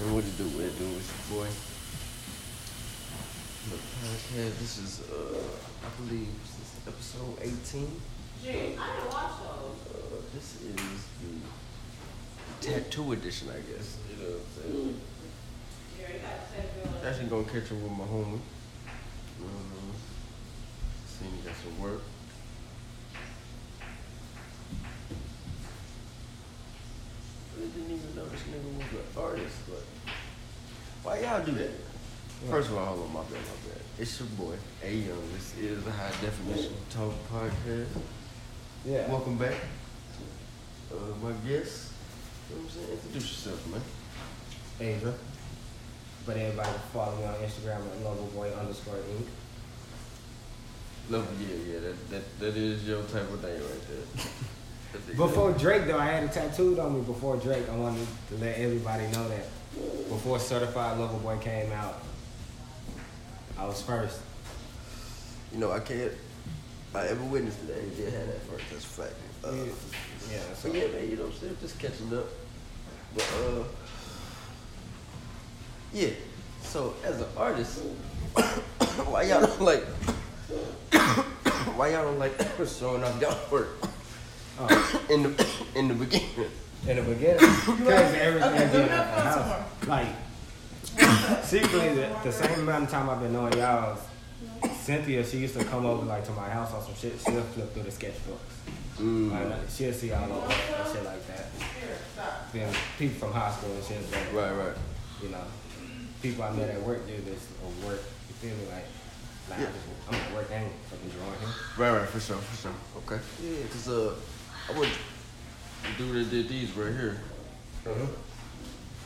And what it do? What it do? It's your boy. The podcast. This is, uh, I believe, this is episode 18. Gee, I didn't watch those. Uh, this is the tattoo edition, I guess. You know what I'm saying? Yeah, you got to take Actually, gonna catch up with my homie. Um, seeing he got some work. Really didn't even know this nigga was an artist, but why y'all do that? First of all, hold on, my bad, my bad. It's your boy, A Young. This is the High Definition Talk Podcast. Yeah. Welcome back. Uh, my guest, you know what I'm saying? Introduce yourself, man. Asia. But everybody can follow me on Instagram at loverboy underscore inc. Love, yeah, yeah, that, that, that is your type of thing right there. That's it. Before Drake though, I had it tattooed on me before Drake. I wanted to let everybody know that before Certified Lover Boy came out, I was first. You know, I can't. I ever witnessed that he did have that first. That's a fact. Uh, Yeah, so so yeah, man, you know what I'm saying? Just catching up. But uh, yeah. So as an artist, why y'all don't like? why y'all don't like showing off y'all work uh, in the in the beginning? in the beginning, because everything Okay, did at the house. Like, secretly, the, the same amount of time I've been knowing y'all, Cynthia, she used to come over like to my house on some shit. She'll flip through the sketchbooks. Mm. Like, she'll see all the and shit like that. Then people from high school and shit, but Right, right. you know, people I met at work do this or work. You feel me? Like, like Yeah. I just, I'm at work and fucking drawing him. Right, right, for sure, for sure. Okay. Yeah, cause uh, I went the dude that did these right here. Uh-huh.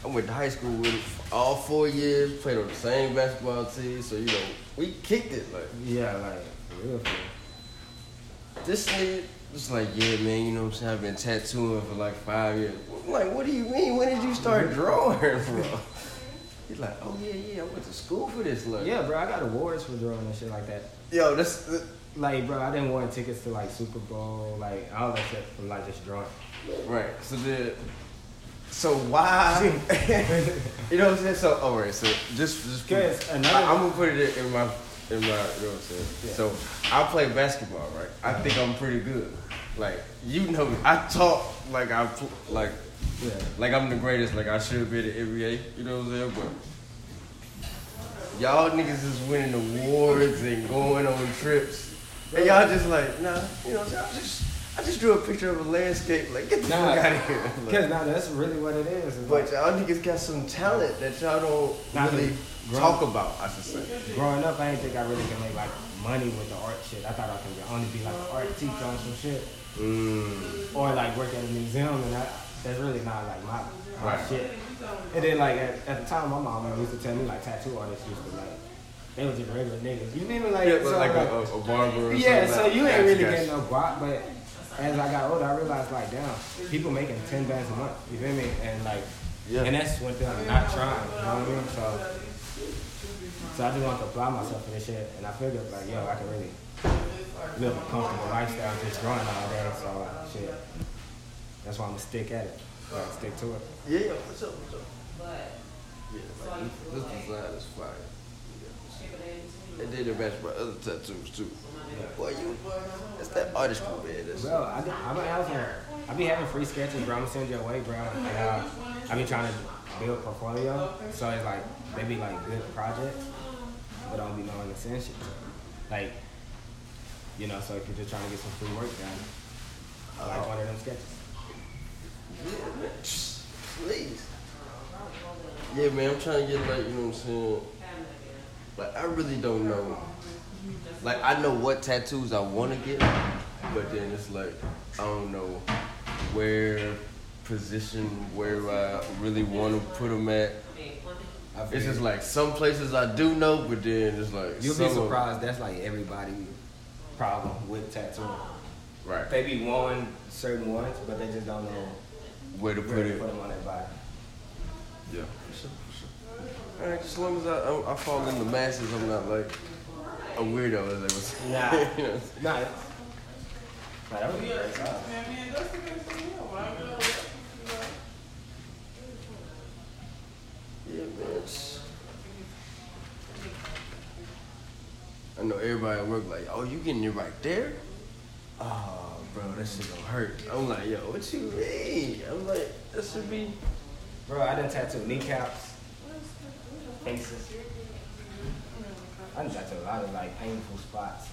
I went to high school with him all four years. Played on the same basketball team, so you know we kicked it. Like Yeah, like for real. For this nigga was like, yeah, man, you know what I'm saying? I've been tattooing for like five years. I'm like, what do you mean? When did you start mm-hmm. drawing, bro? He's like, oh yeah, yeah, I went to school for this. look. Yeah, bro, I got awards for drawing and shit like that. yo, that's Like, bro, I didn't want tickets to like Super Bowl, like all that shit from like just drawing. Right. So then, so why? you know what I'm saying? So all right. So just just Cause another- I, am gonna put it in my in my. You know what I'm saying? Yeah. So I play basketball, right? I think I'm pretty good. Like you know, me. I talk like I like Yeah. like I'm the greatest. Like I should be the NBA. You know what I'm saying? But y'all niggas is winning awards and going on trips, and y'all just like nah. You know what I'm saying? I just I just drew a picture of a landscape. Like get the Nah, fuck out of here. Like, Cause now that's really what it is. But y'all niggas got some talent that y'all don't Nah, really talk about. I should say. growing up, I didn't think I really could make like money with the art shit. I thought I could only be like an art teacher on some shit, Mm. or like work at a museum, and that, that's really not like my, my Right. shit. And then like at, at the time, my mom used to tell me like tattoo artists used to like they was just regular niggas. You mean like, Yeah, but so, like like a, a, a barber. Or Yeah, so like you ain't really Gotcha, getting no guap, but as I got older, I realized like, damn, people making ten bands a month. You feel me? And like, Yeah. and that's one thing I'm not trying. You know what I mean? So, so I just want to apply myself to this shit, and I figured like, yo, I can really live a comfortable lifestyle just growing all day. So uh, shit, that's why I'm gonna stick at it. Like, stick to it. Yeah, yeah, for sure, for sure. But, Yeah, like this, this design is fire. They did their best for other tattoos too. Boy, you, that's that artistry, man. That's, Bro, I, be- I be having, I be having free sketches, bro. I'm gonna send you away, bro. And uh, I be trying to build portfolio, so it's like they be like good projects, but I don't be knowing to send shit. Like, you know, so if you're just trying to get some free work done, I like one of them sketches. yeah, man. Please. Yeah, man, I'm trying to get like, you know what I'm saying? Like, I really don't know. Like, I know what tattoos I want to get, but then it's like, I don't know where position, where I really want to put them at. It's just like some places I do know, but then it's like you'll some be of- surprised. That's like everybody problem with tattooing. right? They be wanting certain ones, but they just don't know Where to put where to it? put them on their body. Yeah, for sure, for sure. All right, as long as I, I, I fall in the masses, I'm not like a weirdo, as they would say. Nah. you know? Nah, nah, that would be great job. man, man, that's the case for me. When I go, you know, Yeah, man. it's- I know everybody at work like, oh, you getting it right there? Oh, bro, that shit gonna hurt. I'm like, yo, what you mean? I'm like, that should be. Bro, I done tattooed kneecaps, faces. I done tattooed a lot of like painful spots.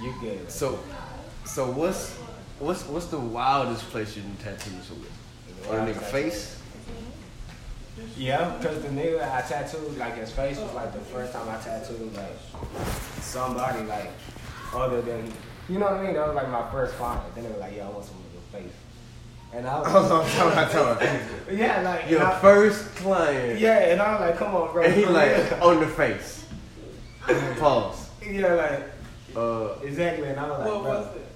You good? So, so what's what's what's the wildest place you done tattooed with? On a nigga face? Yeah, because the nigga I tattooed, like his face was like the first time I tattooed like somebody like other than you know what I mean? That was like my first client. Then they were like, "Yo, I want some of your face," and I was Oh, I'm talking about, talking about. yeah, like Your and I- first client. yeah, and I was like, "Come on, bro." And he like real. on the face. Pause. yeah, like Uh, exactly, and I was like, What bro. was it?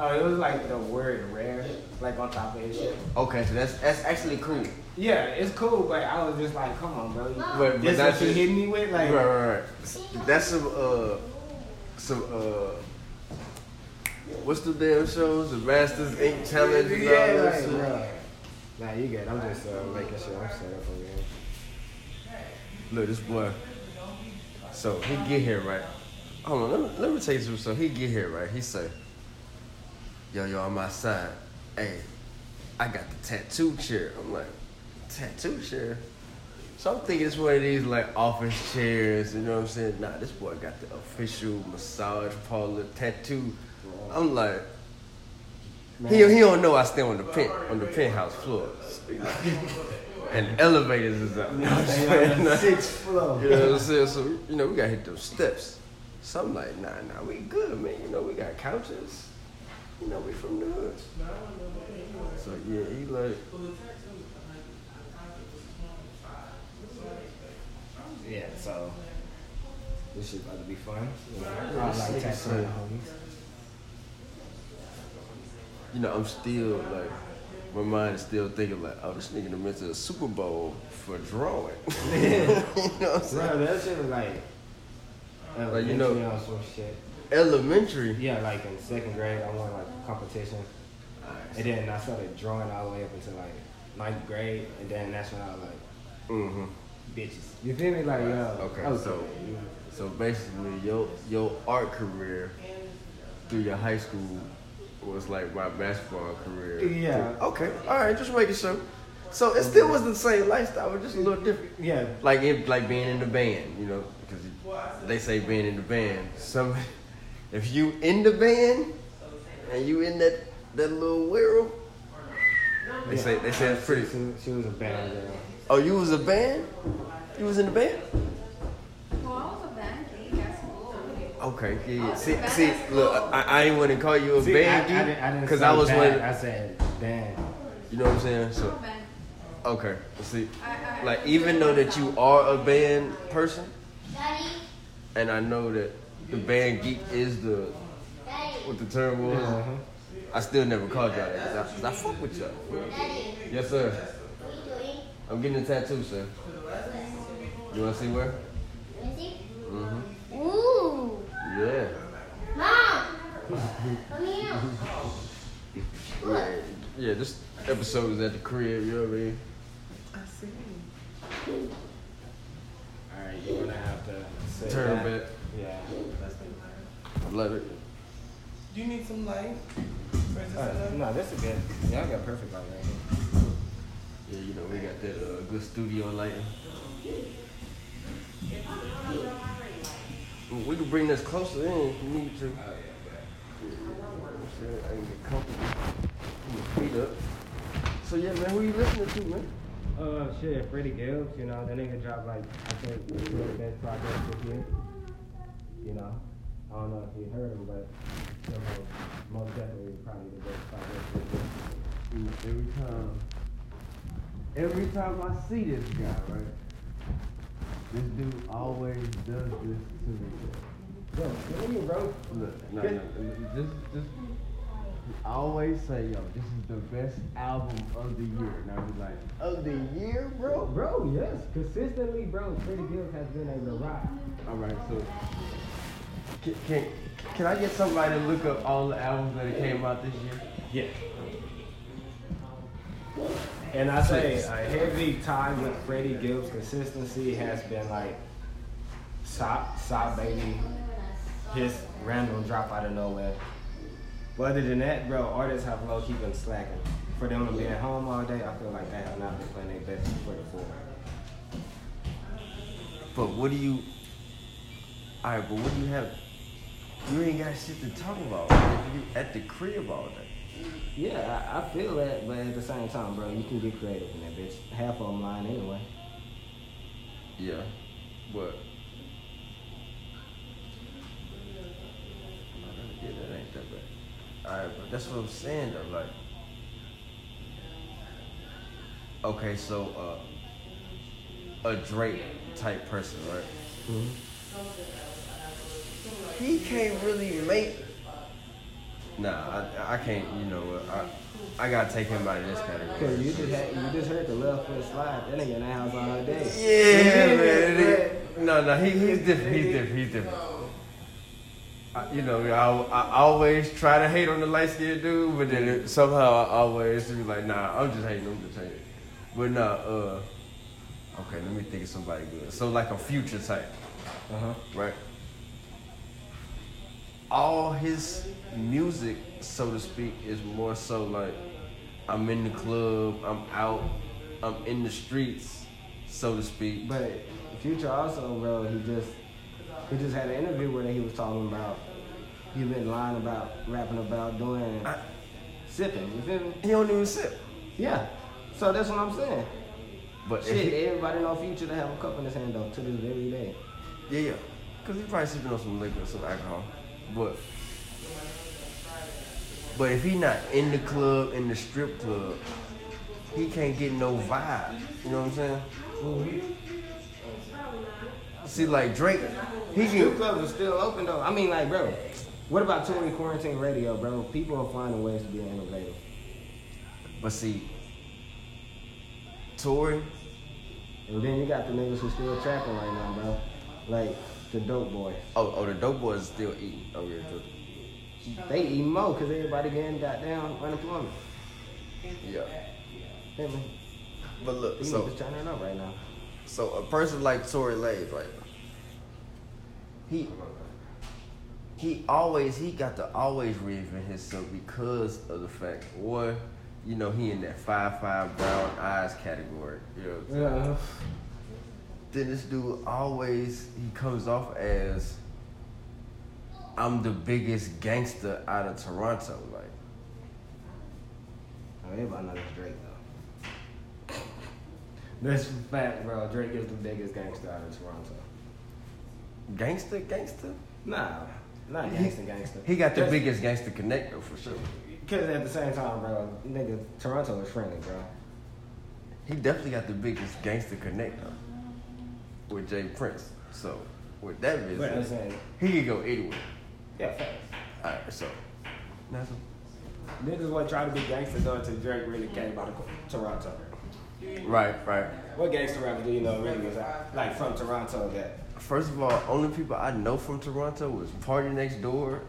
Oh, it was like the word rare, like on top of his shit. okay, so that's that's actually cool. Yeah, it's cool, but I was just like, come on, bro. But, but This that's what you just, hit me with, like, right, right, right. That's some uh some uh what's the damn shows? The Masters Inc. Challenge and all yeah, that like, shit. bro. Nah, you good. I'm just uh, making sure I'm set up over here. Look, this boy. So he get here right. Hold on, let me, let me tell you something. So he get here right. He say, "Yo, yo, on my side. Hey, I got the tattoo chair." I'm like, "Tattoo chair." So I'm thinking it's one of these like office chairs. You know what I'm saying? Nah, this boy got the official massage parlor tattoo. I'm like. He, he don't know I stay on the pen on the penthouse floor, and elevators is up. Sixth floor. You know what I'm saying? So, you know, we gotta hit those steps. So I'm like, nah, nah, we good, man. You know, we got couches. You know, we from the hood. So, yeah, he like, Yeah, so this shit about to be fun. You know, I This like nigga tattooing homies. You know, I'm still like, my mind is still thinking like, oh, this nigga done went to a Super Bowl for drawing. you know what I'm saying? Bro, that shit was like, Like, you know- elementary on some shit. Elementary. Yeah, like in second grade, I won like a competition, and then I started drawing all the way up until like ninth grade, and then that's when I was like, Mm-hmm. bitches. You feel me? Like, yo, Okay, so so basically, your your art career through your high school was like my basketball career. Yeah. Okay. All right. Just making sure. So it still was the same lifestyle, but just a little different. yeah, Like in, like being in the band, you know, because they say being in the band. Some, if you in the band and you in that that little world, they yeah. say they say it's pretty. She, she was a band girl. Oh, you was a band? You was in the band? Well, I was a band geek at school. Okay, yeah, yeah. See, see, look, school. I, I ain't want to call you a See, band I, I, geek didn't, I because I was band, one. I said band. You know what I'm saying? So, a band. okay, see, I- I- like even though that you are a band person, and I know that the band geek is the what the term was, Uh-huh. I still never called y'all that 'cause I, 'cause I fuck with y'all. Yes, sir. I'm getting a tattoo, sir. You want to see where? Mm-hmm. Ooh, Yeah. mom, come here. Yeah, yeah, this episode is at the crib, you know what I mean? I see. All right, you're gonna have to sit Turn back. back. Yeah. I love it. Do you need some light? For this Uh, stuff? no, this is good. Y'all got perfect light right here. Yeah, you know, we got that uh, good studio lighting. We can bring this closer in if you need to. Oh yeah, Shit, I can get comfortable. Put my feet up. So yeah, man, who you listening to, man? but. Uh, shit, Freddie Gibbs, you know, that nigga dropped like, I think, two of the best projects this year. You know, I don't know if you heard him, but you know, most definitely probably the best project this year. Every time, every time I see this guy, right? This dude always does this to me. Yo, what are you, bro? Look, no, no, just, just, I always say, yo, this is the best album of the year. And I be like, of the year, bro? Bro, yes, consistently, bro. Freddie Gibbs has been able to rock. All right, so can, can can I get somebody to look up all the albums that came out this year? Yeah. And I say a heavy time with Freddie Gibbs consistency has been like Sop, Sop Baby, his random drop out of nowhere. But other than that, bro, artists have low key been slacking. For them to be at home all day, I feel like they have not been playing their best for the forward. But what do you? All right, but what do you have? You ain't got shit to talk about you at the crib all day. Yeah, I, I feel that, but at the same time, bro, you can get creative in that bitch. Half of them lying anyway. Yeah, but yeah, that ain't that bad. All right, but that's what I'm saying though. Like, okay, so uh, a Drake type person, right? He can't really make. Nah, I, I can't. You know, I I gotta take him out of this category. Cause you just had, you just heard the left foot slide. That nigga in the house all day. Yeah, man. it- No, no, he, he's different. He's different. He's different. I, you know, I, I always try to hate on the light skinned dude, but then it, somehow I always be like, nah, I'm just hating. I'm just hating. But nah, uh, okay, let me think of somebody good. So like a future type, Uh huh. right? All his music, so to speak, is more so like I'm in the club, I'm out, I'm in the streets, so to speak. But Future also, bro, he just he just had an interview where he was talking about he been lying about rapping about doing I- sipping. You feel me? He don't even sip. Yeah. So that's what I'm saying. But Shit, he- everybody know Future to have a cup in his hand though to this very day. yeah, yeah, because he probably sipping on some liquor, some alcohol. But but if he not in the club, in the strip club, he can't get no vibe. You know what I'm saying? See, like Drake, he Strip can. clubs are still open though. I mean, like, bro, what about touring quarantine radio, bro? People are finding ways to be innovative. But see, touring, And then you got the niggas who still trapping right now, bro. Like the dope boys. oh, oh, the dope boys still eating. Oh yeah, the- They eat more because everybody getting goddamn unemployment. yeah. Me? But look, These so niggas turning up right now. So a person like Tory Lanez, like he he always he got to always reinvent himself because of the fact or you know, he in that five five brown eyes category. You know what I'm saying? Yeah. Then this dude always he comes off as I'm the biggest gangster out of Toronto, like Oh, everybody knows it's Drake though. That's a fact, bro. Drake is the biggest gangster out of Toronto. gangster, gangster. Nah, not gangster, gangster. He got the Cause- biggest gangster connect though for sure. Cause at the same time, bro, nigga, Toronto is friendly, bro. He definitely got the biggest gangster connect though, with J Prince. So with that business, saying, he could go anywhere. yeah, facts. All right, so that's Niggas want to try to be gangsters though until Drake really came out of Toronto. right, right. What gangster rapper do you know really is like from Toronto that? First of all, only people I know from Toronto was PartyNextDoor.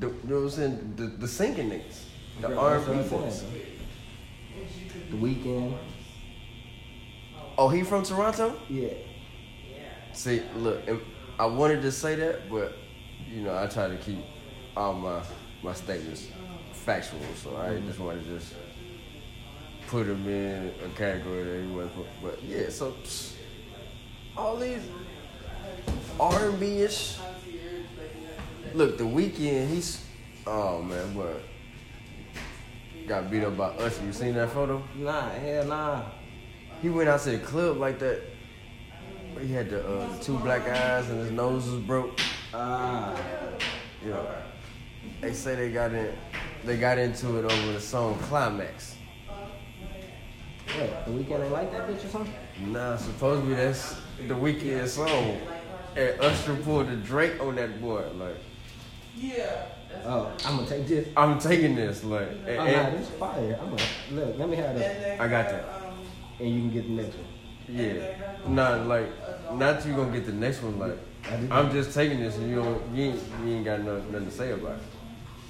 The, you know what I'm saying? The, the singing niggas, the R&B folks. The Weeknd. Oh, he from Toronto? Yeah. See, look, I wanted to say that, but you know, I try to keep all my my statements factual, so I mm-hmm. just wanted to just put him in a category that he wasn't. put- But yeah, so psh, all these R and B ish. Look, the Weeknd he's oh man, what got beat up by Usher. You seen that photo? Nah, hell nah. He went out to the club like that. He had the, uh, two black eyes and his nose was broke. Ah. Know, they say they got in, they got into it over the song Climax. What, the Weeknd ain't like that bitch or something? Nah, supposedly that's the Weeknd song. And Usher pulled the Drake on that boy. Like, Yeah. Oh, I'm gonna take this. I'm taking this. Like, and, Oh, nah, this fire. I'm gonna look. Let me have that, I got that. and you can get the next one. Yeah. Nah, like, not you gonna get the next one. Like, I'm just taking this, and you don't, you ain't, you ain't got no, nothing to say about it.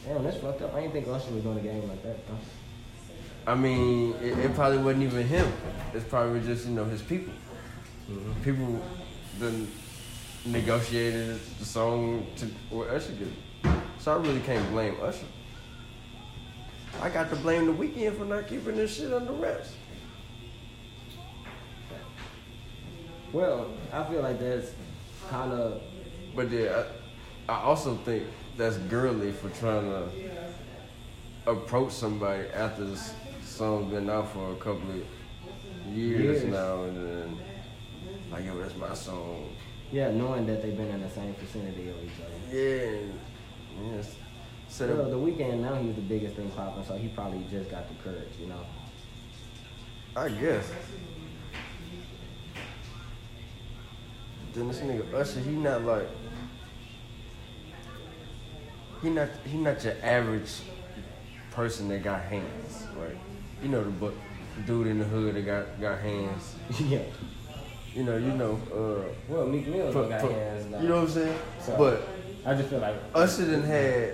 Damn, that's fucked up. I didn't think Usher was doing a game like that. Though. I mean, it, it probably wasn't even him. It's probably just you know his people. Mm-hmm. People then negotiated the song to what Usher did. So I really can't blame Usher. I got to blame the Weeknd for not keeping this shit under wraps. Well, I feel like that's kind of But yeah, I, I also think that's girly for trying to approach somebody after the song's been out for a couple of years, Years. now, and then like, yo, that's my song. yeah, knowing that they've been in the same vicinity of each other. Yeah, yes. So Well, the Weeknd now he's the biggest thing popping, so he probably just got the courage, you know. I guess. Then this nigga Usher, he not like he not he not your average person that got hands, right? You know the bu- dude in the hood that got got hands. yeah. You know, you know, uh, Well, Meek Mill don't got for- hands now. you know what I'm saying? So- But I just feel like Usher done had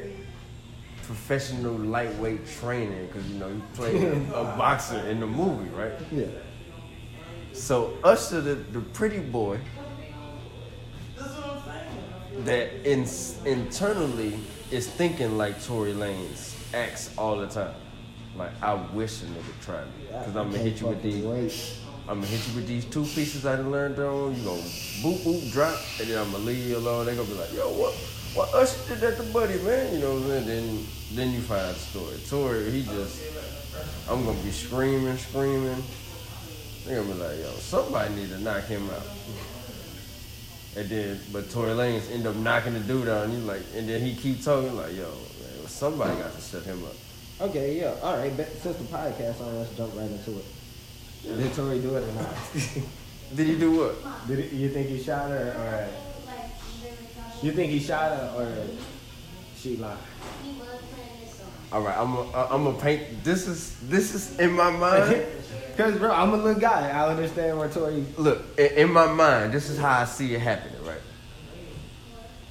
professional lightweight training because you know he played a, a boxer in the movie, right? yeah. So Usher, the, the pretty boy, that in, internally is thinking like Tory Lanez acts all the time. Like I wish a nigga tried me, cause I'm gonna hit you with these. I'm gonna hit you with these two pieces I done learned on. You gonna boop boop drop, and then I'm gonna leave you alone. They gonna be like, yo, what? What Usher did that to Buddy, man? You know what I'm saying? Then then you find the story. Tory, he just, I'm gonna be screaming, screaming. They gonna be like, yo, somebody need to knock him out. And then, but Tory Lanez end up knocking the dude out, and he like, and then he keep talking like, yo, man, somebody got to shut him up. Okay, yeah. All right, but since the podcast on, let's jump right into it. Did Tory do it or not? Did he do what? Did it, you think he shot her or you think he shot her or she lied? All right, I'm a, I'm gonna paint. This is this is in my mind. Cause bro, I'm a little guy. I understand where Tory. Look, in, in my mind, this is how I see it happening. Right?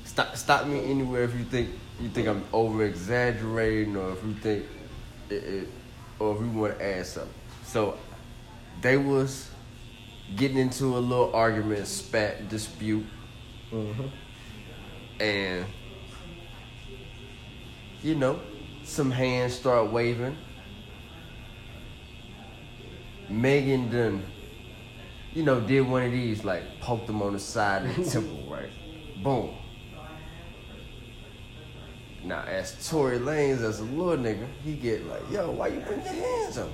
Stop stop me anywhere if you think you think I'm over exaggerating, or if you think it, it or if you want to add something. So they was getting into a little argument, spat, dispute, Mm-hmm. and you know, some hands start waving. Megan done, you know, did one of these, like poked him on the side of the temple, right? Boom. Now, as Tory Lanez, as a little nigga, he get like, yo, why you putting your hands on?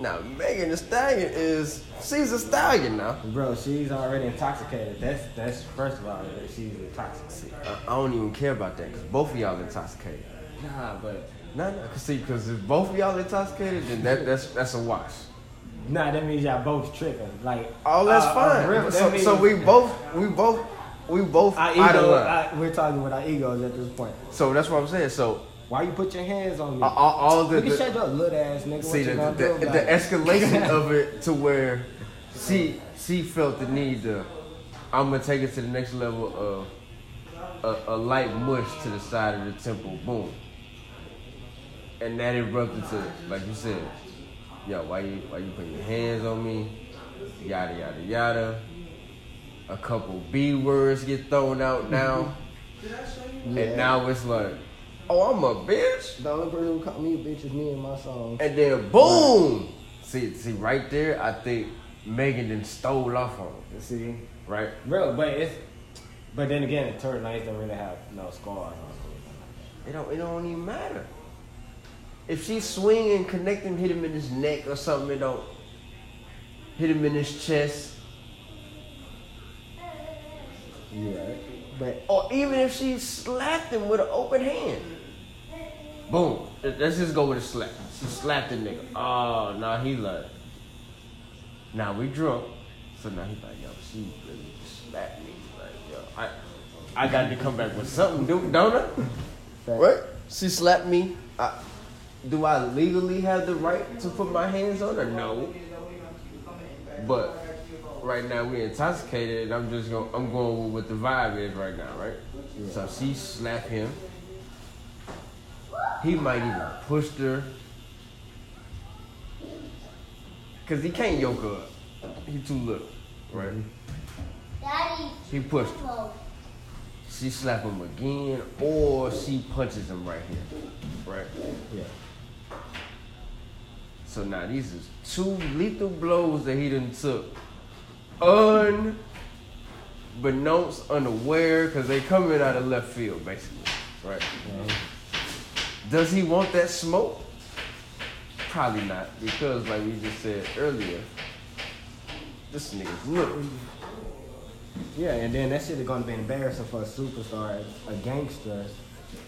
Now, Megan Thee Stallion is, she's a stallion now. Bro, she's already intoxicated. That's that's first of all, she's intoxicated. I, I don't even care about that, because both of y'all intoxicated. Nah, but Nah, nah, cause see, cause if both of y'all intoxicated, then that, that's that's a wash. nah, that means y'all both tripping. Like, Oh, that's uh, fine. uh, real- that so, means so we both, we both, we both our ego. I, we're talking with our egos at this point. so that's what I'm saying. So Why you put your hands on me? all, all the, the shut your little ass nigga. see the, the, the, the escalation of it to where she she felt the need to. I'm gonna take it to the next level of a, a light mush to the side of the temple. Boom. And that erupted to, like you said, yo, why you why you putting your hands on me? Yada yada yada. A couple B words get thrown out now, Yeah. and now it's like, oh, I'm a bitch. The only person who called me a bitch is me and my song. And then boom! See, see, right there, I think Megan then stole off on him, See, right? bro, but it's, but then again, Tory Lanez don't really have no scars. It don't, it don't even matter. If she swing and connect him, hit him in his neck or something, it don't hit him in his chest. Yeah, but Or even if she slapped him with an open hand. Boom. Let's just go with a slap. She slapped the nigga. Oh, now he like, now we drunk. So now he's like, yo, she really slapped me. Like, yo, I, I got to come back with something, do- don't I? Fact. Right? She slapped me. I, do I legally have the right to put my hands on her? No. But right now we're intoxicated, and I'm just going. I'm going with what the vibe is right now, right? So she slapped him. He might even push her. cause he can't yoke her up. He too little, right? Daddy. He pushed her. She slap him again, or she punches him right here, right? Yeah. So now these is two lethal blows that he done took. Unbeknownst, unaware, because they coming out of left field, basically. Right? Mm-hmm. Does he want that smoke? Probably not, because like we just said earlier, this nigga's little. Yeah, and then that shit is gonna be embarrassing for a superstar, a gangster,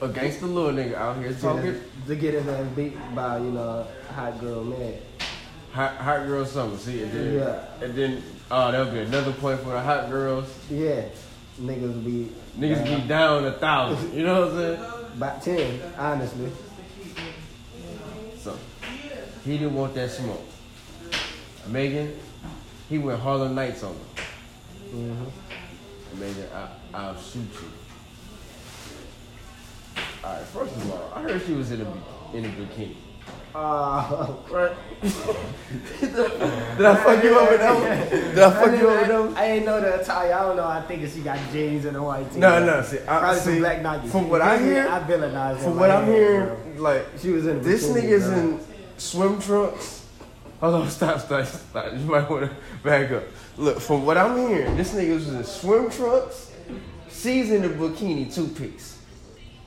Against the little nigga out here to, talking. to get his ass beat by you know hot girl man. Hot, hot girl summer, see, and then, Yeah. and then, oh, that'll be another point for the hot girls. Yeah, niggas be Niggas be down a thousand, you know what I'm saying? about ten, honestly. So he didn't want that smoke. Megan, he went Harlem Nights on her. hmm Megan, I, I'll shoot you. All right, first of all, I heard she was in a in a bikini. Uh, Right? Did I fuck you up with that one? Did I fuck you up with that one? I ain't know the attire. I don't know. I think she got jeans and a white tee. No, no. See, I, Probably some see black Nikes. from what I hear, I villainized him from what I'm hearing, like she was in a This bikini, nigga's bro. in swim trunks. Hold on, stop, stop, stop. You might want to back up. Look, from what I'm hearing, this nigga was in swim trunks. She's in the bikini two piece.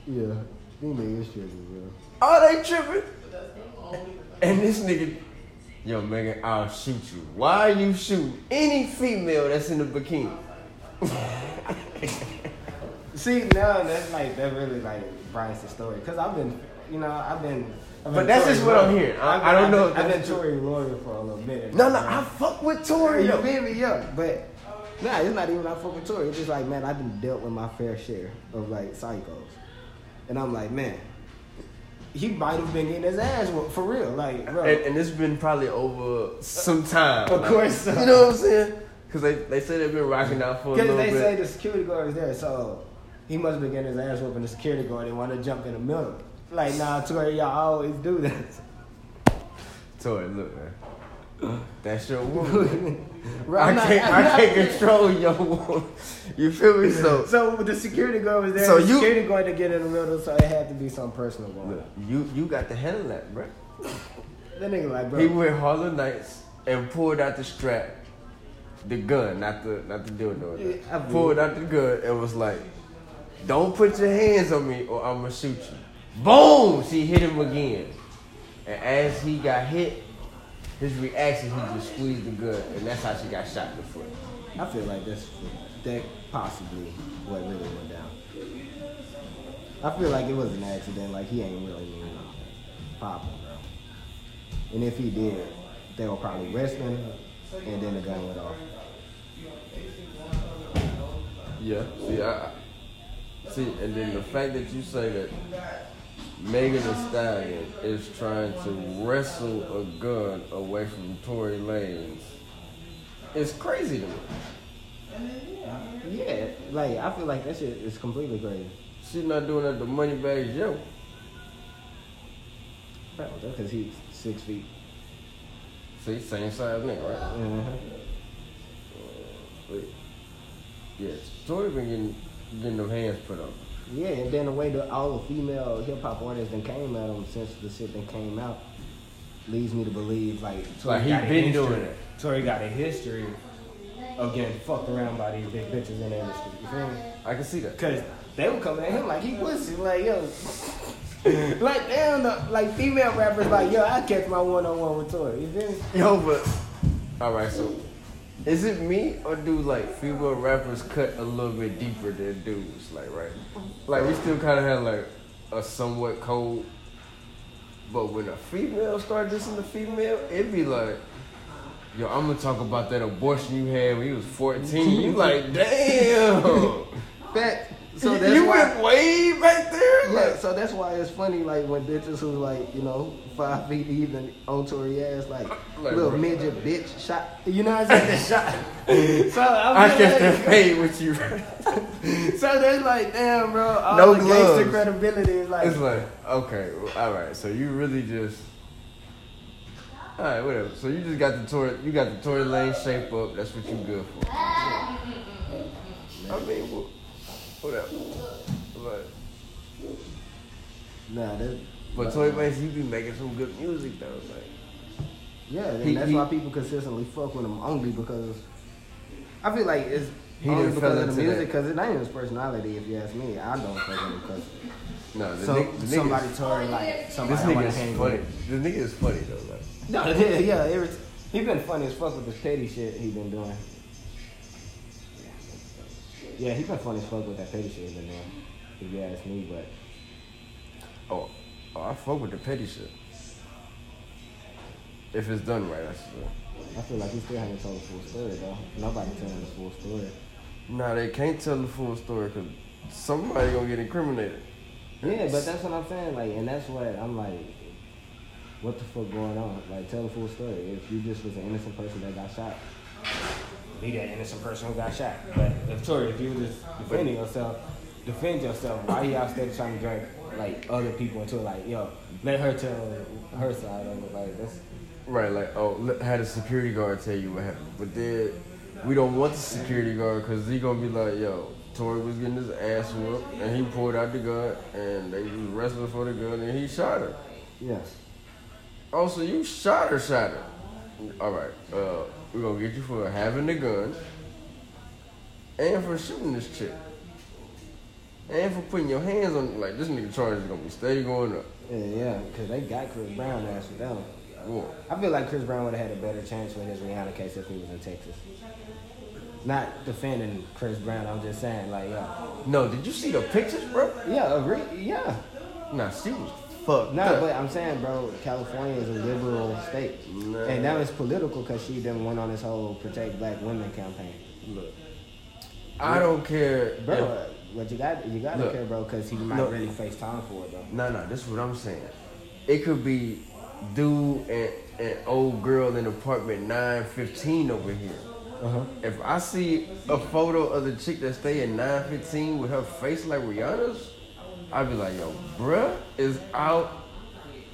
Yeah, these niggas tripping, bro. Oh, they tripping. And this nigga, yo, Megan, I'll shoot you. Why are you shooting any female that's in the bikini? See, now that's like that really like Bryce's story. Cause I've been, you know, I've been. I've But that's Tory just what I'm lawyer. hearing. I- I've I don't I've know Been, I've been that's true. Tory lawyer for a little minute. No, no, right? I fuck with Tory. You though. feel me? Yeah, but nah, it's not even I fuck with Tory. It's just like, man, I've been dealt with my fair share of like psychos, and I'm like, man, he might have been getting his ass whooped for real, like, bro. And, and it's been probably over some time. Of like, course so. You know what I'm saying? Because they, they say they've been rocking out for a little bit. Because they say the security guard is there, so he must have been getting his ass whooped, and the security guard didn't want to jump in the middle. Like, nah, Tory, y'all always do this. Tory, look, man. That's your woman. I not- can't, not- can't control your woman. You feel me? So, So the security guard was there. So the you- security guard to get in the middle, so it had to be something personal going look, you you got to handle that, bro. That nigga like, bro. He went Harlem Nights and pulled out the strap, the gun, not the not the dildo. Yeah, I pulled out the gun and was like, "Don't put your hands on me, or I'm gonna shoot you." Boom! She hit him again, and as he got hit, his reaction he just squeezed the gun, and that's how she got shot in the foot. I feel like that's that possibly what really went down. I feel like it was an accident. Like he ain't really mean popping, bro. And if he did, they were probably wrestling, and then the gun went off. Yeah. See, I, I- see, and then the fact that you say that Megan Thee Stallion is trying to wrestle a gun away from Tory Lanez It's crazy to me. Yeah, like I feel like that shit is completely crazy. She's not doing that to Moneybagg Yo. That's because he's six feet. See, same size nigga, right? Uh-huh. But, yeah, Tory been getting getting them hands put on. Yeah, and then the way that all the female hip hop artists that came at him since the shit that came out leads me to believe like Like, he got been doing it. Tory got a history of getting fucked around by these big bitches in the industry. You feel me? I can see that. Cause they were coming at him like he pussy, like yo, like damn, the, like female rappers like yo, I catch my one on one with Tory. You feel me? Yo, but all right. So, is it me or do like female rappers cut a little bit deeper than dudes? Like, right? Like we still kind of have like a somewhat cold. But when a female start dissing the female, it be like, yo, I'm gonna talk about that abortion you had when you was 14. you like, damn. Fact. So that's you why. went way back there. Yeah, Like, so that's why it's funny, like when bitches who like you know five feet even on Tory ass, like, Like, little bro. midget bitch shot. You know what I'm saying? The shot. So I I'm catch like, that fade with you. So they're like, damn, bro. All No the gangster credibility is like, It's like, okay, well, all right. So you really just All right, whatever. So you just got the tour, you got the Tory Lane shape up. That's what you good for. I mean, wha- whatever. But, Nah, that, but Tory Lanez, he be making some good music though. Like, yeah, and He- that's he- why people consistently fuck with him only because I feel like it's He only because of the music that. because it ain't his personality. If you ask me, I don't fuck with him because no, the, so, nigga, the somebody nigga, Tory like somebody this nigga is hang funny. with. The nigga is funny though. Like, No, yeah, yeah. Every, he been funny as fuck with this petty shit he been doing. Yeah, he been funny as fuck with that petty shit he been doing. If you ask me, but oh, oh, I fuck with the petty shit. If it's done right, that's uh, I feel like he still hasn't told the full story though. Nobody telling the full story. Nah, they can't tell the full story because somebody gonna get incriminated. Yeah, but that's what I'm saying. Like, and that's what I'm like. What the fuck going on? Like, tell the full story. If you just was an innocent person that got shot, be that innocent person who got shot. But if Tory, if you was just defending yourself, defend yourself. Why you out there trying to drag like other people into it? Like, yo, let her tell her side of it. Like, that's Right, like, oh, let- had a security guard tell you what happened. But then we don't want the security guard because he to be like, yo, Tory was getting his ass whooped and he pulled out the gun and they was wrestling for the gun and he shot her. Yes. Oh, so you shot her, shot her. All right, uh, we're to get you for having the gun and for shooting this chick. And for putting your hands on, like, this nigga charge is going to be steady going up. Yeah, yeah, because they got Chris Brown ass for them. I feel like Chris Brown would have had a better chance with his Rihanna case if he was in Texas. Not defending Chris Brown, I'm just saying, like, yo, No, did you see the pictures, bro? yeah, agree, yeah. Nah, she was fucked No, up. but I'm saying, bro, California is a liberal state, Nah. and now it's political because she didn't went on this whole protect black women campaign. Look, I don't care, Bro, if- but you got you got to care, bro, because he might Look. really face time for it, though. No, no, this is what I'm saying. It could be dude and an old girl in apartment 915 over here. Uh-huh. If I see a photo of the chick that stay in 915 with her face like Rihanna's, I'd be like, yo, bruh is out.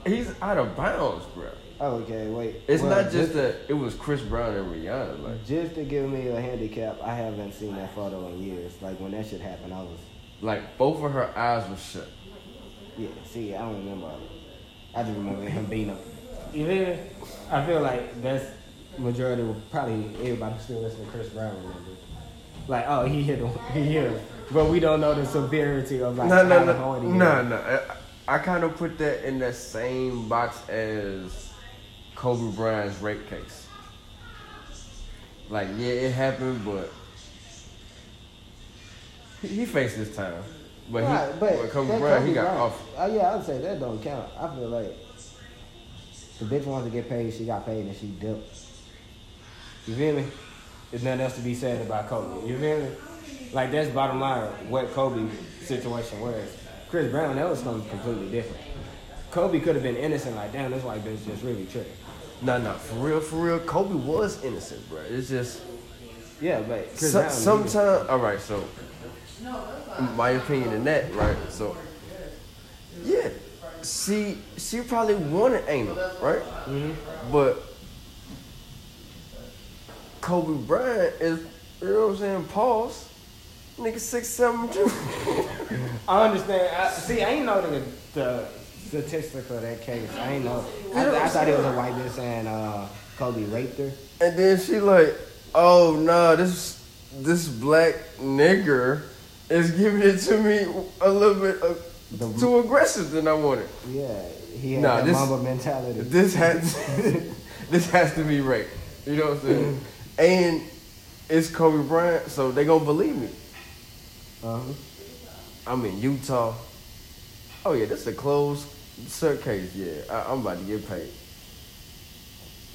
He's out of bounds, bruh. Oh, okay, wait. It's Well, not just that it was Chris Brown and Rihanna. Like, Just to give me a handicap, I haven't seen that photo in years. Like when that shit happened, I was like both of her eyes were shut. yeah. See, I don't remember. I just remember him beating up. You feel? I feel like that's majority of probably everybody who still listen to Chris Brown remember. Like, oh, he hit him, he hit him, but we don't know the severity of like No, no, how no, hard no, no. I, I kind of put that in that same box as Kobe Bryant's rape case. Like, yeah, it happened, but he, he faced his time. But he, Right, but but Kobe Bryant, he got Bryant- off. Oh yeah, I'd say that don't count. I feel like the bitch wants to get paid, she got paid, and she dipped. You feel me? There's nothing else to be said about Kobe. You feel me? Like that's bottom line. What Kobe situation was. Chris Brown, that was something completely different. Kobe could have been innocent. Like damn, this white bitch just really tripping. No, no, for real, for real. Kobe was innocent, bro. It's just Yeah, but so, sometimes. All right, so my opinion in that, right? So yeah, she she probably wanted anal, right? Mm-hmm. But Kobe Bryant is, you know what I'm saying? Pause. Nigga six seven two. I understand. I, see, I ain't know the, the statistics of that case. I ain't know. I, I thought it was a white bitch saying uh, Kobe raped her. And then she like, oh no, this this black nigger is giving it to me a little bit uh, The- too aggressive than I wanted. Yeah, he had Nah, that this- mamba mentality. This has this has to be rape. You know what I'm saying? and it's Kobe Bryant, so they gonna believe me. uh-huh. I'm in Utah. Oh yeah, this is a closed cert case. Yeah, I, I'm about to get paid.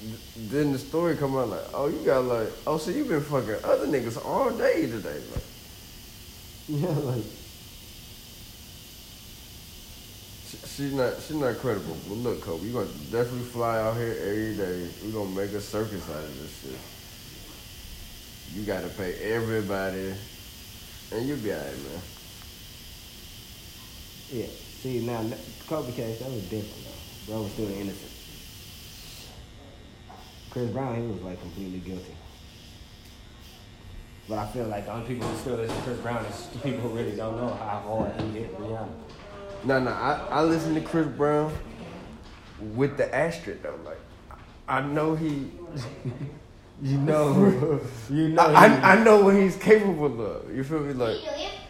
Th- Then the story come out like, oh, you got like, oh, so you been fucking other niggas all day today. Like, Yeah, like she's not, she's not credible. But look, Kobe, you gonna definitely fly out here every day. We gonna make a circus out of this shit. You gotta pay everybody, and you'll be alright, man. yeah. See now, Kobe case that was different though. Bro was still innocent. Chris Brown, he was like completely guilty. But I feel like the only people who still listen to Chris Brown is the people who really don't know how hard he hit Rihanna. No, no, I, I listen to Chris Brown with the asterisk though. Like, I know he, You know, you know. I, he- I, I know what he's capable of. You feel me? Like,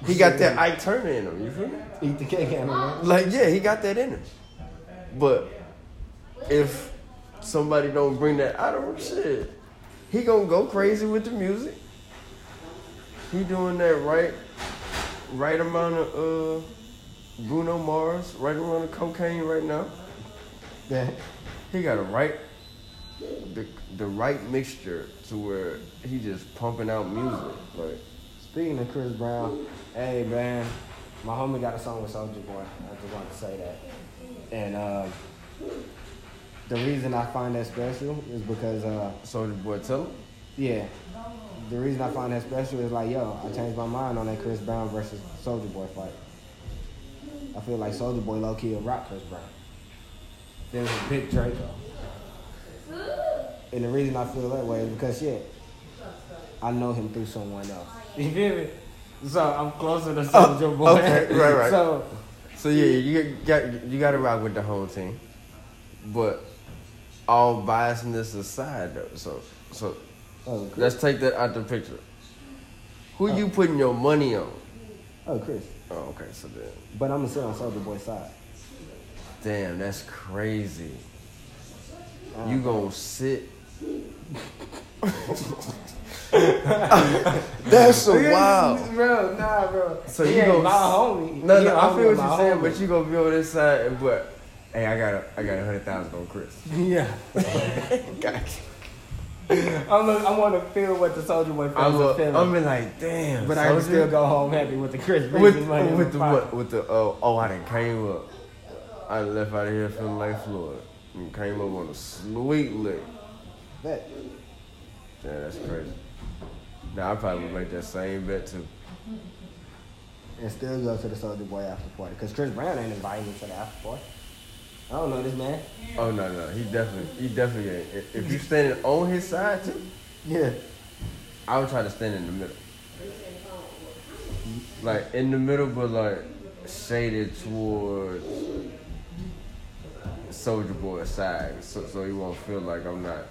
he got that Ike Turner in him. You feel me? eat the cake and man. Like, yeah, he got that in him. But if somebody don't bring that out of him, shit, he gonna go crazy with the music. He doing that right, right amount of uh, Bruno Mars, right amount of cocaine right now. Yeah. He got a right, the the right mixture to where he just pumping out music. Like, Speaking of Chris Brown, hey man, my homie got a song with Soulja Boy. I just want to say that. And uh, the reason I find that special is because, uh, Soulja Boy, tell him. yeah, the reason I find that special is like, yo, I changed my mind on that Chris Brown versus Soulja Boy fight. I feel like Soulja Boy low key will rock Chris Brown. There was a big Draco. And the reason I feel that way is because shit, I know him through someone else. You feel me? So I'm closer to oh, Soulja Boy. Oh, okay, right, right. So So yeah, you got you got to rock with the whole team, but all biasness aside, though. So so oh, let's take that out the picture. Who oh. you putting your money on? oh Chris. Oh, okay. So then, But I'm gonna sit on Soulja Boy's side. damn, that's crazy. You gonna sit? that's so wild. bro. Nah, bro. So He you ain't gonna my homie. No, no, a I homie feel what you're saying, homie. but you gonna be on this side and but. Hey, I got a, I got a hundred thousand on Chris. yeah. Gotcha. I'm look, I want to feel what the Soulja Boy fans I'm, are a, feeling. I'm be like, damn. but I can still go home happy with the Chris with Breezy money. with my the what? With the oh oh I done came up. I left out of here feeling like Floyd. And came up on a sweet lick. Bet. Yeah, that's crazy. Now I probably would make that same bet too. And still go to the Soulja Boy after party. Because Chris Brown ain't inviting me to the after party. I don't know this man. Oh no no, he definitely he definitely ain't. If, if you standing on his side too, Yeah. I would try to stand in the middle. Like in the middle, but like shaded towards Soulja Boy side, so so he won't feel like I'm not.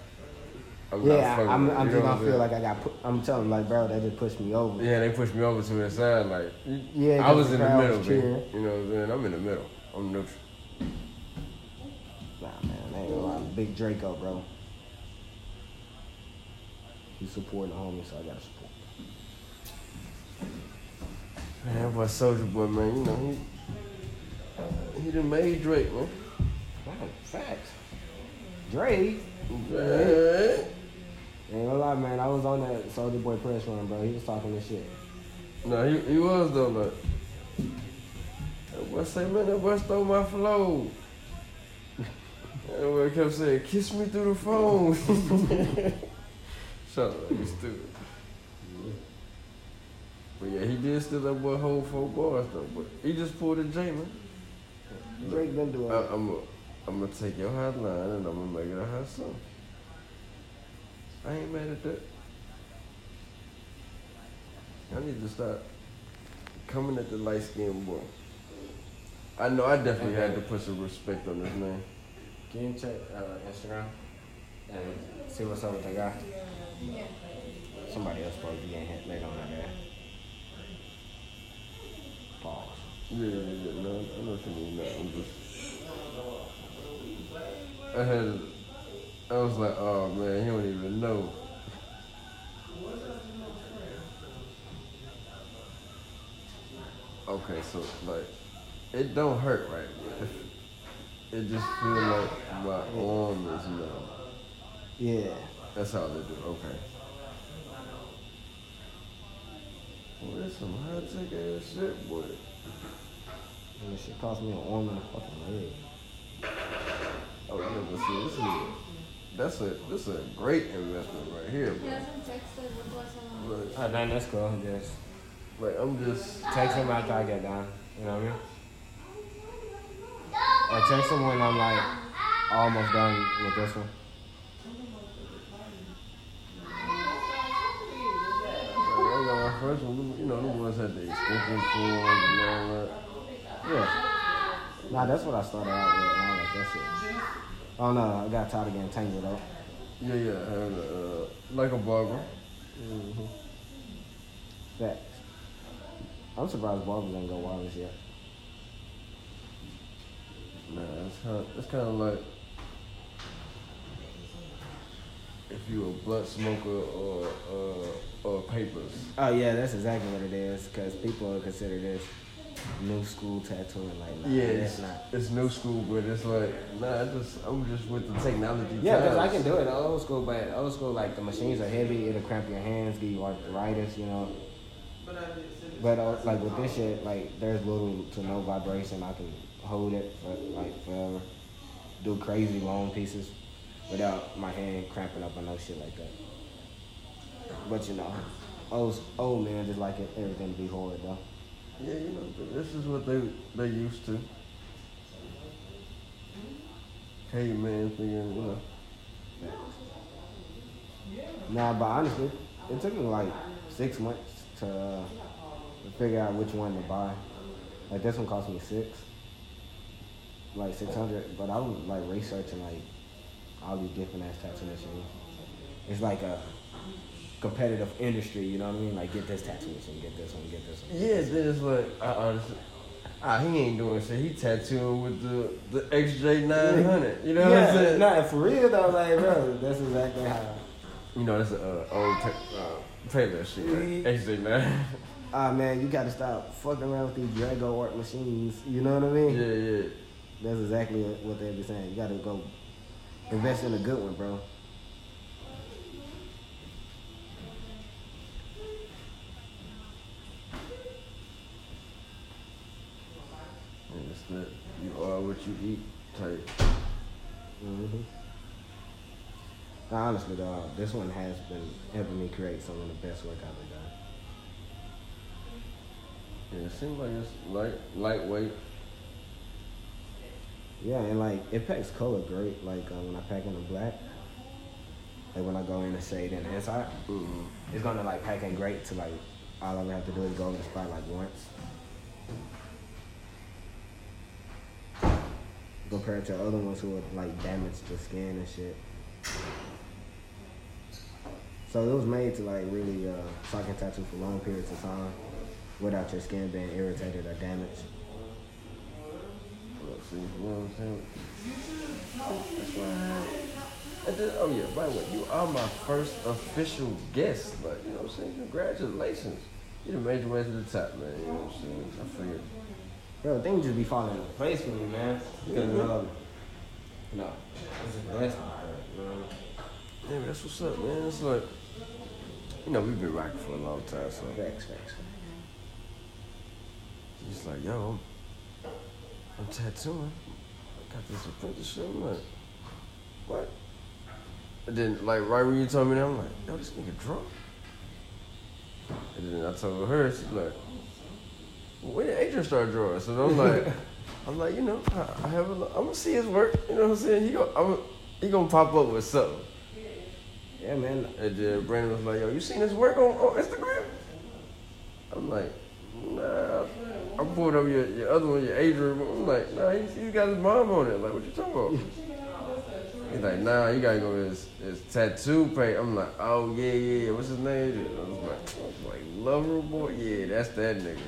I'm not Yeah, fucking I'm, I'm just gonna feel like I got. Put, I'm telling like, bro, that just pushed me over. Yeah, they pushed me over to the side, like Yeah, I was in the middle, man. You know what I'm saying? I'm in the middle. I'm neutral. Nah, man, I ain't gonna lie. Big Draco, bro. He's supporting the homie, so I gotta support. Man, that boy Soulja Boy, man, you know he he done made Drake, man. Wow, facts. Drake. Man. Ain't gonna lie, man. I was on that Soulja Boy press run, bro. He was talking this shit. No, he, he was though, like. That boy say, man, that boy stole my flow. That boy kept saying, kiss me through the phone. Shut up, you stupid. But yeah, he did steal that boy whole four bars though. But he just pulled a J, man. Drake been doing it. I'm I'm gonna take your hot line and I'm gonna make it a hot song. I ain't mad at that. I need to start coming at the light skinned boy. I know I definitely had to put some respect on this name. Can you check uh, Instagram and see what's up with that guy? Yeah. Somebody else probably be getting hit later on that day. Pause. Yeah, yeah, yeah. No, I know what you mean. No, I'm just. I had. I was like, oh man, he don't even know. Okay, so like, it don't hurt, right? Now. It just feel like my arm is numb. Yeah. That's how they do. Okay. Boy, that's some high tech ass shit, boy. And this shit cost me an arm and a fucking leg. Oh yeah, but see, this is a, that's a this is a great investment right here, bro. Look, Oh, dang, that's cool. Just like I'm just text him after I get down. You know what I mean? I text him when I'm like almost done with this one. I got my first one. You know, the ones had the extension cords and all that. Yeah, Nah, that's what I started out with. And I was like, that's it. Oh no, I got tired of getting tangled up. Yeah, yeah, and uh, like a barber. Mm-hmm. Facts. I'm surprised barbers ain't go wireless yet. Nah, it's kind of, it's kind of like if you a blunt smoker or uh, or papers. Oh yeah, that's exactly what it is. Cause people consider this new school tattooing. Like, nah, Yeah, it's, not. it's new school, but it's like nah. I just I'm just with the technology. Yeah, because I can do it old school, but old school like the machines are heavy. It'll cramp your hands, give you arthritis. You know. But uh, like with this shit, like there's little to no vibration. I can hold it for like forever. Do crazy long pieces without my hand cramping up or no shit like that. But you know, old old man just like it, everything to be horrid though. Yeah, you know, this is what they they used to. Caveman thinking, you know. Nah, but honestly, it took me like six months to, uh, figure out which one to buy. Like this one cost me six, like six hundred. But I was like researching like all these different ass tattoo machines. It's like a competitive industry, you know what I mean? Like get this tattoo machine, get this one, get this one. Yeah, this like I honestly. Ah, he ain't doing shit. He tattooing with the the XJ nine hundred. You know what I'm saying? nah, for real though, like bro, that's exactly how. You know that's a uh, old ta- uh, Taylor shit. Right? XJ nine. Ah man, you gotta stop fucking around with these Dragonhawk machines. You know what I mean? yeah, yeah. That's exactly what they be saying. You gotta go invest in a good one, bro. And it's that you are what you eat type. hmm Honestly, though, this one has been helping me create some of the best work I've ever done. Yeah, it seems like it's light lightweight. Yeah, and like it packs color great. Like uh, when I pack in the black, like when I go in the shade in the inside, Mm-hmm. it's gonna like pack in great to like all I would have to do is go over the spot like once. Compared to other ones who would like damage the skin and shit. So it was made to like really uh, can tattoo for long periods of time without your skin being irritated or damaged. Let's see, what oh yeah, by the way, you are my first official guest. Like, you know what I'm saying? Congratulations. You done made your way to the top, man. You know what I'm saying? I figured. Bro, things just be falling into place for me, man. Because, um, no, it's a blessing. You know? Yeah, that's what's up, man. It's like, you know, we've been rocking for a long time, so Facts, facts. it's like, yo, I'm, I'm tattooing. I got this apprenticeship. I'm like, what? And then, like, right when you told me that, I'm like, yo, this nigga drunk. And then I told her, she's like, when did Adrian start drawing? So I'm like, I'm like, you know, I, I have a, I'm gonna see his work. You know what I'm saying? He gonna, I'm, he gonna pop up with something. Yeah, man. And then Brandon was like, yo, you seen his work on, on Instagram? I'm like, nah. I pulled up your, your other one, your Adrian. I'm like, nah, he's, he's got his mom on it. Like, what you talking about? He's like, nah, you gotta go to his, his tattoo page. I'm like, oh, yeah, yeah, what's his name? I was like, I was like, Lover Boy? Yeah, that's that nigga.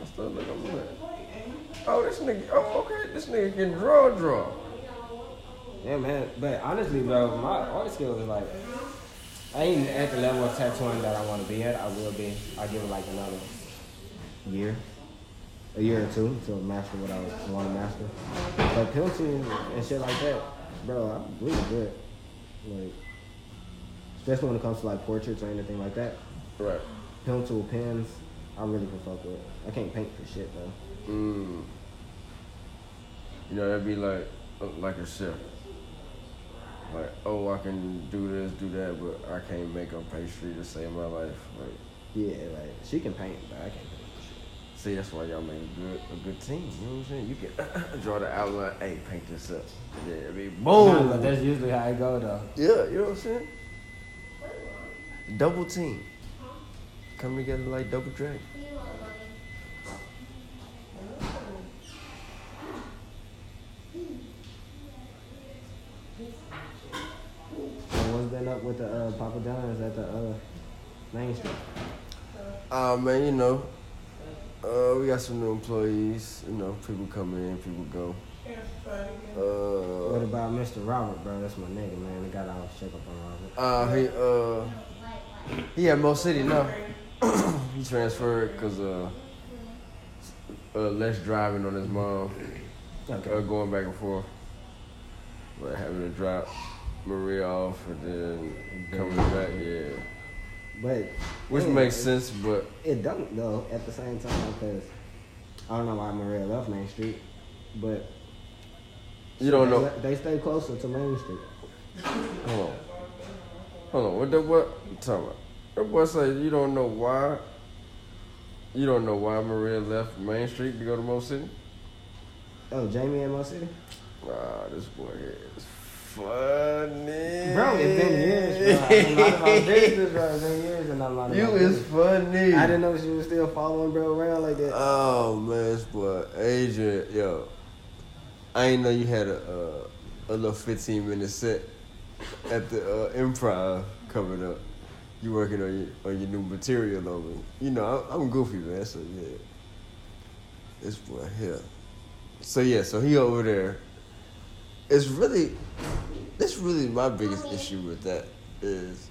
I started looking, I'm like, oh, this nigga, oh, okay, this nigga can draw, draw. Yeah, man. But honestly, bro, my art skills is like, I ain't at the level of tattooing that I want to be at. I will be. I give it like another year, a year or two to master what I want to master. But pencils and shit like that, bro, I'm really good. Like, especially when it comes to like portraits or anything like that. Right. Pencil, pens, I really can fuck with. I can't paint for shit though. Mm. You know, that'd be like uh, like a chef. Like, oh, I can do this, do that, but I can't make a pastry to save my life. Like, Yeah, like she can paint, but I can't paint shit. see, that's why y'all make a good a good team. You know what I'm saying? You can draw the outline. Hey, paint this up. Yeah, I mean, Nah, boom. but that's usually how I go though. yeah, you know what I'm saying? Double team. come together like double drag. Up with the uh, Papa John's at the uh, Main Street? Uh man, you know, uh, we got some new employees. You know, people come in, people go. What Uh, about Mr. Robert, bro? That's my nigga, man. We got always check up on Robert. uh, he uh, he at Mo City now. he transferred because uh, uh, less driving on his mom, Okay. uh, going back and forth, like having to drop Maria off and then coming back. Yeah, But which yeah, makes it- sense, but It don't though. At the same time, because I don't know why Maria left Main Street, but you don't they, know. They stay closer to Main Street. Hold on. Hold on. What the what? I'm talking about? That boy say you don't know why. You don't know why Maria left Main Street to go to Mo City? Oh, Jamie and Mo City. Ah, this boy here is funny. Bro, it's been years, bro. I'm not about business, bro. It's been years and I'm not You is funny. I didn't know she was still following bro around like that. Oh man, this boy Adrian, yo. I ain't know you had a uh, a little 15 minute set at the uh, improv coming up. You working on your on your new material over. You know, I'm, I'm goofy man, so yeah. This boy here. So yeah, so he over there. It's really, this really my biggest issue with that is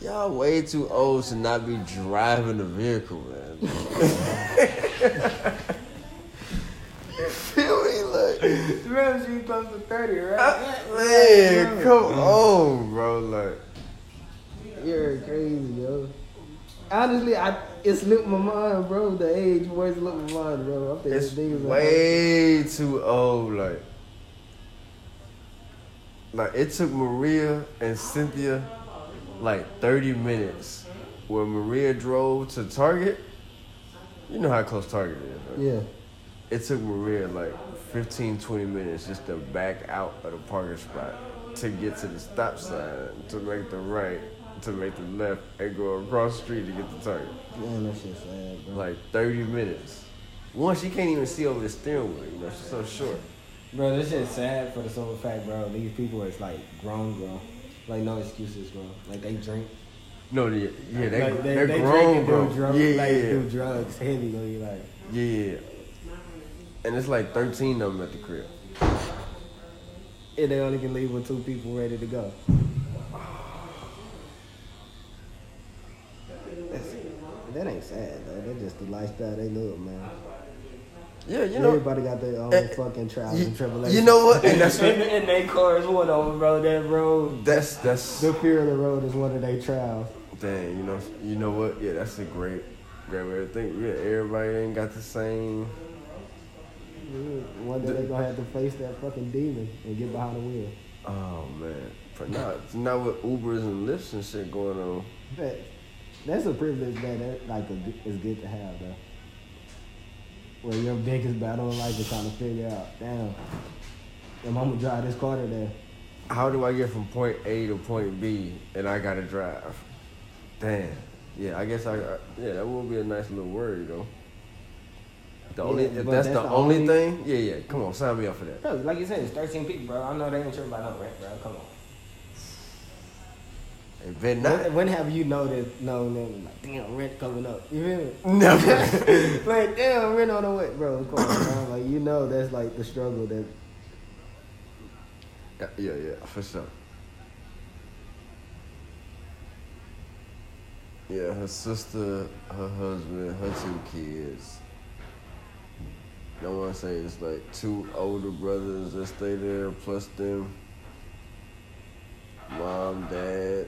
y'all way too old to not be driving a vehicle, man. You feel me like, she close to 30, right? Man, come on, bro. Like, You're crazy, yo. Honestly, I it slipped my mind, bro. The age boy slipped my mind, bro. I'm thinking it's niggas way too old. Like, like it took Maria and Cynthia like 30 minutes. When Maria drove to Target, you know how close Target is, right? Yeah. It took Maria like 15, 20 minutes just to back out of the parking spot to get to the stop sign, to make the right, to make the left, and go across the street to get to Target. Man, that shit's sad, bro. Like 30 minutes. One, she can't even see over the steering wheel, you know, she's so short. Bro, this shit's sad for the simple fact, bro. These people is like grown, grown. Like no excuses, bro. Like they drink. No, yeah, yeah they, like, they're they grown, drink bro. drugs. yeah, like yeah, do drugs heavy, though. You like. yeah, yeah. And it's like 13 of them at the crib. And they only can leave with two people ready to go. That's, that ain't sad though. That's just the lifestyle they live, man. Yeah, you know. Everybody got their own Eh, fucking trials You, and tribulations. you know what? And that's and, what, and they cars one over, bro. That road, that's that's the fear of the road is one of their trials. Dang, you know, you know what? Yeah, that's a great, great way to think. Yeah, everybody ain't got the same. One day they gonna have to face that fucking demon and get behind the wheel. Oh man, for now, now with Ubers and Lyfts and shit going on. But that's a privilege that, that like a, is good to have though. Where your biggest battle in life is trying to figure out, damn, am I'm gonna drive this car today? How do I get from point A to point B and I gotta drive? Damn. Yeah, I guess I. I yeah, that would be a nice little worry though. The Yeah, only if that's, that's the, the only, only- thing, yeah, yeah. Come on, sign me up for that. Bro, like you said, it's 13 people, bro. I know they ain't sure about no rent, bro. Come on. Bet When, not. when have you noticed, known them, like, damn, rent coming up? You feel me? Never. like, damn, rent on the way, bro. Come on, bro. Like, you know that's like the struggle that yeah, yeah, yeah, for sure. Yeah, her sister, her husband, her two kids. I want to say it's like two older brothers that stay there, plus them. Mom, dad.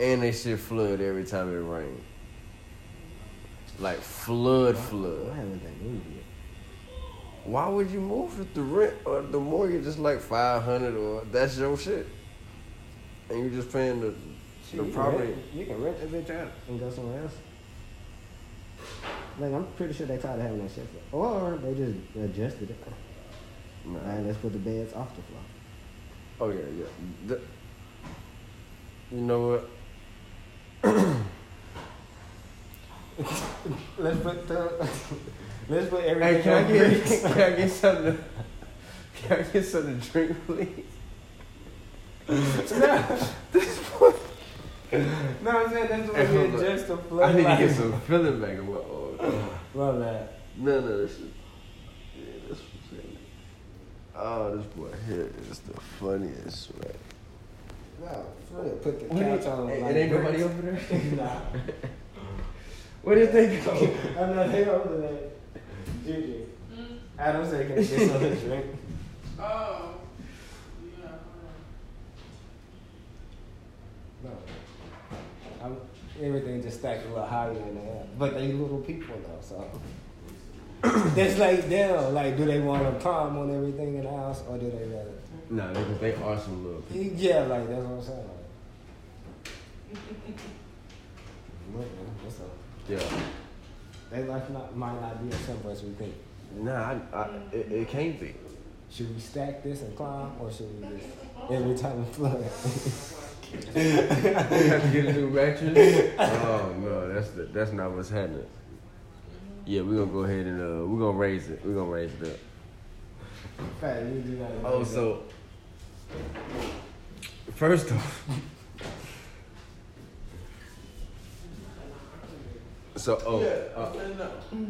And they shit flood every time it rains. Like flood, Why flood. haven't they moved yet? Why would you move if the rent or the mortgage is like five hundred or that's your shit, and you're just paying the Shit, the you property? Can rent, you can rent that bitch out and go somewhere else. Like I'm pretty sure they tired of having that shit, or they just adjusted it. Nah. All right, let's put the beds off the floor. Oh yeah, yeah. The- you know what? Let's put the, let's put everything. Hey, can I get can I get something? To, can I get something to drink, please? No, no, I'm saying that's what Hey, we up. adjust the I flow. need to get some feeling back Well, man. No, no, this is yeah, this was. Oh, this boy here is the funniest, right? No, for real, put the What couch on. It like ain't nobody over there. nah. Where did they go? I'm not here over there. Gigi. Hmm? Adam said, can I get something to drink? Oh. Yeah. No. I'm, everything just stacked a little higher in there. But they little people though, so. That's like them. Like, do they want to climb on everything in the house or do they rather? Nah, niggas, they are some little people. Yeah, like, that's what I'm saying. Like, what's up? Yeah. Their life not, might not be as simple as we think. Nah, I, I, it, it can't be. Should we stack this and climb, or should we just every time we flood? we have to get a new mattress. Oh no, that's the, that's not what's happening. Yeah, we're gonna go ahead and uh, we're gonna raise it. We're gonna raise it up. Fact, you do gotta Oh, that. so first off, so oh, uh,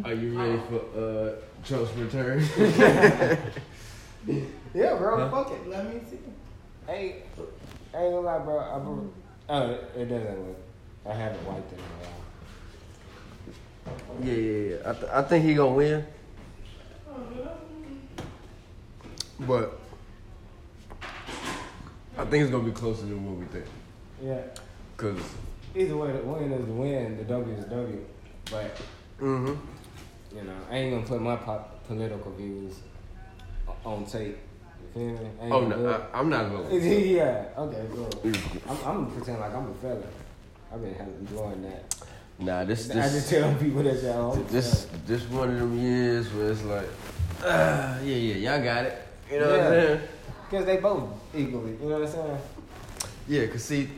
are you ready for uh, Trump's return? yeah, bro, Huh? fuck it. Let me see. Hey, I ain't gonna lie, bro. I, bro oh, it, it doesn't work. I haven't wiped it in a while. yeah, yeah, yeah. I, th- I think he gonna win, but I think it's gonna be closer than what we think. Yeah. Cause, Either way, the win is the win. The W is W. But mm-hmm. you know, I ain't gonna put my pop- political views on tape. You feel me? Oh no. I, I'm not going. yeah. Okay. Cool. I'm, I'm gonna pretend like I'm a fella. I've been having- enjoying that. Nah, this is. I just this tell people that y'all. A this this one of them years where it's like, ah, yeah, yeah, y'all got it. You know what I'm Yeah. saying? Cause they both equally. You know what I'm saying? Yeah, cause see,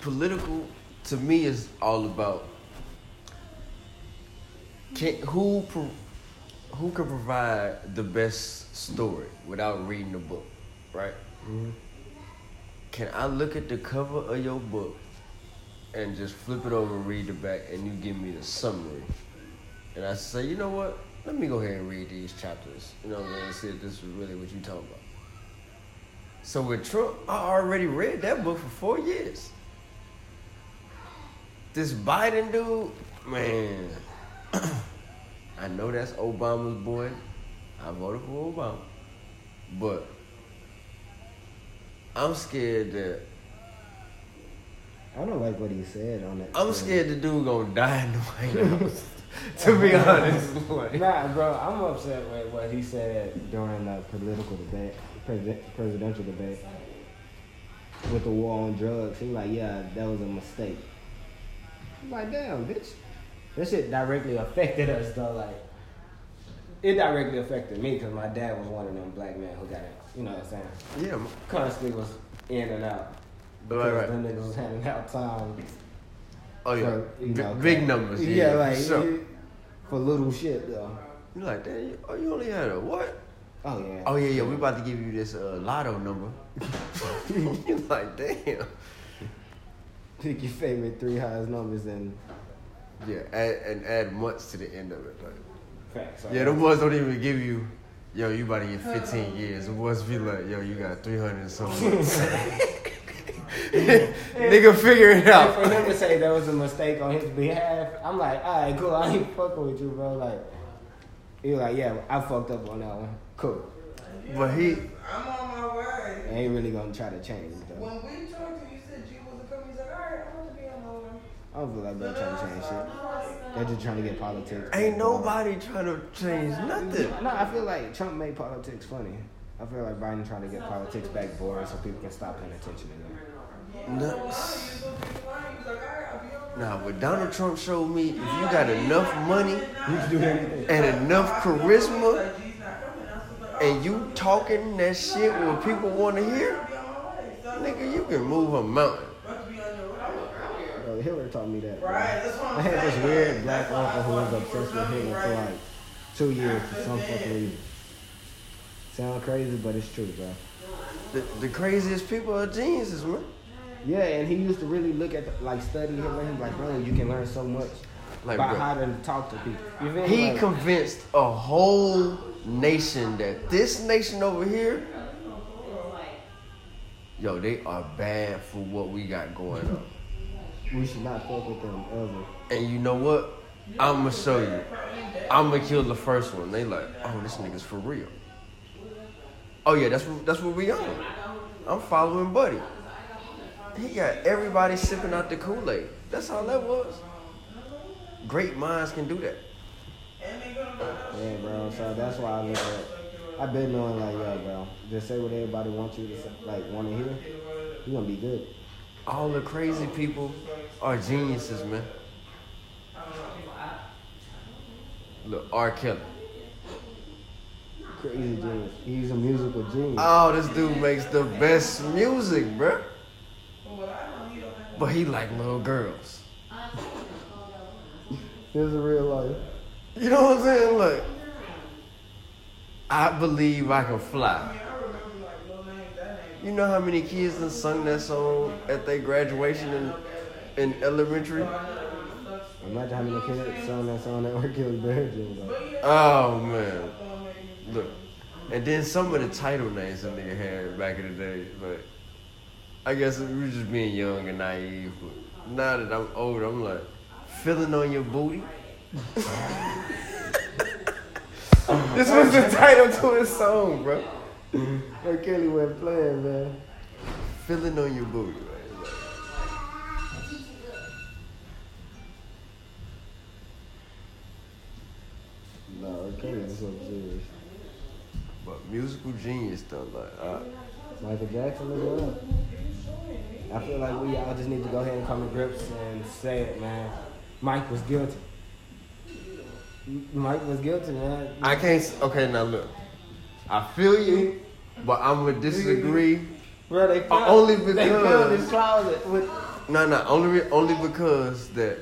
political to me is all about can who pro, who can provide the best story without reading the book, right? Mm-hmm. Can I look at the cover of your book and just flip it over and read the back, and you give me the summary, and I say, you know what? Let me go ahead and read these chapters. You know what I'm saying? See if this is really what you talking about. So with Trump, I already read that book for four years. This Biden dude, man, I know that's Obama's boy. I voted for Obama. But I'm scared that I don't like what he said on that. I'm scared the dude gonna die in the White House. to be honest. Like, Nah, bro, I'm upset with what he said during the political debate, president, presidential debate, with the war on drugs. He was like, yeah, that was a mistake. I'm like, damn, bitch. This shit directly affected us, though. Like, it directly affected me because my dad was one of them black men who got it. You know what I'm saying? yeah, Constantly was in and out. Because right. them niggas was handing out time. oh yeah, for, you B- know, big numbers. Yeah, Yeah, like, sure. for little shit, though. You're like, damn, you, oh, you only had a what? Oh, yeah. Oh yeah, yeah, we about to give you this uh, lotto number. you like, damn. Pick your favorite three highest numbers and Yeah, add, and add months to the end of it. Like, facts. yeah, the boys don't even give you, yo, you about to get 15 years. The boys be like, yo, you got 300 and something. Nigga, figure it And out. for him to say that was a mistake on his behalf, I'm like, all right, cool. I ain't fucking with you, bro. Like, he was like, yeah, I fucked up on that one. Cool. But he, I'm on my way. Ain't really gonna try to change though. When we talked to you, you said G wasn't coming. He's like, all right, I want to be on my way. I don't feel like they're trying to change shit. They're just trying to get politics. ain't nobody trying to change nothing. No, I feel like Trump made politics funny. I feel like Biden trying to get politics back boring so people can stop paying attention to them. No. He was supposed to be fine. He was like, all right, I'll be on. Nah, what Donald Trump showed me, if you got enough money You can do anything. and enough charisma, Like, G's not coming. I was like, and you talking that shit what people want to hear, I'll be on my way. So, nigga, you can move a mountain. about to be on your way. Bro. Hitler taught me that. bro. Right, that's what I'm had this weird black uncle who was obsessed with Hitler for like two years for some fucking reason. Sound crazy, but it's true, bro. The, the craziest people are geniuses, man. Yeah, and he used to really look at the, like study Hitler. He was like, bro, you can learn so much Like, about bro, how to talk to people. He Like, convinced a whole nation that this nation over here, yo, they are bad for what we got going on. we should not fuck with them ever. And you know what? I'm gonna show you. I'm gonna kill the first one. They like, oh, this nigga's for real. Oh yeah, that's what that's what we on. I'm following Buddy. He got everybody sipping out the Kool Aid. That's all that was. Great minds can do that. Yeah, bro. So that's why I look at. I've been knowing like, yo, bro, just say what everybody wants you to say, like want to hear. You gonna be good. All the crazy people are geniuses, man. Look, R. Kelly. Crazy genius. He's a musical genius. Oh, this dude makes the best music, bruh. But he like little girls. this is real life. You know what I'm saying? Look, I believe I can fly. You know how many kids done sung that song at their graduation in, in elementary? Imagine how many kids sung that song that were killed Virgin, bro. Oh man, look, and then some of the title names that nigga had back in the day, but I guess we were just being young and naive. But now that I'm older, I'm like feeling on your booty. this was the title to his song, bro. R. Kelly wasn't playing, man. Feeling on your booty. Right? Like, No, R. Kelly was so serious. but musical genius though, like uh, Michael Jackson as well. I feel like we all just need to go ahead and come to grips and say it, man. Mike was guilty. Mike was guilty, man. I can't. Okay, now look, I feel you, but I'm gonna disagree. Bro, they Uh, only they filled because- his closet with. No, no, only only because that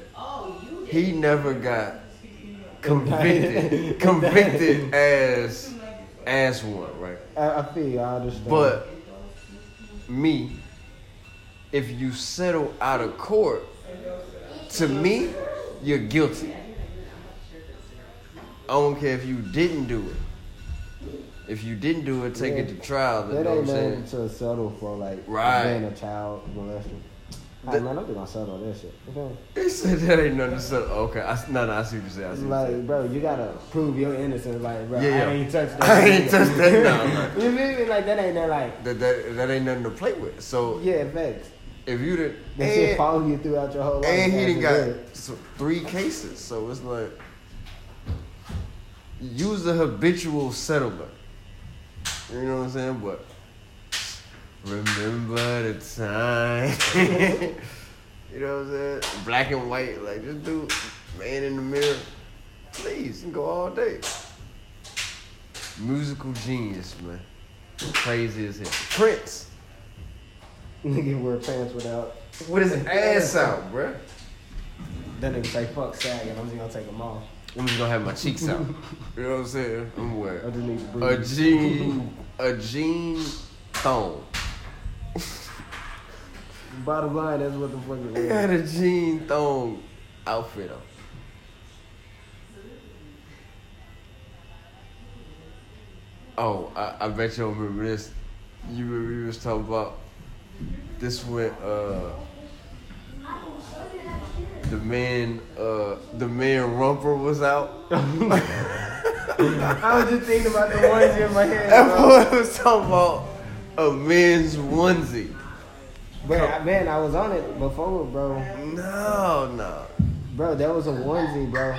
he never got convicted convicted as as one, right? I, I feel you, I understand. But me, if you settle out of court, to me, you're guilty. I don't care if you didn't do it. If you didn't do it, take it to trial. That ain't nothing to settle for, like Right. being a child molester. That- man, I'm gonna settle that shit. Okay? They said that ain't nothing to settle. Okay, I, no, no, I see what you say. I see what you say. Like, bro, you gotta prove your innocence. Like, bro, Yeah, yeah. I ain't touched that. I ain't touched that, no, you feel me? Like, that ain't that, like, That, that that ain't nothing to play with. So yeah, facts. if you did, That shit and, follow you throughout your whole life. and he done got so, three cases, so it's like use a habitual settler. You know what I'm saying? But remember the time. you know what I'm saying? Black and white, like just do man in the mirror. Please, you can go all day. Musical genius, man. Crazy as hell. Prince. Nigga wear pants without. With his ass out, bruh. That nigga say fuck sagging. I'm just gonna take them off. I'm just gonna have my cheeks out. You know what I'm saying? I'm I wearing just a jean, a jean thong. Bottom line, that's what the fuck it He had a jean thong outfit on. Oh, I, I bet you don't remember this. You remember you was talking about this when uh the man uh the man rumper was out. I was just thinking about the ones in my head. Bro. boy was talking about a men's onesie. But I- man, I was on it before, bro. No, no. Bro, that was a onesie, bro.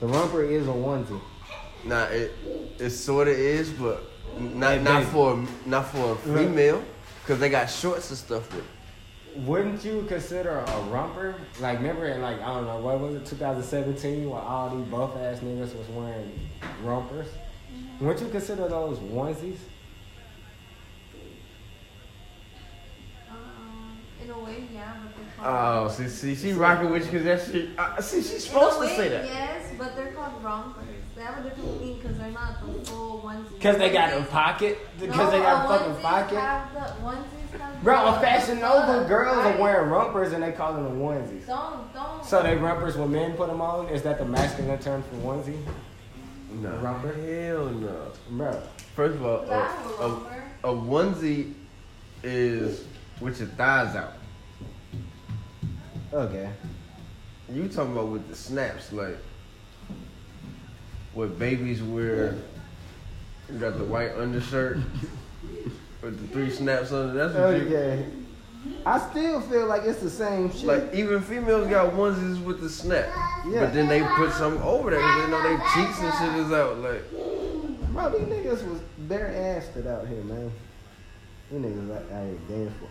The romper is a onesie. Nah, it it sort of is, but not It not for not for a female, cause they got shorts and stuff with. it. Wouldn't you consider a romper? Like, remember in like I don't know what was it, 2017, where all these buff ass niggas was wearing rompers? Wouldn't you consider those onesies? Um, in a way, yeah, but they're Oh, see, see, she rocking with you because that shit. Uh, see, she's In a supposed to say that. Yes, but they're called rompers. They have a different meaning because they're not the full ones. Because they got a pocket. Because they got a fucking pocket. Have the, onesies have Bro, the- a Fashion the Nova girls are wearing rumpers and they call them onesies. Don't don't. So they rumpers when men put them on. Is that the masculine term for onesie? No, Romper? hell no. Bro, First of all, a a, a, a onesie is with your thighs out. okay. You talking about with the snaps, like what babies wear? You got the white undershirt with the three snaps on it. That's what you. Okay. I still feel like it's the same shit. Like even females got onesies with the snap, Yeah. but then they put something over there because they know their cheeks and shit is out. Like Bro, these niggas was bare assed out here, man. These niggas out here dead for.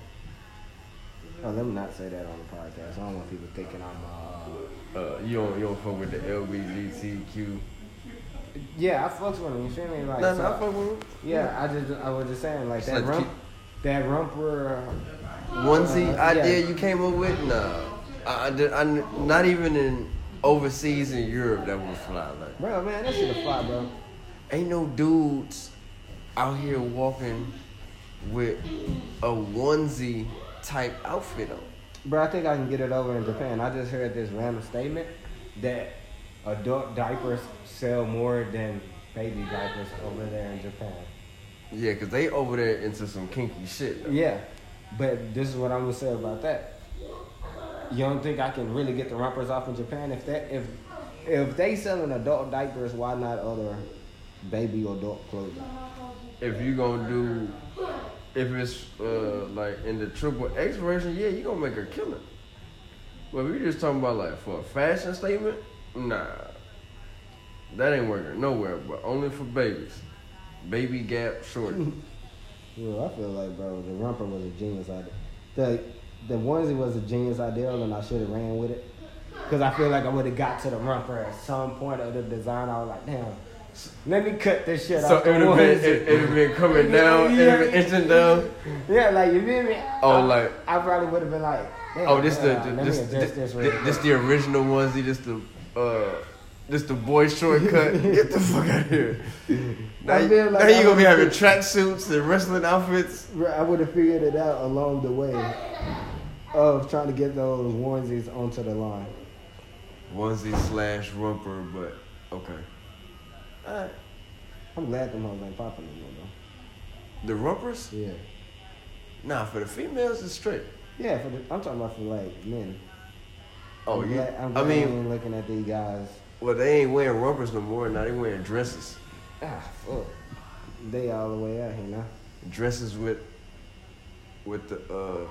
Oh, let me not say that on the podcast. I don't want people thinking I'm uh uh, you don't you don't fuck with the LGBTQ. Yeah, I fucks with them, you feel me? Like Nah, so- I fuck with them. Yeah, I just I was just saying like that like rump that rumper onesie Uh, idea yeah. you came up with? Nah, I, I, I, not even in overseas in Europe that would fly. Like, Bro, man, that shit a fly, bro. ain't no dudes out here walking with a onesie type outfit on. Bro, I think I can get it over in Japan. I just heard this random statement that adult diapers sell more than baby diapers over there in Japan. Yeah, cause they over there into some kinky shit. though. Yeah, but this is what I'm gonna say about that. You don't think I can really get the rompers off in Japan if that if if they selling adult diapers, why not other baby or adult clothing? If you gonna do, if it's uh, like in the triple X version, yeah, you gonna make a killing. But we just talking about like for a fashion statement, nah, that ain't working nowhere. But only for babies, baby gap shorty. Well, I feel like, bro, the rumper was a genius idea. The the onesie was a genius idea, and I should have ran with it. Cause I feel like I would have got to the rumper at some point of the design. I was like, damn, let me cut this shit So off. it the would have been, it, it would been coming down, it would been inching down. yeah, like you feel me? Oh, I, like- I probably would have been like, Oh, this the, the this, this, this, this, the original onesie. This the uh, this the boy shortcut. Get the fuck out of here. Now, I you- feel like now you gonna be having tracksuits and wrestling outfits. I would have figured it out along the way of trying to get those onesies onto the line. Onesie slash romper, but okay. Alright. I'm glad them hoes ain't popping no more The rompers? though. Yeah. Nah, for the females it's straight. Yeah, for the, I'm talking about for like men. Oh I'm yeah. glad, I'm I glad mean, looking at these guys. well they ain't wearing rubbers no more. Now they wearing dresses. Ah, fuck. They all the way out here now. Dresses with with the uh,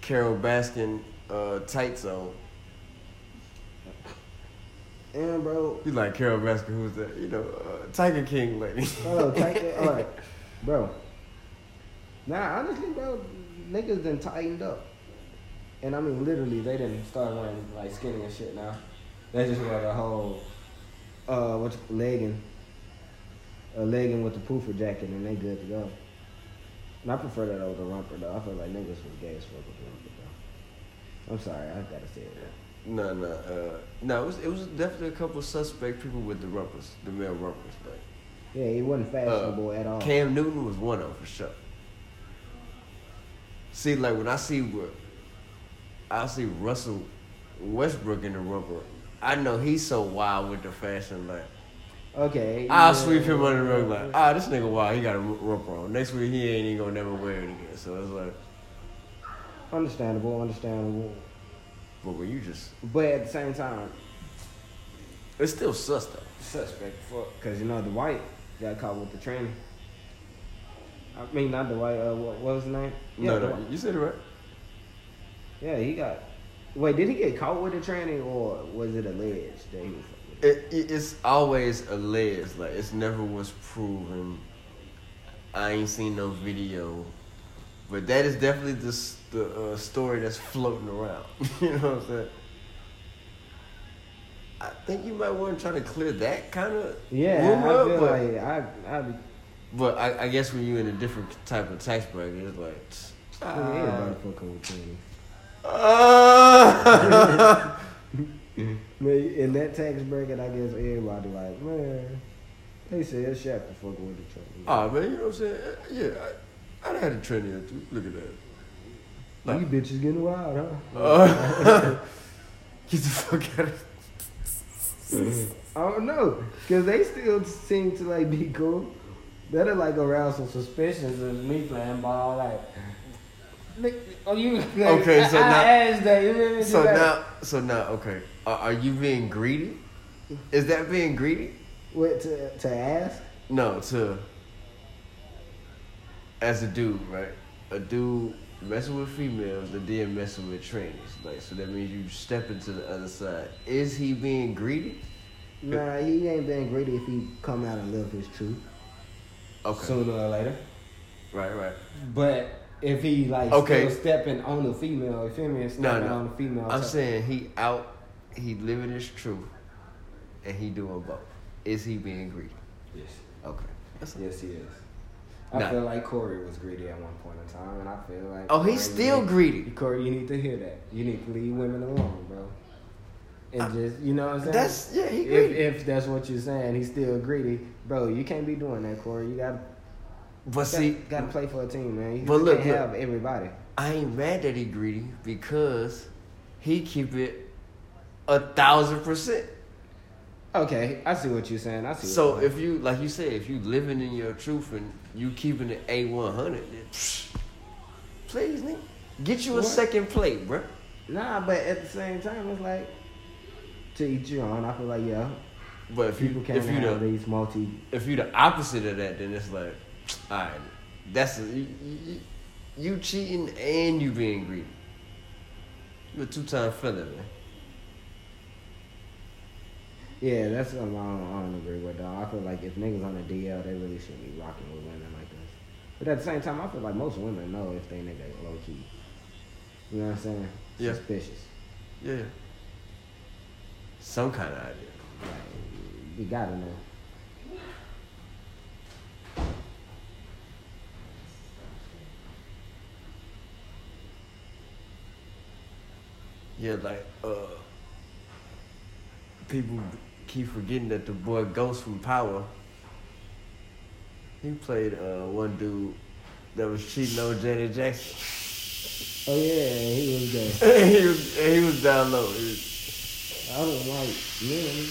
Carole Baskin uh, tights on. And bro, You like Carole Baskin? Who's that? You know, uh, Tiger King lady. oh, it. All right, bro. Nah, honestly, bro, niggas done tightened up. And I mean, literally, they didn't start wearing like skinny and shit now. They just wear the whole, uh, what's legging, a legging with the poofer jacket, and they good to go. And I prefer that over the romper though. I feel like niggas was gay as fuck with the romper though. I'm sorry, I gotta say it. no, no, uh, no. It was it was definitely a couple suspect people with the rumpers, the male rumpers. but Yeah, he wasn't fashionable at all. Cam Newton was one of them for sure. See, like when I see what I see Russell Westbrook in the rumper, I know he's so wild with the fashion. Like Okay. I'll yeah. sweep him under the rug. Like ah, this nigga wild. He got a rumper on. Next week he ain't even gonna never wear it again. So it's like, Understandable, understandable. but when you just, But at the same time, it's still sus though. suspect fuck. Because, you know, the white got caught with the tranny. I mean, not the white, uh, what, what was his name? no, the no, Dwight. you said it right. Yeah, he got. Wait, did he get caught with the tranny or was it alleged that he was It, it, it's always alleged. Like it's never was proven. I ain't seen no video, but that is definitely the the uh, story that's floating around. you know what I'm saying? I think you might want to try to clear that kind of Yeah, rumor, I feel but, like I, I be. but I, I guess when you're in a different type of tax bracket, it's like Uh, ah, everybody fucking with tranny. Uh, in that tax bracket, I guess everybody like, man, they said Shaq to fuck with the oh man, you know what I'm saying? Yeah, I, I'd had a trend here too. Look at that. You bitches getting wild, huh? Uh, get the fuck out of I don't know, cause they still seem to like be cool. That'll like arouse some suspicions of me playing ball. Like, oh you? Like, Okay, so I, now- I asked that. You know what I mean? So Like, now, so now, okay. Are, are you being greedy? Is that being greedy? what to to ask? No, to as a dude, right? A dude messing with females and then messing with trannies. Like, so that means you step into the other side. Is he being greedy? Nah, he ain't been greedy if he come out and live his truth Okay. sooner or later. right, right. But if he like Okay. still stepping on the female, you feel me? No, stepping no. on the female. I'm type- saying he out, he living his truth, and he doing both. Is he being greedy? Yes. Okay. That's Yes, he is. I Nah. feel like Corey was greedy at one point in time, and I feel like Oh, he's Corey still need- greedy. Corey, you need to hear that. You need to leave women alone, bro. And I- just you know what I'm saying. That's yeah, he if, if that's what you're saying, he's still greedy, bro. You can't be doing that, Corey. You gotta but see, got to play for a team, man. You But look, can't look. have everybody. I ain't mad that he greedy because he keep it a thousand percent. Okay, I see what you're saying. I see. So if you like you said, if you living in your truth and you keeping it a one hundred, then please, nigga, get you a What? second plate, bro. Nah, but at the same time, it's like to each your own. I feel like yeah, But if people you can't if you have the these multi. if you the opposite of that, then it's like, all right, that's a, you, you, you cheating and you being greedy. You a two time fella, man. Yeah, that's something I don't, I don't agree with. Though I feel like if niggas on the DL, they really shouldn't be rocking with women like this. But at the same time, I feel like most women know if they nigga low key. You know what I'm saying? Yeah. Suspicious. Yeah. Some kind of idea. Like you gotta know. Yeah, like uh, people keep forgetting that the boy Ghost from Power. He played uh, one dude that was cheating on Janet Jackson. Oh yeah, he was and he was he was down low. Was, I don't like men.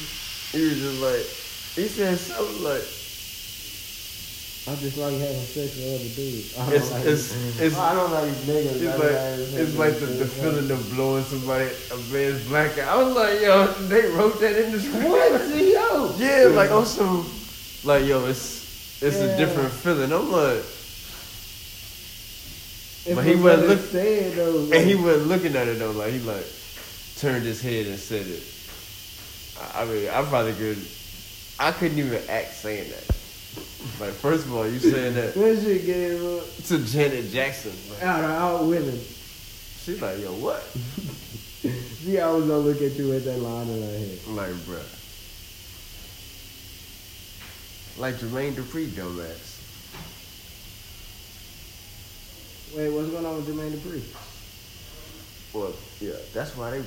he was just like he said something like I just like having sex with other dudes. I don't it's like it's it's, I don't like niggas. it's I like it's like the, the feeling of blowing somebody a man's black eye. I was like, yo, they wrote that in the script. What? Yo. Yeah, like also, like yo, it's it's Yeah. a different feeling. I'm like, If But he wasn't brother look- said though, like, and he wasn't looking at it though. Like he like turned his head and said it. I, I mean, I probably could. I couldn't even act saying that. Like first of all, you saying that That shit gave up. to Janet Jackson. Like, Out of all women. she's like, yo, what? She always gonna look at you with that line in her head. Like, bruh. Like Jermaine Dupri, dumbass. Wait, what's going on with Jermaine Dupri? Well, yeah, that's why they.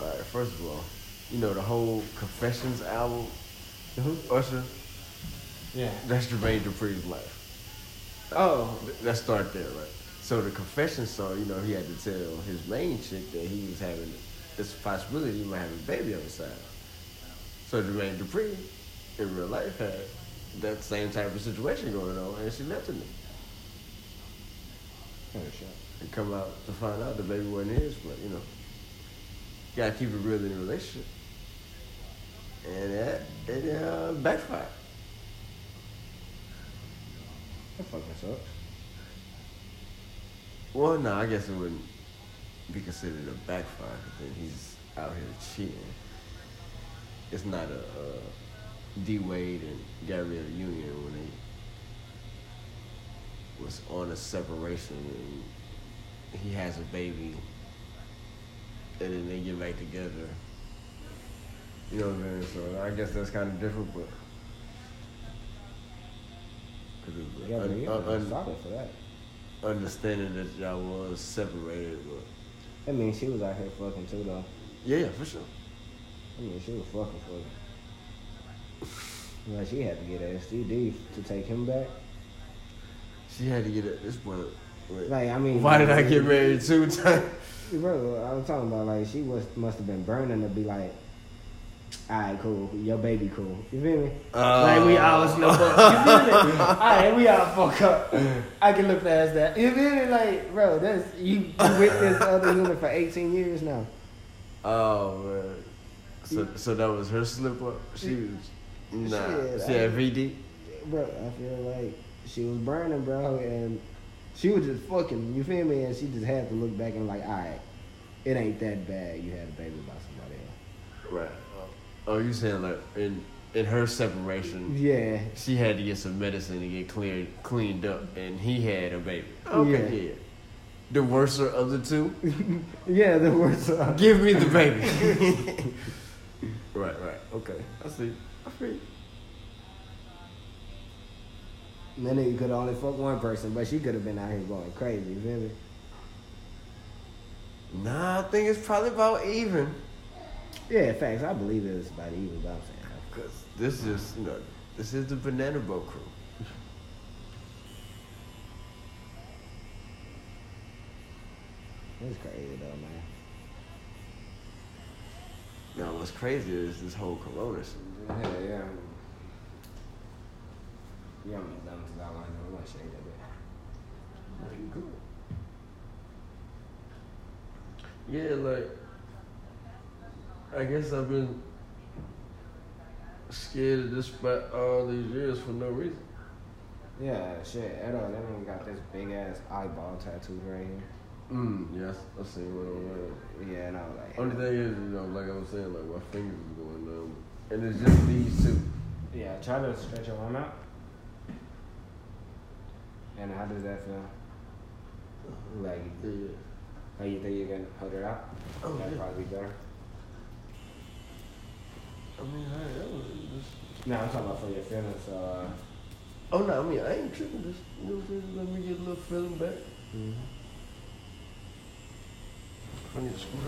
All right, first of all, you know the whole Confessions album, uh-huh. Usher. Yeah. That's Jermaine Dupri's life. Oh, Th- Let's start there, right? So the confession song, you know, he had to tell his main chick that he was having this possibility he might have a baby on the side. So Jermaine Dupree, in real life, had that same type of situation going on, and she left him. oh shit. and come out to find out the baby wasn't his, but you know, you gotta keep it real in a relationship. And that it uh, backfired. That fucking sucks. Well, no, I guess it wouldn't be considered a backfire then he's out here cheating. It's not a uh, D Wade and Gabrielle Union when they was on a separation and he has a baby and then they get back together. You know what I'm saying? So I guess that's kind of different, but. Solid for that. understanding that y'all was separated, but I mean, she was out here fucking too, though. Yeah, for sure. I mean, she was fucking for fucking. Like, she had to get a STD to take him back. She had to get at this point. Wait. Like, I mean, Why did I get married two times? Bro, I was talking about like she was must have been burning to be like, all right, cool, your baby cool. You feel me? Uh, like we always know, but you feel me? all right, we all fuck up. I can look past that. You feel me? Like, bro, that's you, you with this other woman for 18 years now. Oh man. So so that was her slip up. She was nah. Shit, she had VD. Bro, I feel like she was burning, bro, and she was just fucking. You feel me? And she just had to look back and like, all right, it ain't that bad. You had a baby by somebody else. Right. Oh, you saying like in in her separation, Yeah, she had to get some medicine to get cleared cleaned up, and he had a baby. Okay, Yeah. yeah. The worser of the two. yeah, the worst. Uh, Give me the baby. right, right. Okay, I see. I feel. That nigga could only fuck one person, but she could have been out here going crazy. You feel me? Nah, I think it's probably about even. Yeah, facts. I believe it was about even. But I'm saying, Cause this is you know this is the banana boat crew. it's crazy though, man. Now what's crazy is this whole corona shit. Yeah, yeah. Yeah, I'm dumb as I want to know. We're gonna shake that. Yeah, like I guess I've been scared of this spot all these years for no reason. Yeah, shit. Edo, that nigga got this big ass eyeball tattoo right here. Mm, yes, I see what I'm. Yeah, and I was like, Only thing is, you know, like I was saying, like my fingers is going numb, and it's just these two. yeah, try to stretch your arm out. And how does that feel? Like, Yeah. you think you can hold it out? Oh, That'd yeah. probably be better. I mean, hey, that was just. No, I'm talking about for your feelings. Uh, Oh no, I mean I ain't tripping. Just you know, what I'm saying? let me get a little feeling back. I need to scoot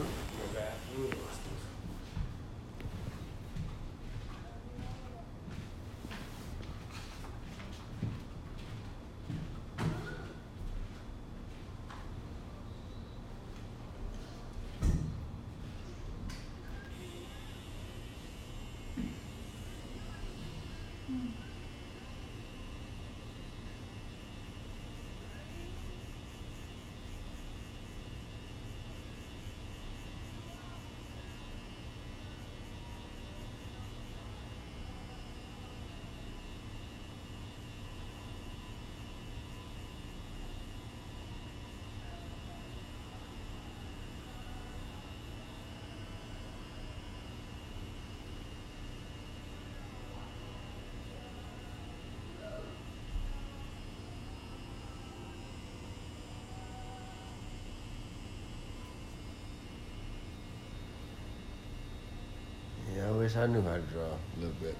wish I knew how to draw a little bit.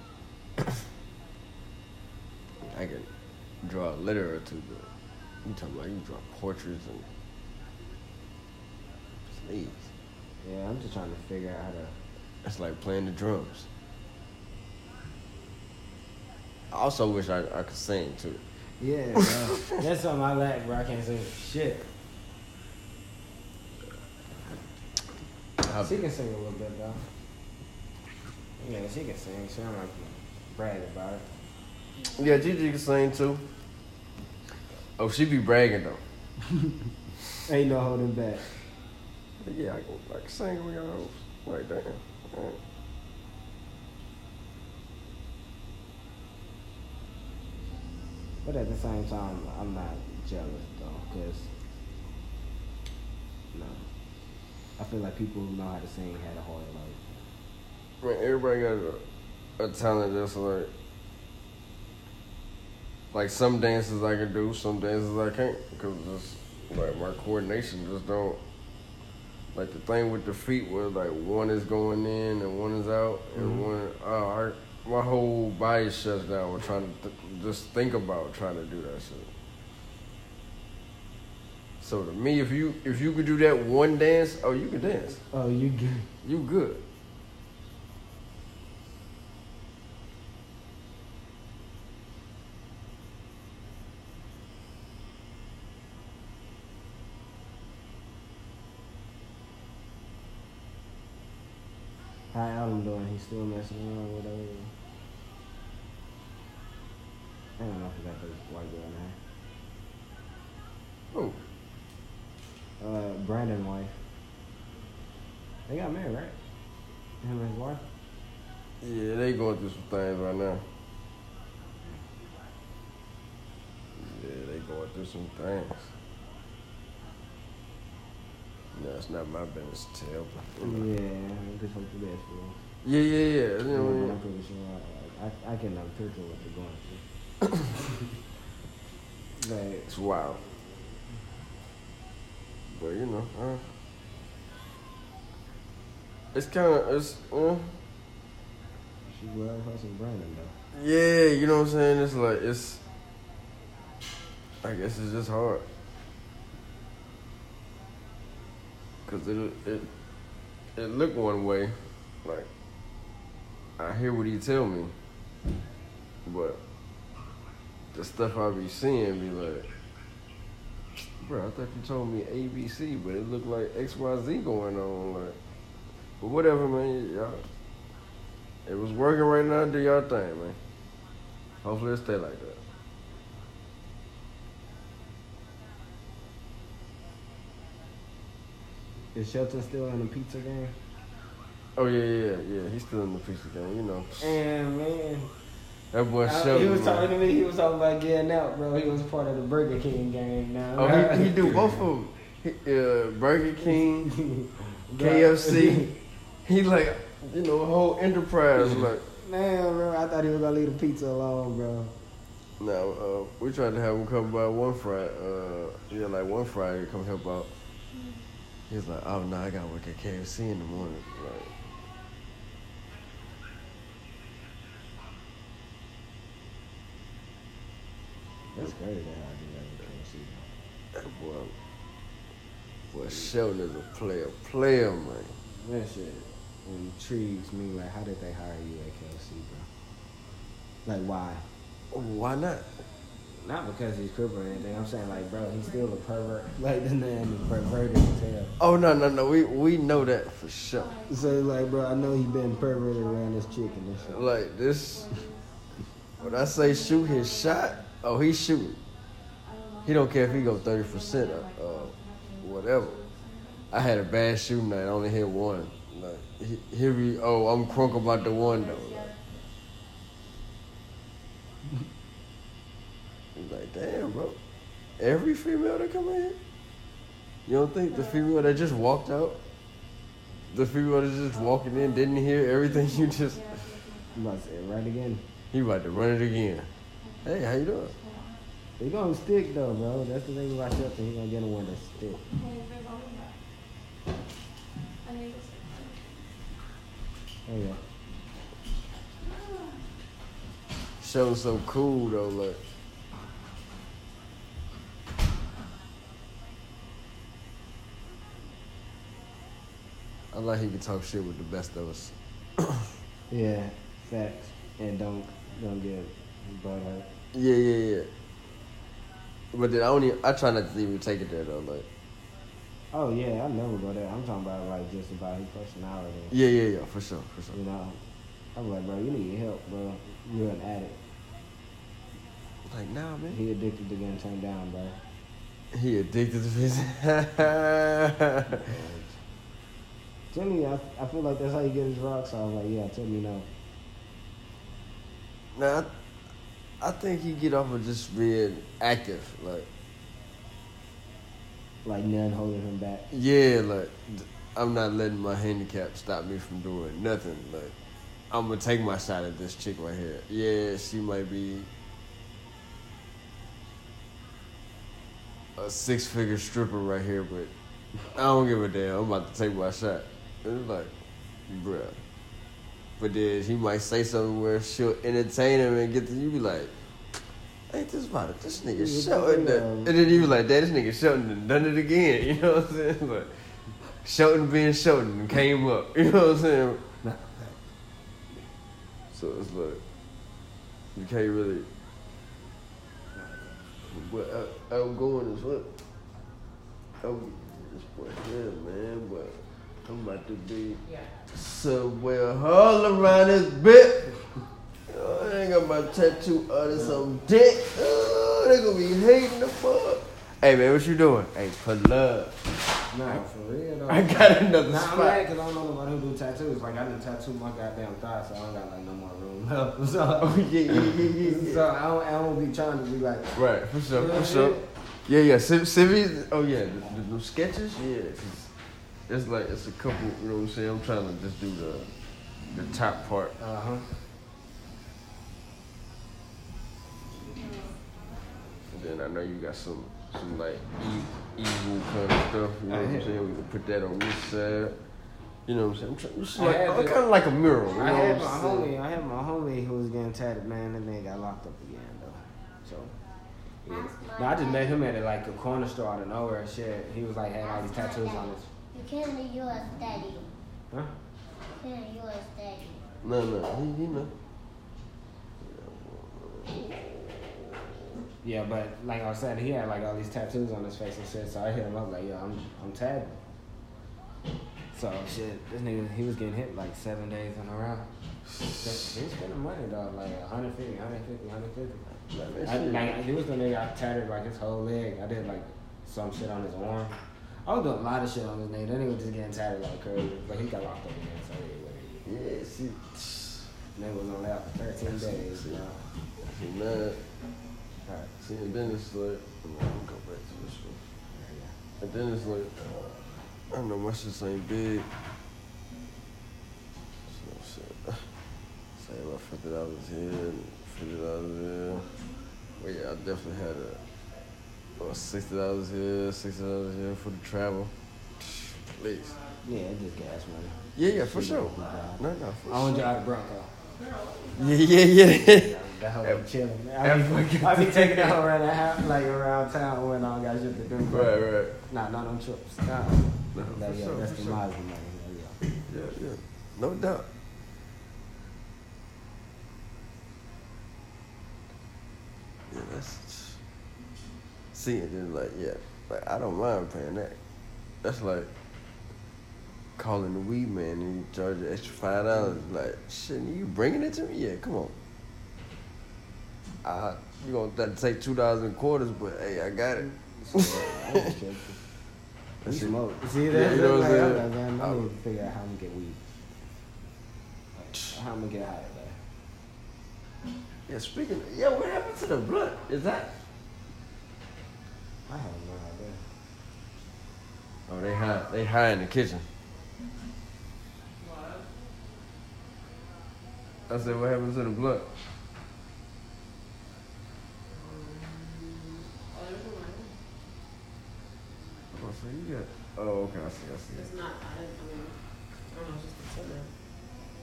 I can draw a letter or two, but you talking about you draw portraits and please. yeah, I'm just trying to figure out how to. It's like playing the drums. I also wish I, I could sing too. Yeah, bro. that's something I lack, bro. I can't sing shit. She can sing a little bit though. Yeah, she can sing. She don't like to brag about it. Yeah, Gigi can sing too. Oh, she be bragging though. Ain't no holding back. Yeah, I can, I can sing with y'all. Right there. Right. But at the same time, I'm not jealous though, cause no, I feel like people who know how to sing had a hard life. Man, everybody got a, a talent that's like like some dances I can do, some dances I can't because just like my coordination just don't like the thing with the feet where like one is going in and one is out and mm-hmm. one oh I my whole body shuts down with trying to th- just think about trying to do that shit. So to me, if you if you could do that one dance, oh, you can dance. Oh, you good? You good. How Adam doing? He still messing around with I don't know if that the white girl Oh, now. Uh, Brandon wife. They got married, right? Him and his wife. yeah, they going through some things right now. Yeah, they going through some things. No, it's not my business to tell. But, you know. Yeah, I just hope the best for them. Yeah, yeah, yeah. You know what I mean? I'm pretty sure I, I, I can um, picture what they're going through. like, It's wild. But you know, uh, it's kind of it's uh, she well hustling Brandon though. yeah, you know what I'm saying. It's like it's. I guess it's just hard. Cause it it it look one way, like I hear what he tell me, but the stuff I be seeing be like, bro, I thought you told me ABC, but it looked like X Y Z going on, like, but whatever, man, y'all. It was working right now. Do y'all thing, man. Hopefully it stay like that. Is Shelton still in the pizza game? Oh yeah, yeah, yeah. He's still in the pizza game, you know. And man, That boy I- he was man. talking to me. He was talking about getting out, bro. He was part of the Burger King game now. Oh, he, he do both of them. He, uh, Burger King, KFC. He like, you know, a whole enterprise. Like, Man, bro, I thought he was gonna leave the pizza alone, bro. now uh, we tried to have him come by one Friday. Uh, yeah, like one Friday, come help out. He was like, oh no, I gotta work at KFC in the morning. Like, That's crazy how I do that that boy, boy, Shelton is a player, player, man. That shit intrigues me. Like, how did they hire you at KFC, bro? Like, why? Why not? Not because he's crippled or anything. I'm saying, like, bro, he's still a pervert. Like, this man is perverted as hell. Oh no, no, no. We we know that for sure. So, like, bro, I know he been perverted around this chick and this shit. Like this, when I say shoot his shot, oh he's shooting. He don't care if he go thirty percent or uh, whatever. I had a bad shooting night. I only hit one. Like he, here we oh I'm crunk about the one though. Like, He's like damn bro, every female that come in. You don't think the female that just walked out, the female that just walking in didn't hear everything you just. I'm about to say it right again. He about to run it again. Hey, how you doing? He gonna stick though, bro. That's the thing about Shelton. He gonna get one that stick. Oh yeah. Showing so cool though, look. I like he can talk shit with the best of us. Yeah, facts. And don't don't get hurt. Yeah, yeah, yeah. But then I only I try not to even take it there though, like. Oh yeah, I never go there. I'm talking about like just about his personality. Yeah, yeah, yeah, for sure, for sure. You know, I'm like, bro, you need help, bro. You're an addict. Like, nah, man. He addicted to getting turned down, bro. He addicted to physics. Tell me, I, I feel like that's how you get his rocks. So I was like, yeah, tell me no. nah, I, think he get off of just being active, like. Like none holding him back. Yeah, like I'm not letting my handicap stop me from doing nothing. Like I'm gonna take my shot at this chick right here. Yeah, she might be a six figure stripper right here, but I don't give a damn. I'm about to take my shot. It's like, bruh. But then he might say something where she'll entertain him and get to you be like, Ain't this about it? This nigga Yeah, Shelton. yeah. done- And then he was like, Dad, this nigga Shelton and done it again. You know what I'm saying? Like, Shelton being Shelton came up. You know what I'm saying? Nah. So it's like, you can't really. But out- outgoing is what? Oh, this boy here, man. But I'm about to be somewhere all around this bit. Oh, I ain't got my tattoo artist some dick. Oh, they gonna be hating the fuck. Hey man, what you doing? Hey, pull up. Nah, for real though. I got another Nah, I'm spot. mad because I don't know nobody who do tattoos. Like I done tattoo my goddamn thigh, so I don't got like no more room left. So, Oh yeah, yeah, yeah, yeah, so I don't, I don't be trying to be like. Right, for sure, You know for sure. Yeah, yeah. Civ- Civies. Oh yeah, the, the, the sketches. Yeah, it's like it's a couple. You know what I'm saying? I'm trying to just do the the top part. Uh huh. And then I know you got some some like e- evil kind of stuff. You know what I'm saying? We can put that on this side. You know what I'm saying? I'm trying, it's I like had kind to- of like a mural. You know I had what my I'm saying? homie. I had my homie who was getting tatted, man, and then got locked up again though. So. Yeah. No, I just met him at like a corner store out of nowhere. Shit, he was like had all these tattoos on his. You can't leave yours steady. Huh? You can't leave yours steady. No, no, he, he know. Yeah, but like I said, he had like all these tattoos on his face and shit. So I hit him up like, yo, I'm I'm tagged. So shit, this nigga he was getting hit like seven days in a row. He was spending money dog, like 150, 150, 150. Like, I, like he was the nigga I tatted like his whole leg. I did like some shit on his arm. I was doing a lot of shit on this nigga. That nigga was just getting tatted like crazy, but he got locked up again. So yeah, what Yeah, see, is. Nigga was on that for 13 days. You know? see, man. Right. See, and then it's like, I'm gonna go back to this one. Yeah, And then it's like, uh, I don't know, my shit ain't big. So, shit. Say about fifty dollars here, fifty dollars there. Well, yeah, I definitely had a, oh, sixty dollars here, sixty dollars here for the travel. Please. yeah. Yeah, it's just gas money. Yeah, yeah, for sure. no doubt. No, no, for I want to sure. drive the Bronco. Yeah, yeah, yeah. That hoe be chilling. I every- be, I be taking it around the house, like around town when I don't got shit to do. right, right. Nah, not on trips. Nah. No, Like, for yeah, sure, that's the sure. miles money. Yeah, yeah. Yeah, yeah. No doubt. Yeah, that's see it then like yeah. Like I don't mind paying that. That's like calling the weed man and you charge an extra five dollars. Like shit, you bringing it to me? Yeah, come on. I you gonna have to take two dollars in quarters, but hey, I got it. So, I ain't tripping. We That's it. smoke. See, Yeah, that's you know what I'm I'm saying? like, man, I I- need to figure out how I'm gonna get weed. How I'm gonna get high today. Yeah, speaking. Of, yeah, what happened to the blunt? Is that? I have no idea. Oh, they high. They high in the kitchen. I said, what happened to the blunt? Oh, so you got. Oh, okay. I see. I see. It's not, I, I mean, I don't know, it's just a tenor.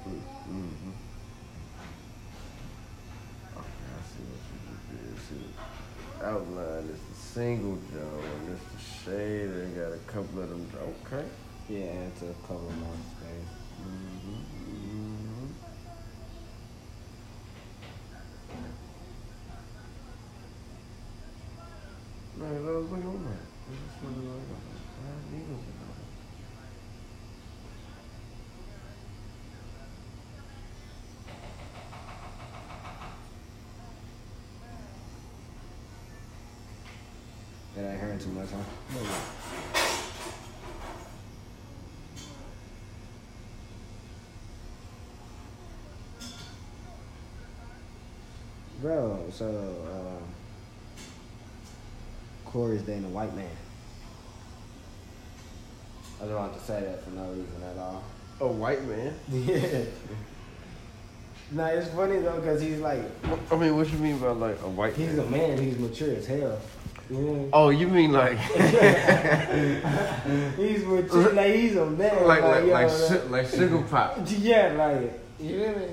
Mm-hmm. Okay, I see what you just did. See, outline is the single Joe, and it's the shade. They got a couple of them. Okay. Yeah, it's a couple more days. Mm-hmm. Mm-hmm. Man, I was looking on that. I was just looking like, I had needles in there. That ain't hurting too much, huh? Bro, so uh, Corey's dating a white man. I just wanted to say that for no reason at all. A white man? Yeah. nah, it's funny though, cause he's like, I mean, what you mean by like a white he's man? a man, he's mature as hell. Yeah. Oh, you mean like he's mature, like he's a man. like like yo, like, like- su- like sugar pop? Yeah, like you hear me?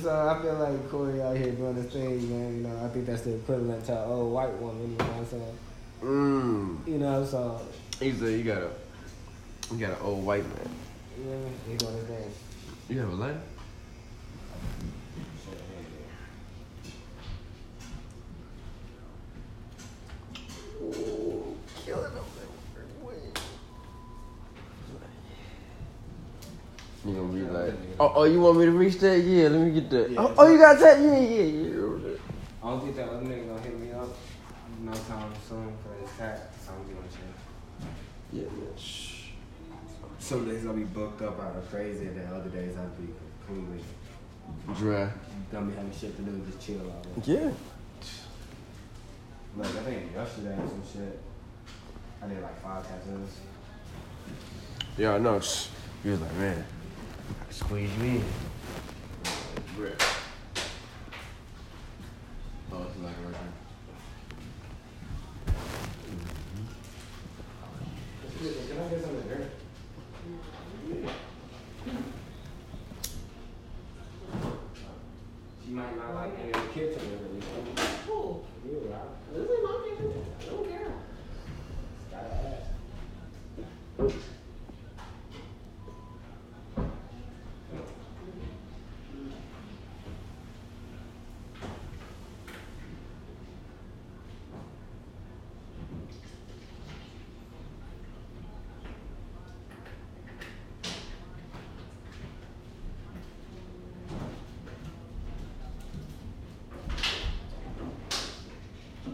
So I feel like Corey out here doing this thing, man. You know, I think that's the equivalent to an old white woman. You know what I'm saying? Mm. You know, so He said you got a, you got an old white man. yeah, he doing his thing. You have a lighter? Be like, oh, oh, you want me to reach that? Yeah, let me get that. Yeah, oh, oh, you got that? Yeah, yeah, yeah. I don't think that other nigga gonna hit me up no time soon for his tax. So I'm gonna chill. Yeah, man. Shh. Some days I'll be booked up out of crazy, and then other days I'll be completely Dry. don't be having shit to do, just chill out. Yeah. Like I think yesterday or some shit. I did like five tattoos. Yeah, I know. He was like, man, squeeze me in. Brett. Oh, it's like right Can I get some of there? She might not like being in the kitchen with her. Cool. This is my kitchen. I don't care. Gotta ask.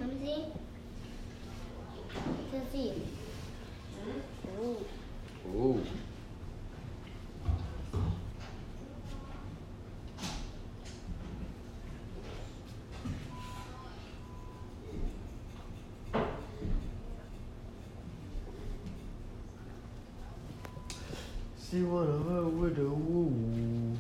Let me see. Let's see. Ooh. Ooh. She wanna her with the woo.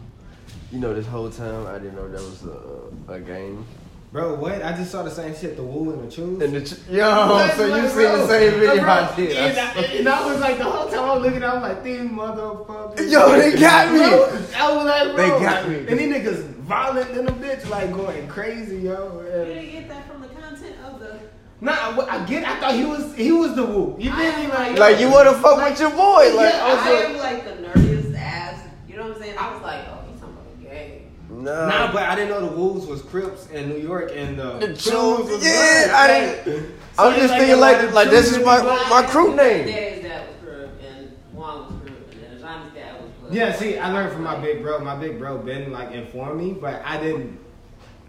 You know, this whole time I didn't know that was a, a game. Bro, what? I just saw the same shit, the woo and the choose. And the ch- yo, so you see the same video I did. And I, and I was like, the whole time I was looking, I was like, these motherfuckers. Yo, they got me. Bro, I was like, bro. They got me. And these niggas violent than a bitch, like going crazy, yo. You didn't get that from the content of the. Nah, I, I get. I thought he was he was the woo. You feel me? Like, Like you wanna fuck with your boy, like Yeah, I am like the nerdiest ass. You know what I'm saying? I was like, oh, he's talking about the gay. Nah, Nah, but I didn't know the Woos was Crips in New York and uh, the, The Choose Choose, was yeah, Bloods. I didn't- so I'm it's just like thinking a like like this is my my crew name. Dad's dad was Crip and Juan was Crip and Johnny's dad was Blood. Yeah, see, I learned from my big bro. My big bro been like informed me, but I didn't.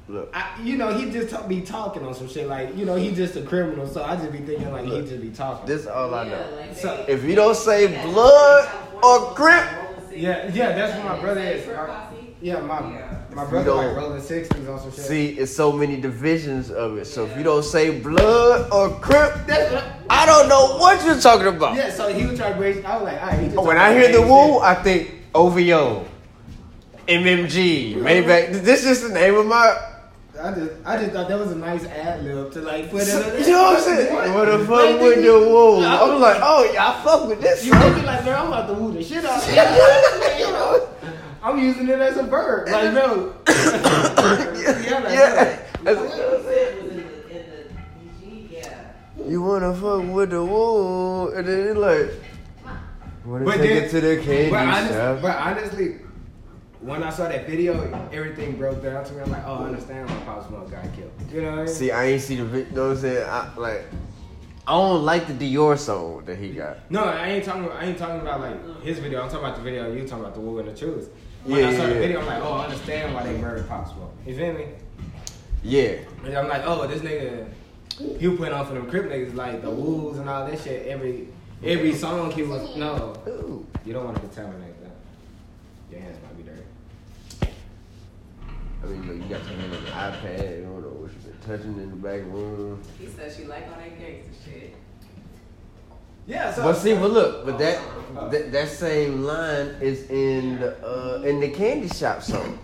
Look, I, you know, he just t- be talking on some shit like, you know, he just a criminal, so I just be thinking like he just be talking. this is all I Yeah, know. like So- If you don't say blood or grip, Yeah, yeah, that's what my brother is. Crip My- yeah, my Yeah. my brother don't- like rolling sixties on some shit. see, it's so many divisions of it. So if you don't say blood or crip, I don't know what you're talking about. yeah, so he was trying to raise. I was like, all right. He just When I hear the crazy woo. I think OVO, MMG, Maybach. This is the name of my. I just, I just thought that was a nice ad lib to like put in. You know what I'm saying? What the fuck with the woo? I was like, oh yeah, I fuck with this. You song. make me like, bro, I'm about to woo the shit out. of you. I'm using it as a verb, like, bro. yeah, like, yeah. What you said was in the, in the DG, yeah. You wanna fuck with the woo, and then it's like, wanna But take then- it to the candy But, honest, but honestly, when I saw that video, everything broke down to me. I'm like, oh, I understand why Pop Smoke got killed. You know what I mean? See, I ain't see the video. You know what I'm saying? I, like, I don't like the Dior song that he got. No, I ain't talking. I ain't talking about like his video. I'm talking about the video you talking about the Woo and the Choose. When Yeah, I saw yeah, the video, I'm like, oh, I understand why they murdered Pop Smoke. You feel me? Yeah. And I'm like, oh, this nigga, he was putting on for them Crip niggas like the Woos and all that shit. Every every song he was no. You don't want to contaminate that. Your hands might be dirty. I mean, look, you got something on the iPad. You don't know what you been touching in the back room. He said she like all that gangster shit. Yeah. So But see, but look, but that that, that same line is in the uh, in the candy shop song.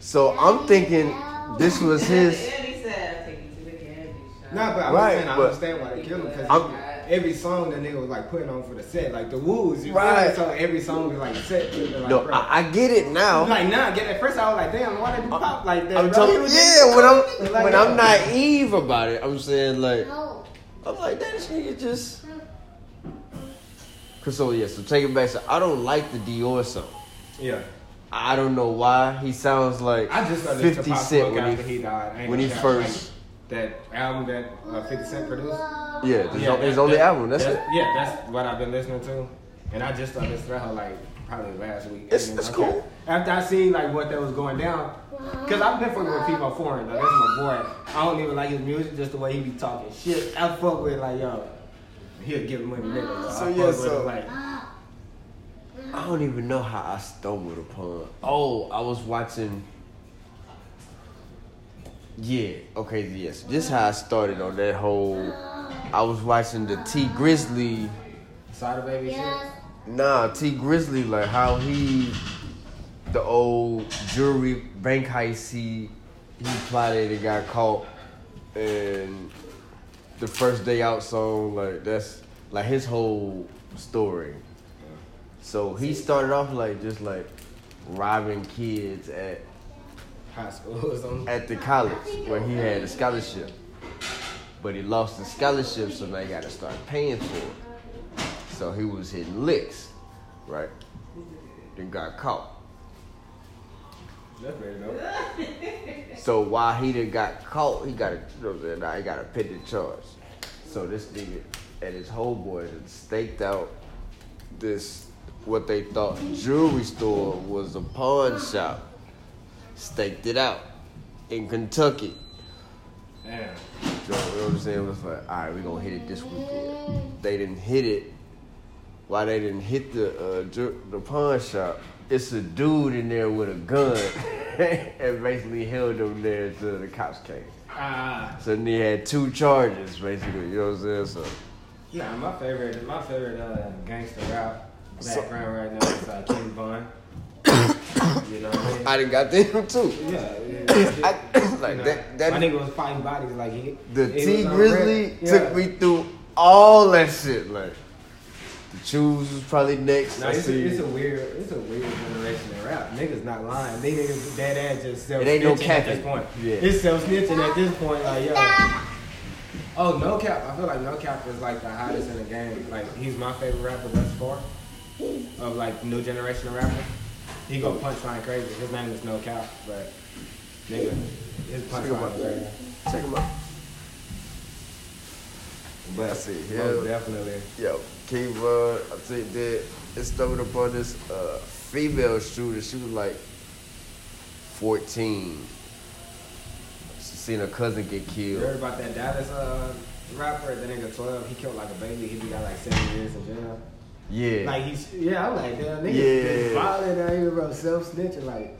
So I'm thinking this was his. And he said, I'll take you to the candy shop. Nah, but I'm Right, saying I but- understand why they killed him because I'm- every song that nigga was like putting on for the set, like the woos, you Right. right? So every song was like set. Like, No, bro. I, I get it now. like nah, get it. first I was like, damn, why they do pop like that? I'm bro? telling you, yeah. When I'm Like, when yeah. I'm naive about it, I'm saying like No. I'm like that nigga just. Cause so yeah, so take it back. So I don't like the Dior song. Yeah, I don't know why he sounds like I just started 50 to Pop Cent Smoke when he, he died. When he first- like, that album that uh, 50 Cent produced. yeah, his, Yeah, his that- only that- album. That's it. Yeah, that's what I've been listening to, and I just started listening to her like probably last week. It's- it's cool. After I seen like what that was going down, cause I've been fucking with People Foreign though. That's my boy. I don't even like his music, just the way he be talking shit. I fuck with like yo, he'll give him money nigga. So, I yeah, fuck with so- like I don't even know how I stumbled upon. Oh, I was watching. Yeah. Oh, okay. Yes. This is how I started on that whole. I was watching the Tee Grizzley. Sada Baby Yes. Nah, Tee Grizzley, like how he, the old jewelry bank heist, he, he plotted and got caught, and the first day out song, like that's like his whole story. So he started off like just like robbing kids at shit. High school or something. at the college where he had a scholarship, but he lost the scholarship, so now he got to start paying for it. So he was hitting licks, right? Then got caught. That's very dope. So while he done got caught, he got a, you know now he got a pending charge. So this nigga and his homeboy done staked out this what they thought jewelry store was a pawn shop. Staked it out in Kentucky. Damn. So, you know what I'm saying? It was like, all right, we're gonna hit it this weekend. They didn't hit it. Why they didn't hit the uh, ju- the pawn shop? It's a dude in there with a gun, and basically held them there until the cops came. Ah, So then he had two charges, basically. You know what I'm saying? So nah, my favorite, my favorite uh, gangster rap So- background right now is uh, King Von. You know what I mean? I done got them too. Yeah, yeah. I, like You know, that. That my nigga was fighting bodies like he. the Tee Grizzley. Yeah. took me through all that shit. Like the choose was probably next. No, it's a, it's a weird, it's a weird generation of rap. Niggas not lying. They niggas dead ass just self It ain't no snitching at this point. Yeah. It's self snitching at this point. Like yo. Oh, no cap. I feel like no cap is like the hottest in the game. Like he's my favorite rapper thus far. Of like new generation of rappers. He go punchline crazy. His name is no cap, but nigga, his punchline is crazy. Check him out. But I see, Most yeah, definitely. yo, Von, I think that it stumbled upon this uh, female shooter. She was like 14. She seen her cousin get killed. You heard about that Dallas uh, rapper? That nigga 12. He killed like a baby. He got like seven years in jail. Yeah. Like he's yeah, I'm like damn nigga, Yeah. yeah. violent out here, bro, self snitching. Like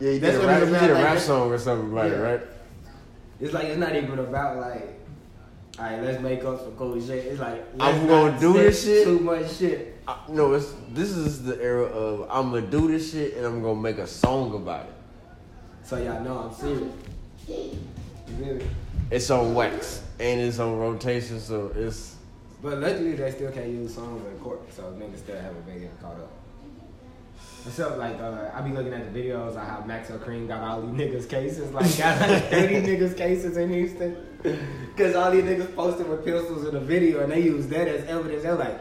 yeah, he that's did a what rap, he did a like rap song or something about it, right? it's like it's not even about like, all right, let's make up for cool shit. It's like I'm gonna do this shit. Too much shit. I, no, it's this is the era of I'm gonna do this shit and I'm gonna make a song about it. So y'all know I'm serious. You feel me? It's on wax and it's on rotation, so it's But luckily they still can't use songs in court, so niggas still haven't been getting caught up. Except like uh, I be looking at the videos of how Maxo Kream got all these niggas cases, like got like 30 niggas cases in Houston. Cause all these niggas posted with pistols in the video and they use that as evidence. They're like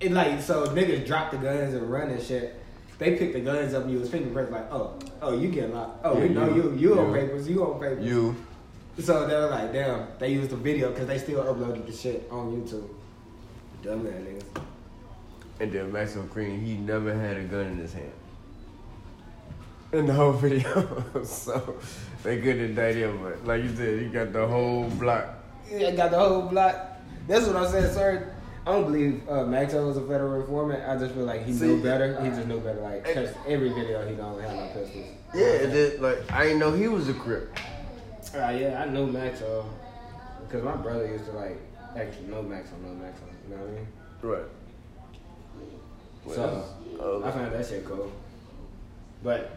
it like so niggas drop the guns and run and shit. They pick the guns up and use fingerprints like, oh, oh you get locked. Oh, we know you- you. You on you. papers, you on papers. you. So they were like, damn, they used the video because they still uploaded the shit on YouTube. Dumb ass niggas. And then Maxo Kream, he never had a gun in his hand. In the whole video. so they couldn't indict him, but like you said, he got the whole block. Yeah, got the whole block. That's what I'm saying, sir. I don't believe uh, Maxwell was a federal informant. I just feel like he See, knew better. He just knew better. Like, cause every video he don't have no pistols. Yeah, and then like I didn't know he was a crip. Uh, yeah, I knew Maxwell because my brother used to like actually know Maxwell, know Maxwell. You know what I mean? Right. So Well, I uh, found that shit cool. But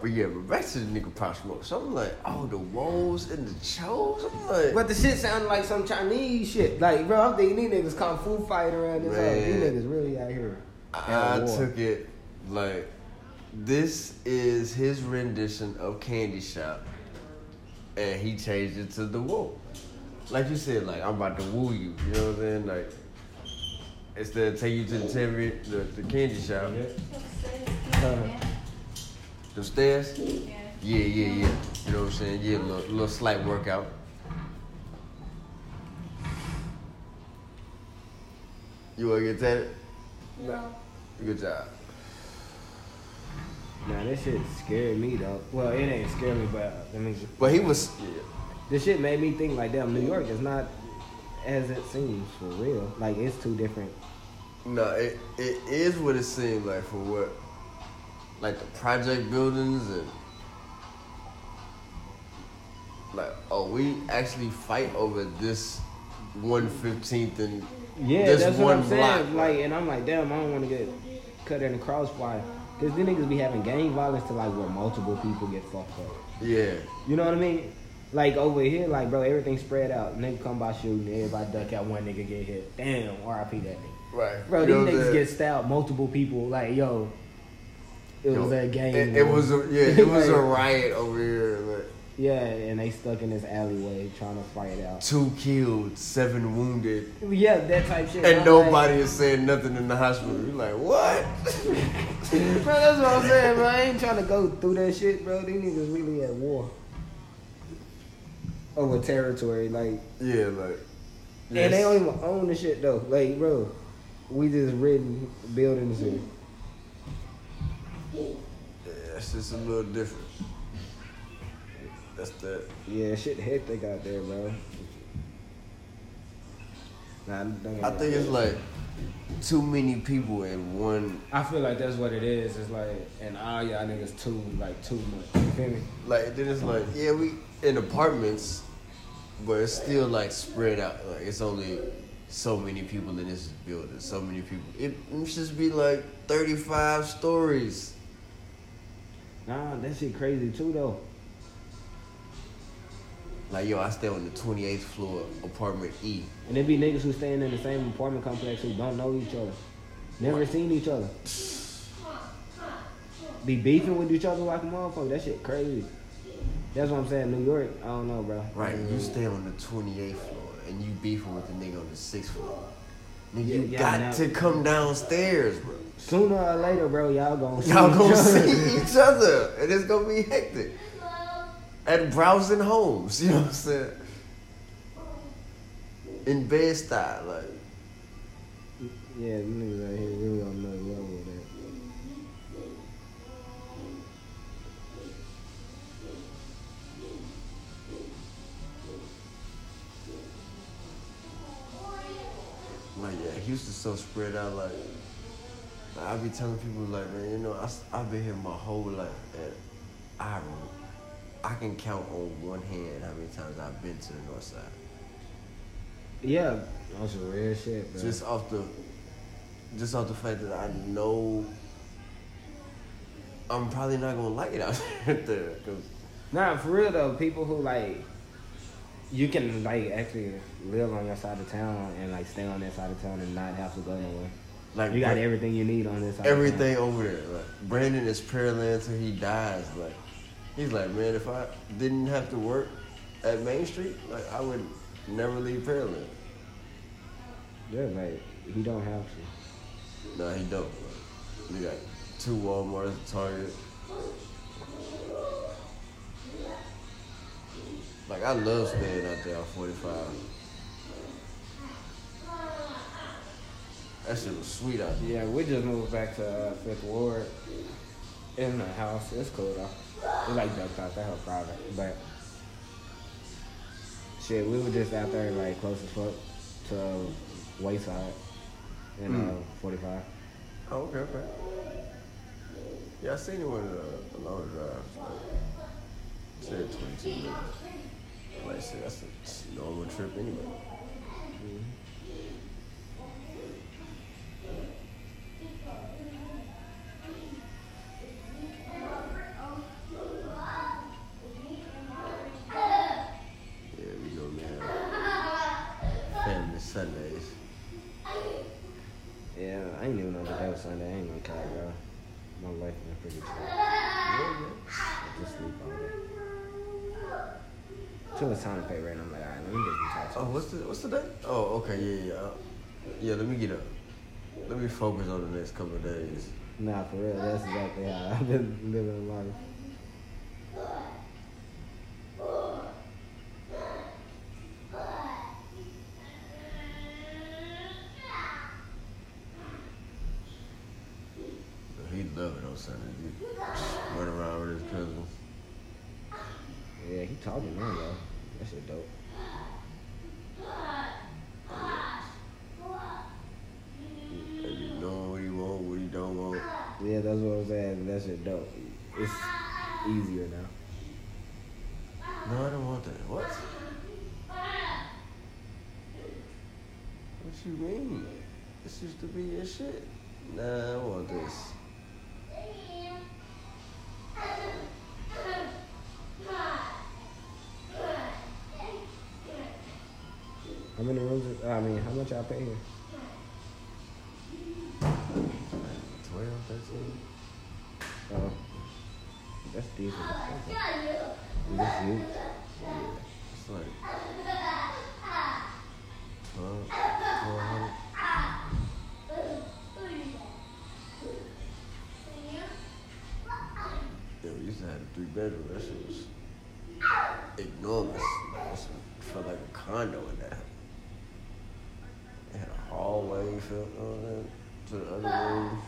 But yeah, but back to the nigga Pop Smoke. So I'm like, oh, the woes and the chose. I'm like, But the shit sounded like some Chinese shit. Like, bro, I'm thinking these niggas kung fu fight around this house. These Man. niggas really out here. I took it like this is his rendition of Candy Shop, and he changed it to the woo. Like you said, like I'm about to woo you. You know what I'm saying? Like instead of take you to the TV, the, the candy shop, Uh, the stairs. Yeah, yeah, yeah. You know what I'm saying? Yeah, little, little slight workout. You wanna get tatted? No. Good job. Nah, this shit scared me though. Well, it ain't scared me, but uh, I mean, But he was. Yeah. this shit made me think like, damn, New York is not as it seems for real. Like, it's two different. No, it it is what it seemed like for what, like the project buildings and like oh we actually fight over this one fifteenth and Yeah, this that's what one I'm saying. block. Like, and I'm like, damn, I don't want to get cut in the crossfire. Cause then niggas be having gang violence to like where multiple people get fucked up. yeah, You know what I mean? Like over here, like bro, everything spread out. Nigga come by shooting, everybody duck out, one nigga get hit. Damn, R.I.P. that nigga. Right. Bro, these niggas get stabbed, multiple people. Like yo, it was Yo, a gang. It, it was a yeah, it was a riot over here. Like, yeah, and they stuck in this alleyway trying to fight out. two killed, seven wounded, Yeah, that type shit. and I'm nobody is saying nothing in the hospital. You're like, what? Bro, that's what I'm saying, bro. I ain't trying to go through that shit, bro. These niggas really at war over territory, like. yeah, like. And they don't even own the shit though. Like, bro, we just renting buildings here. Yeah, it's just a little different. That's that. Yeah, shit hectic out there, bro. Nah, I think wrong. it's like too many people in one. I feel like that's what it is. It's like, and all y'all niggas too, like too much. You feel me? Like then it's like yeah, we in apartments, but it's still like spread out. Like it's only so many people in this building. So many people. It, it should be like thirty five stories. Nah, that shit crazy too though. Like yo, I stay on the twenty eighth floor, apartment E. And there be niggas who staying in the same apartment complex who don't know each other, never seen each other. Be beefing with each other like a motherfucker. That shit crazy. That's what I'm saying. New York, I don't know, bro. Right, you stay on the twenty eighth floor and you beefing with the nigga on the sixth floor. Nigga, Yeah, you yeah, got now- to come downstairs, bro. Sooner or later, bro, y'all gonna see Y'all each gonna other. see each other, and it's gonna be hectic. At browsing homes, you know what I'm saying? In Bed-Stuy, like Yeah, niggas out here Houston's so spread out. Like, I be telling people like, man, you know, I have been here my whole life, and I I can count on one hand how many times I've been to the North Side. Yeah, that's some real shit, bro. Just off the, just off the fact that I know I'm probably not gonna like it out there, cause Nah, for real though, people who like you can like actually live on your side of town and like stay on that side of town and not have to go nowhere. like You got Bra- everything you need on this side. everything over there. Like Brandon is Pearland till he dies. Like he's like, man, if I didn't have to work at Main Street, like I would never leave town. Yeah, like he don't have to. No, he don't. Like, he got two Walmarts, Target. Like I love staying out there on 45. That shit was sweet out there. Yeah, we just moved back to uh, Fifth Ward in the house. It's cool though. It's like ducked out. That whole private, but shit, we were just out there like close as fuck to Wayside in uh, Mm. 45. Oh, okay, okay. Yeah, I seen it with a, a long drive. Like, said 22 minutes. Like I said, that's a normal trip anyway. Sunday. I ain't gonna y'all. My life been pretty tough. Yeah, just sleep on it. Till it's time to pay rent, I'm like, all right, let me get some tattoos. Oh, what's the what's the day? Oh, okay, yeah, yeah. Yeah, let me get up. Let me focus on the next couple of days. Nah, for real, that's exactly how I've been living life. That shit dope. He knowing what he want, what he don't want. Yeah, that's what I'm saying. That shit dope. It's easier now. No, I don't want that. What? What you mean? This used to be your shit. I mean, how much y'all pay here? 12, 13? Oh, that's decent. That's huge. It's like 12, 1200. Yeah, we used to have a three bedroom. That shit was enormous. It felt like a condo in that. It had a hallway, felt all that to the other room.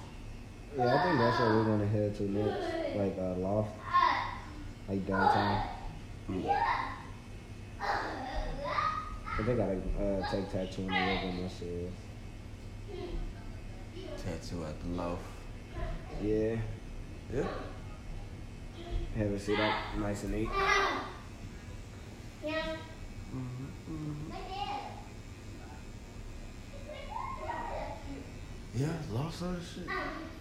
Yeah, I think that's where we're gonna head to next, like uh, loft, like downtown. But they gotta uh, take tattoo in the living room. shit. Tattoo at the loft. Yeah, Yeah. have it sit up nice and neat. Yeah, lost all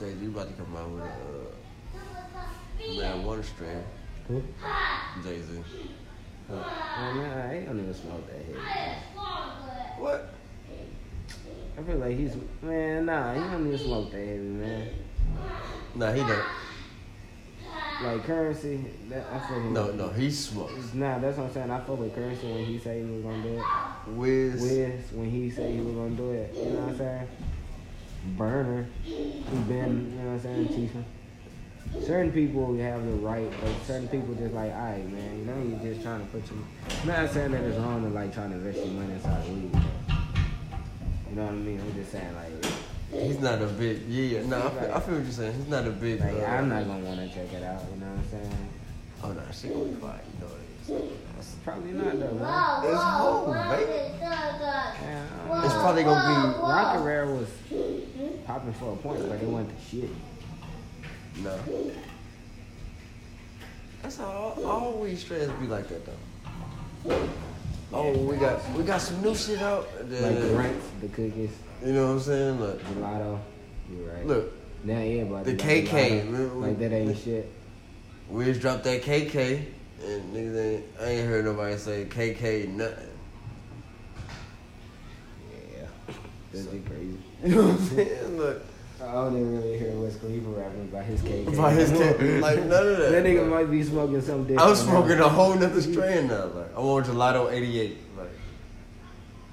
Jay Z about to come out with a uh, marijuana strain. Who? Jay Z. Oh man, I don't even smoke that head. What? I feel like he's man, nah, he don't even smoke that heavy, man. Nah, he don't. Like Curren$y, that I feel him. No, no, he smokes. Nah, that's what I'm saying. I fuck with Curren$y when he say he was gonna do it. Wiz. Wiz when he said he was gonna do it. You know what I'm saying? Berner, he been, you know what I'm saying, teaching. Certain people have the right, but certain people just like, alright, man, you know, you just trying to put you. I'm not saying that it's wrong to like trying to invest your money inside of weed. You know what I mean? I'm just saying like, He's not a big. Yeah, no, I feel, I feel what you're saying. He's not a big. like uh, I'm not gonna want to check it out. You know what I'm saying? Oh no, she gonna be fine. You know what it is. It's probably not though. Man. It's home, baby. Yeah, It's probably gonna be. Rocket Rare was popping for a point, but it went to shit. no. That's how all, all weed be like that though. Oh, we got we got some new shit out. The, Like the Runtz, the cookies, You know what I'm saying? Look, gelato. You're right. look. now everybody. The KK, gelato. Like that ain't shit. We just dropped that KK, and niggas ain't, I ain't heard nobody say KK nothing. Yeah, that's crazy. You know what I'm saying? Look, I don't even really hear Wiz Khalifa rapping about his cake. By his KK, like none of that. That nigga might be smoking something different. I'm smoking a whole nother strain now. Like I want gelato 88. Like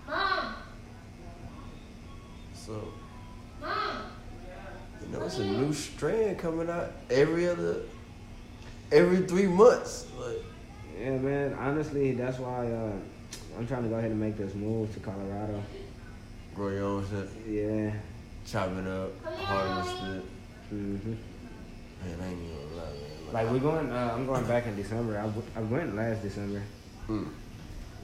Mom, so, mom. you know, it's a new strand coming out every other, every three months. Like Yeah, man. Honestly, that's why uh, I'm trying to go ahead and make this move to Colorado. Grow your own shit, Yeah. chop it up, harvest it. hmm Man, I ain't even gonna lie, man. Like we're going, uh, I'm going back in December. I, w- I went last December, Mm.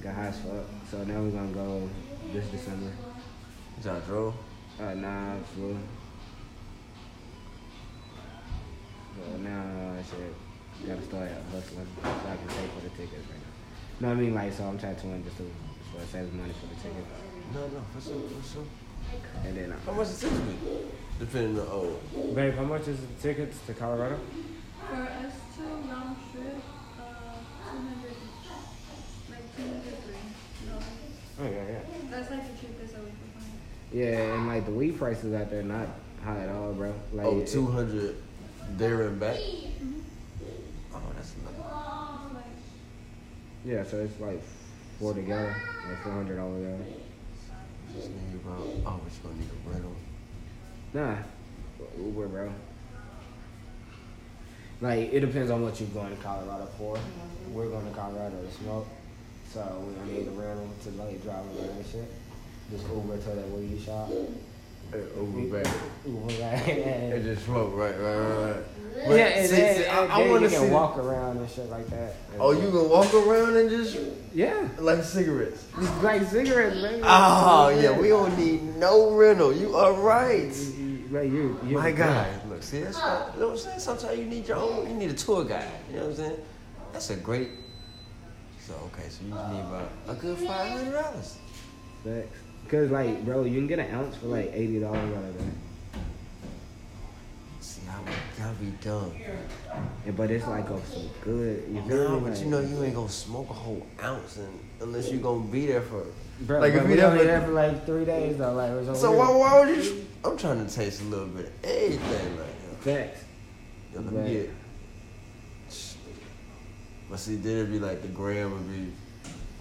got high as fuck. So now we're gonna go this December. John drove. Uh, nah, flew. So now I said, gotta start hustling so I can pay for the tickets right now. No, I mean like, so I'm tattooing just to, just to save money for the ticket. No, no, for sure, for sure. And then, How uh, much the tickets be? Depending on oh, babe, how much is the tickets to Colorado? For us two round trip, uh, 200 each. Like 203 dollars. Oh yeah, yeah. That's like the cheapest I would find. Yeah, and like the weed prices out there not high at all, bro. Like oh, it- two hundred there and back. Oh, that's nothing. Yeah, so it's like four together, like four hundred dollars together. Just need about. Oh, but you gonna need a rental. Nah, Uber, bro. Like it depends on what you're going to Colorado for. Mm-hmm. We're going to Colorado to smoke, so we're gonna need a rental to like drive around and shit. Just Uber to that weed shop. Hey, Uber back. Uber, And right? just smoke, right, right, right, right. yeah, But and see- then, see, I, I want you to can see. walk around and shit like that. Oh, you can walk around and just Yeah, like cigarettes. it's like cigarettes, man. Oh yeah, we don't need no rental. You are right. Right, you, you My God, look, see that's what, you know what I'm saying. Sometimes you need your own. You need a tour guide. You know what I'm saying? That's a great. So okay, so you just need about a good five hundred dollars. Facts. Cause like, bro, you can get an ounce for like eighty dollars out of that. See how y'all be dumb. Yeah, but it's like oh, so good. You feel No, me? but Like- you know you ain't gonna smoke a whole ounce and, unless you gonna be there for. bro, like, like if we there for- there for like three days though, like it was So why, why would you? I'm trying to taste a little bit of everything right now. Facts. Yeah, let me get. But see, then it'd be like the gram would be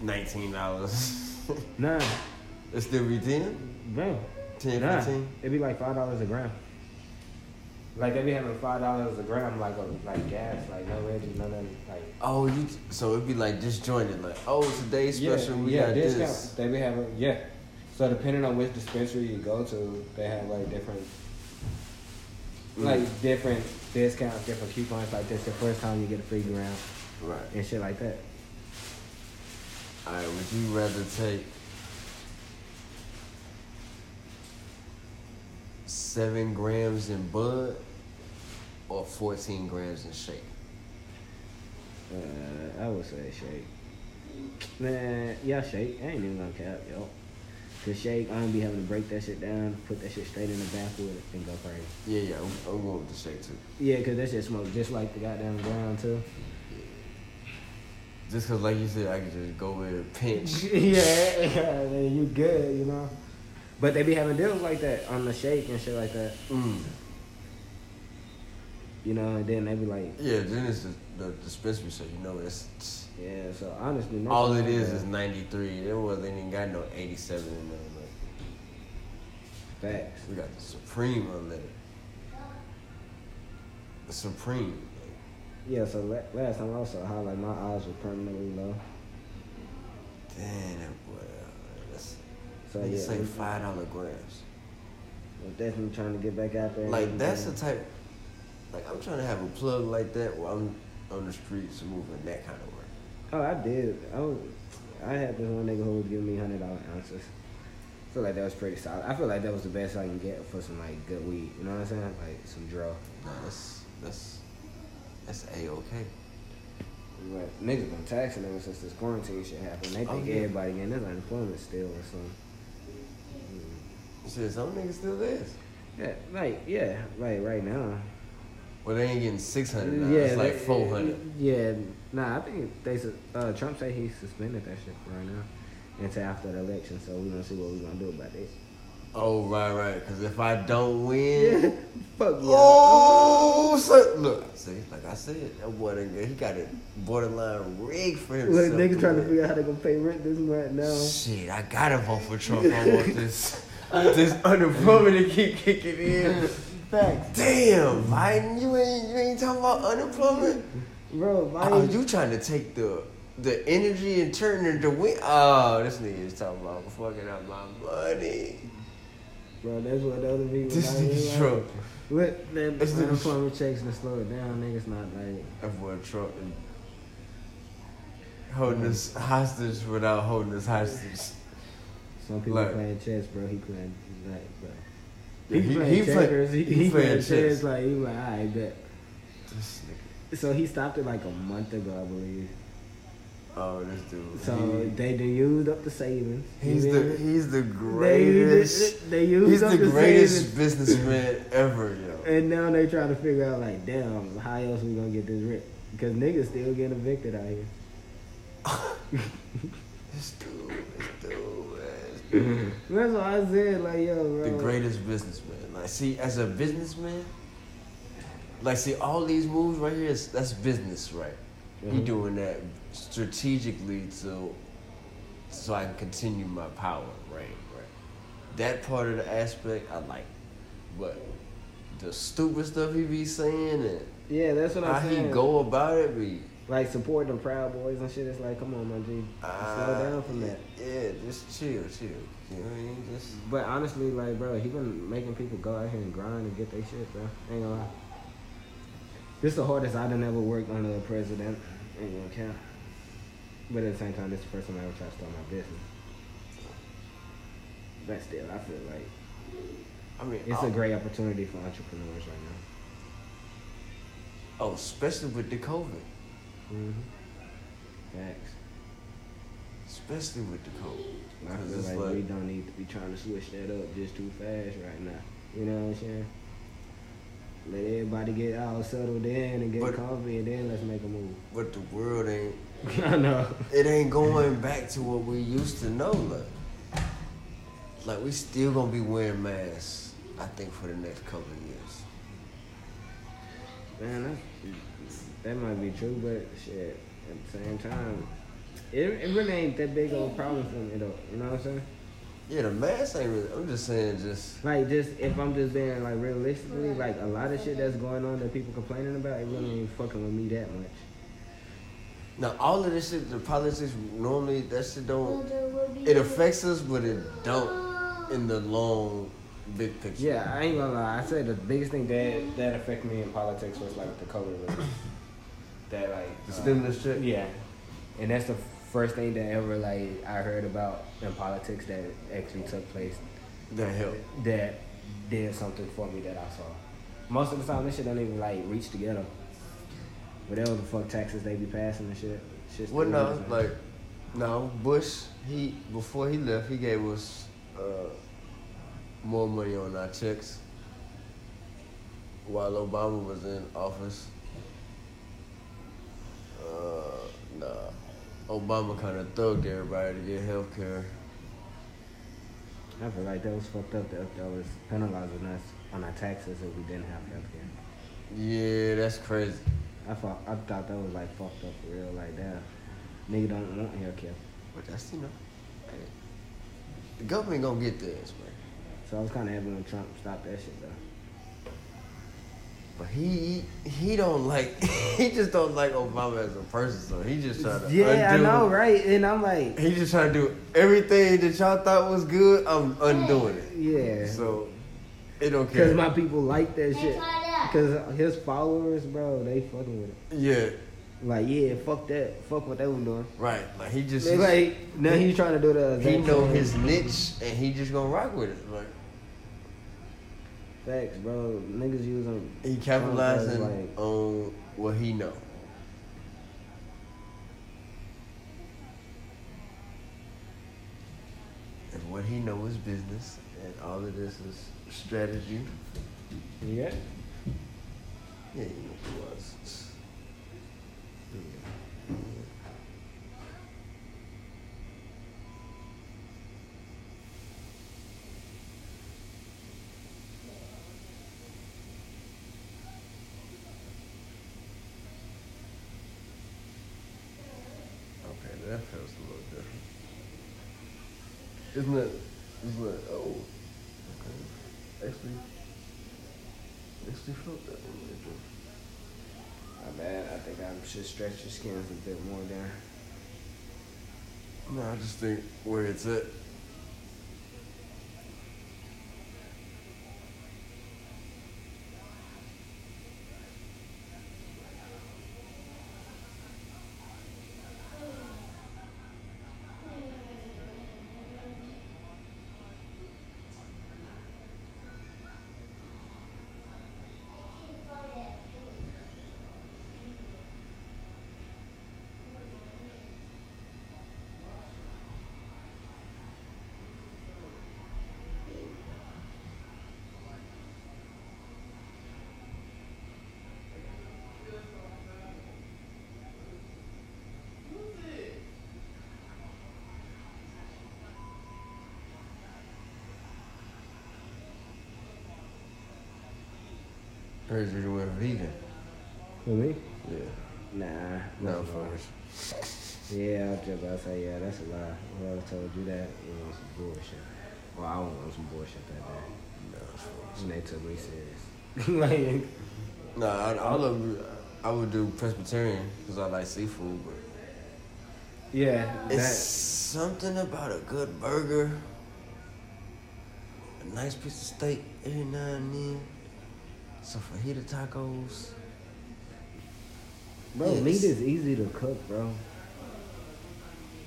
nineteen dollars. Nah, it still be ten, bro. ten, Nah, fifteen. it'd be like five dollars a gram. Like they be having five dollars a gram, like a, like gas, like no veggies, none of like. Oh, you. So it'd be like disjointed. Like, oh, today's special. we yeah, got discount. this. They be having yeah. So depending on which dispensary you go to, they have like different, Mm. like different discounts, different coupons. Like this, the first time you get a free gram Right. and shit like that. All right. Would you rather take seven grams in bud or fourteen grams in shake? Uh, I would say shake. Man, yeah, shake. I ain't even gonna cap, yo. Cause shake, I don't be having to break that shit down, put that shit straight in the backwood, and go crazy. Yeah, yeah. I'm, I'm going with the shake too. Yeah, cause that shit smoke just like the goddamn ground too. Just cause, like you said, I can just go with a pinch. yeah, yeah, then you good, you know. But they be having deals like that on the shake and shit like that, Mm. you know. And then they be like, Yeah, then it's the, the dispensary, so you know it's yeah. So honestly, all it is that. is ninety three. There wasn't even got no eighty seven in there. Like, facts. we got the Supreme unlimited. The Supreme. Yeah. So last time I also like my eyes were permanently low. Damn, So they yeah, say five dollar grams. we're definitely trying to get back out there. Like that's the type. Like I'm trying to have a plug like that where I'm on the streets moving that kind of work. Oh, I did. I was. I had this one nigga who was giving me hundred dollar ounces. I feel like that was pretty solid. I feel like that was the best I can get for some like good weed. You know what I'm saying? Like some draw. No, that's that's that's a okay. But niggas been taxing ever since this quarantine shit happened. They Oh, think yeah. everybody getting this unemployment still or something. You said some niggas still there. Yeah, like yeah, like right now. Well, they ain't getting six hundred. Yeah, it's like four hundred. Yeah, nah, I think they uh, Trump said he suspended that shit right now until after the election. So we gonna see what we gonna do about it. Oh right, right. Because if I don't win, Fuck yeah. oh, so, look, see, like I said, that boy, he got a borderline rigged for himself. Look, niggas trying to figure out how they gonna pay rent this month now. Shit, I gotta vote for Trump. I want this this unemployment to keep kicking in. Facts. Damn, Biden, you ain't you ain't talking about unemployment. Bro, why Oh, you trying to take the the energy and turn it to win? Oh, this nigga is talking about fucking up my money. Bro, that's what the other people This nigga's Like, Trump. With the It's the- unemployment checks to slow it down, niggas not like. Boy Trump and holding us hostage without holding us hostage. Some people Like- playing chess, bro. He playing like, bro. Yeah, He, he- playing he checkers. he, he he, playing chess. chess. Like he like, I bet. This nigga. So he stopped it like a month ago, I believe. Oh, this dude. So he- they done used up the savings. he's the he's the greatest. they used He's up the the greatest savings. businessman ever, yo. And now they trying to figure out like, damn, how else we gonna get this rent? Because niggas still getting evicted out here. This dude, this dude. That's what I said. Like, yo, bro. the greatest businessman. Like, see, as a businessman, like, see, all these moves right here, is, that's business, right? He Mhm. doing that strategically to, so I can continue my power, right? Right. That part of the aspect I like, but the stupid stuff he be saying and Yeah, that's what I'm saying. he go about it be. Like supporting the Proud Boys and shit. It's like, come on, my G, Uh, slow down from that. Yeah, just chill, chill. You know what I mean? Just But honestly, like, bro, he been making people go out here and grind and get their shit, bro. Ain't gonna lie. This the hardest I done ever worked under a president. Ain't gonna count. But at the same time, this is the first time I ever tried to start my business. But still, I feel like I mean, it's oh, a great opportunity for entrepreneurs right now. oh, especially with the COVID, Mm-hmm. Facts. especially with the COVID. I feel like, like- we don't need to be trying to switch that up just too fast right now. You know what I'm saying? Let everybody get all settled in and get But- comfy, and then let's make a move. But the world ain't. I know. It ain't going back to what we used to know. Like, like we still gonna be wearing masks. I think for the next couple of years. Man, that, that might be true, but shit, at the same time, it, it really ain't that big of a problem for me though. You know what I'm saying? Yeah, the mask ain't really. I'm just saying, just Like, just if I'm just being like realistically, like a lot of shit that's going on that people complaining about, it really ain't fucking with me that much. now all of this shit. The politics normally that shit don't. It affects us, but it don't in the long, big picture. Yeah, I ain't gonna lie. I said the biggest thing that that affected me in politics was like the COVID relief. That like The uh, stimulus check. Yeah, and that's the first thing that ever like I heard about in politics that actually took place That helped. that did something for me that I saw. Most of the time, this shit don't even like reach together. Whatever the fuck taxes they be passing and shit. shit Well, no, man. like, no, Bush, he, before he left, he gave us uh, more money on our checks while Obama was in office. Uh, nah, Obama kind of thugged everybody to get health care. I feel like that was fucked up. That that was penalizing us on our taxes if we didn't have healthcare. Yeah, that's crazy. I thought I thought that was like fucked up for real. Like that, nigga don't want healthcare. But that's, you know, hey, the government gonna get this, man. So I was kind of happy when Trump stopped that shit though. But he he don't like he just don't like Obama as a person, so he just trying to Yeah, undo, I know, right? And I'm like, He just trying to do everything that y'all thought was good. I'm undoing it. yeah, So it don't care. because my people like that shit. Because his followers, bro, they fucking with it. yeah, Like, yeah, fuck that, fuck what they was doing. right. Like he just They like now he's trying to do the he know his niche and he just gonna rock with it. Like facts, bro. Niggas using he capitalizing like- on what he know. And what he know is business, and all of this is strategy. Yeah. Yeah, you know who was. Okay, that feels a little different. Isn't it? Isn't it? Oh, okay. Actually, actually felt that one. right there. My bad. I think I should stretch your skins a bit more there. No, I just think where it's at. Heard you went vegan. For me? Yeah. Nah. No, that's a lie. first. Yeah, I was just about to say, yeah, that's a lie. Whoever told you that, you want some bullshit. Well, I want some bullshit that day. No, it's first. And they took me serious. like, No, I, I love. I would do pescatarian because I like seafood, but yeah, it's that, something about a good burger, a nice piece of steak every now and then, some fajita tacos. bro, yes. meat is easy to cook, bro.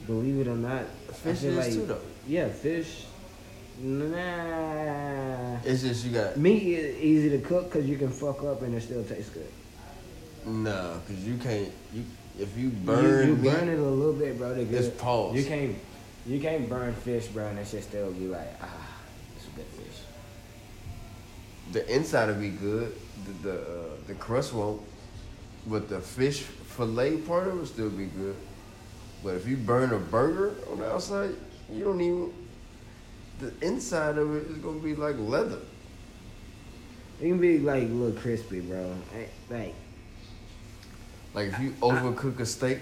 Believe it or not. Fish is too though. Yeah, fish. Nah. It's just you got Meat is easy to cook because you can fuck up and it still tastes good. no, because you can't. You if you You- burn you, meat, burn it a little bit, bro. It's pause. You can't, you can't burn fish, bro, and that shit still be like, ah, it's a good fish. The inside will be good. The the, uh, the crust won't, but the fish fillet part of it will still be good. But if you burn a burger on the outside, you don't even. The inside of it is gonna be like leather. It can be like a little crispy, bro. Like, Like if you overcook a steak,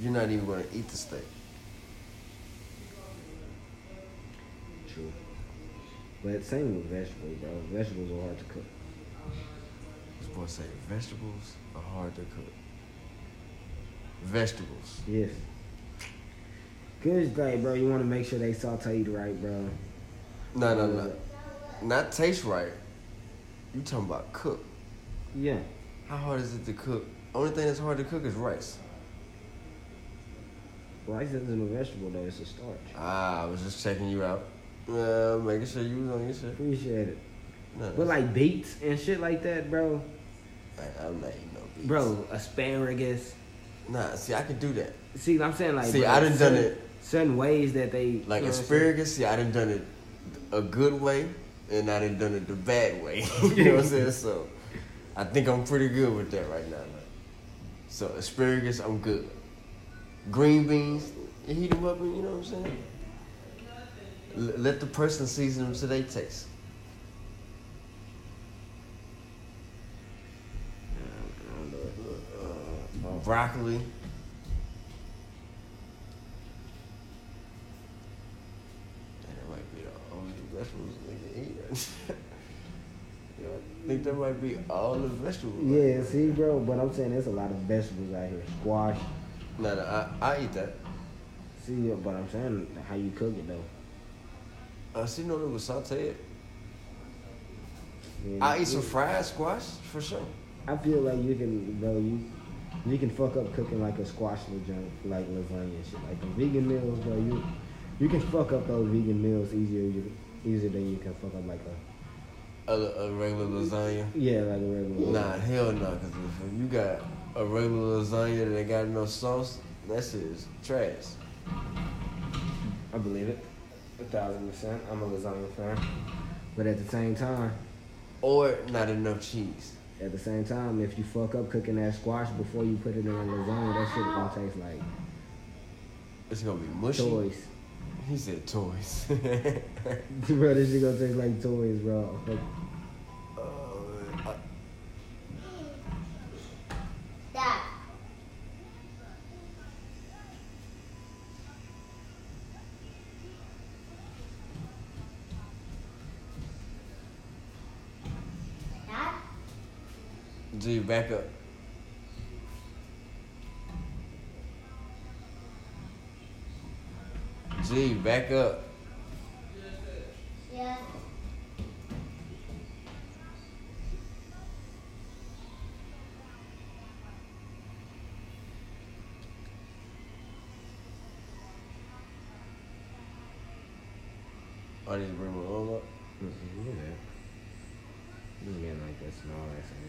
you're not even gonna eat the steak. true. But same with vegetables, bro. Vegetables are hard to cook. This boy say vegetables are hard to cook. Vegetables. Yes. Cause like, bro, you want to make sure they sauteed right, bro. No, no, no. Not taste right. You talking about cook. Yeah. How hard is it to cook? Only thing that's hard to cook is rice. Rice isn't a vegetable though; it's a starch. Ah, I was just checking you out. Uh, making sure you was on your shit. Appreciate it. No, But like beets and shit like that, bro. I, I'm not eating no beets. Bro, asparagus. Nah, see, I can do that. See, I'm saying like. See, bro, I done done it. Certain ways that they Like you know asparagus, see, I done done it a good way, and I done done it the bad way. you know what I'm saying? So, I think I'm pretty good with that right now. Like. So asparagus, I'm good. Green beans, you heat them up, and you know what I'm saying. L- let the person season them to their taste. I don't know it. Uh, broccoli. And that might be the only vegetables nigga eat. you know, I think that might be all the vegetables. Yeah, see, bro, but I'm saying there's a lot of vegetables out here. Squash. No, no, I, I eat that. See, but I'm saying how you cook it though. Uh, I see no was sauteed. Yeah, I eat some fried squash for sure. I feel like you can, bro. You you can fuck up cooking like a squash lasagna, like lasagna and shit. Like the vegan meals, bro. You you can fuck up those vegan meals easier you, easier than you can fuck up like a A, a regular lasagna. yeah, like a regular. Lasagna. Nah, hell no. Cause if you got a regular lasagna that ain't got no sauce, that shit is trash. I believe it, a thousand percent. I'm a lasagna fan, but at the same time, Or not enough cheese. at the same time, if you fuck up cooking that squash before you put it in a lasagna, that shit gonna taste like It's gonna be mushy. toys. He said toys. bro, this shit gonna taste like toys, bro. Fuck. G, back up. G, back up. Yes. I need to bring my arm up. Mm-mm, you know. You getting like this and all that.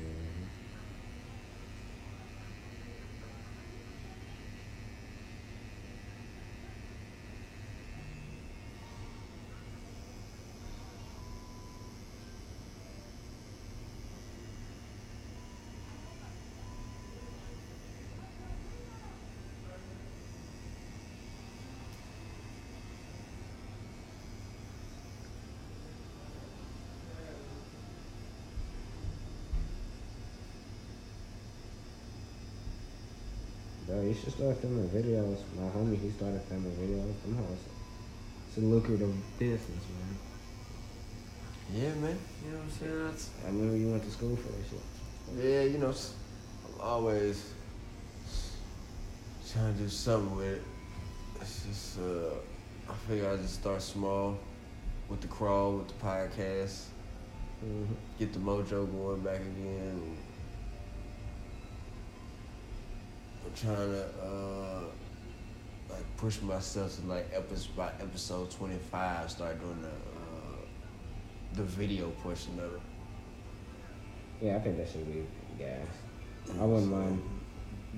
Though. You should start filming videos. My homie, he started filming videos. I'm also, it's a lucrative business, man. Yeah, man. You know what I'm saying? That's, I remember you went to school for that shit. yeah, you know, I'm always trying to do something with it. It's just, uh, I figure I just start small with the crawl, with the podcast, Mm-hmm. get the mojo going back again. And I'm trying to, uh, like push myself to like episode by episode 25, start doing the, uh, the video portion of it. Yeah, I think that should be gas. I wouldn't mind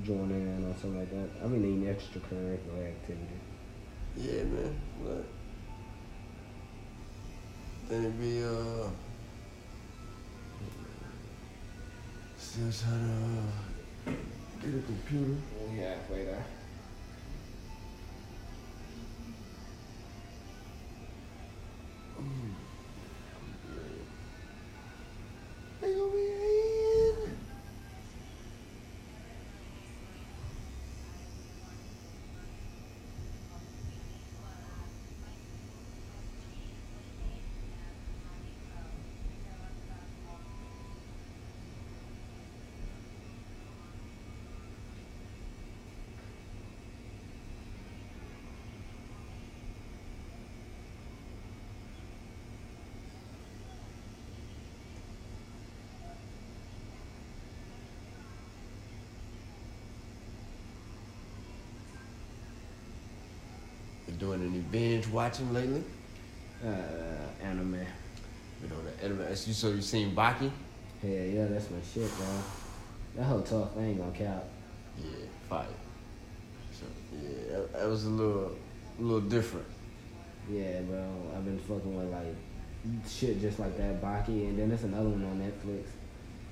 joining in on something like that. I mean, any extracurricular activity. Yeah, man. But then it'd be uh still trying to uh, get a computer. Oh, Halfway there. You doing any binge watching lately? Uh, anime. Been on the anime. You so you seen Baki? Hell yeah, that's my shit, bro. That whole tough, I ain't gonna count. Yeah, fire. So yeah, that, that was a little, a little different. Yeah, bro. I've been fucking with like shit just like that, Baki, and then there's another one on Netflix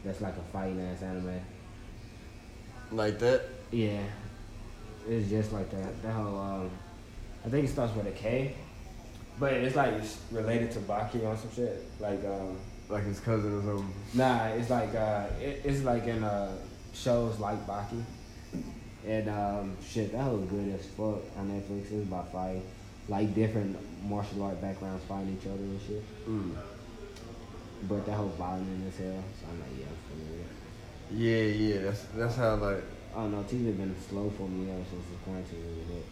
that's like a fighting ass anime. Like that. Yeah, it's just like that. That whole um, I think it starts with a K, but it's like it's related to Baki on some shit. Like um, Like his cousin or something. nah, it's like uh, it, it's like in uh shows like Baki, and um, shit that was good as fuck on Netflix. It's about fighting, like different martial art backgrounds fighting each other and shit. Mm. But that whole violent as hell. So I'm like, yeah, I'm familiar. Yeah, yeah. That's that's how like. I don't know, TV been slow for me ever since the quarantine was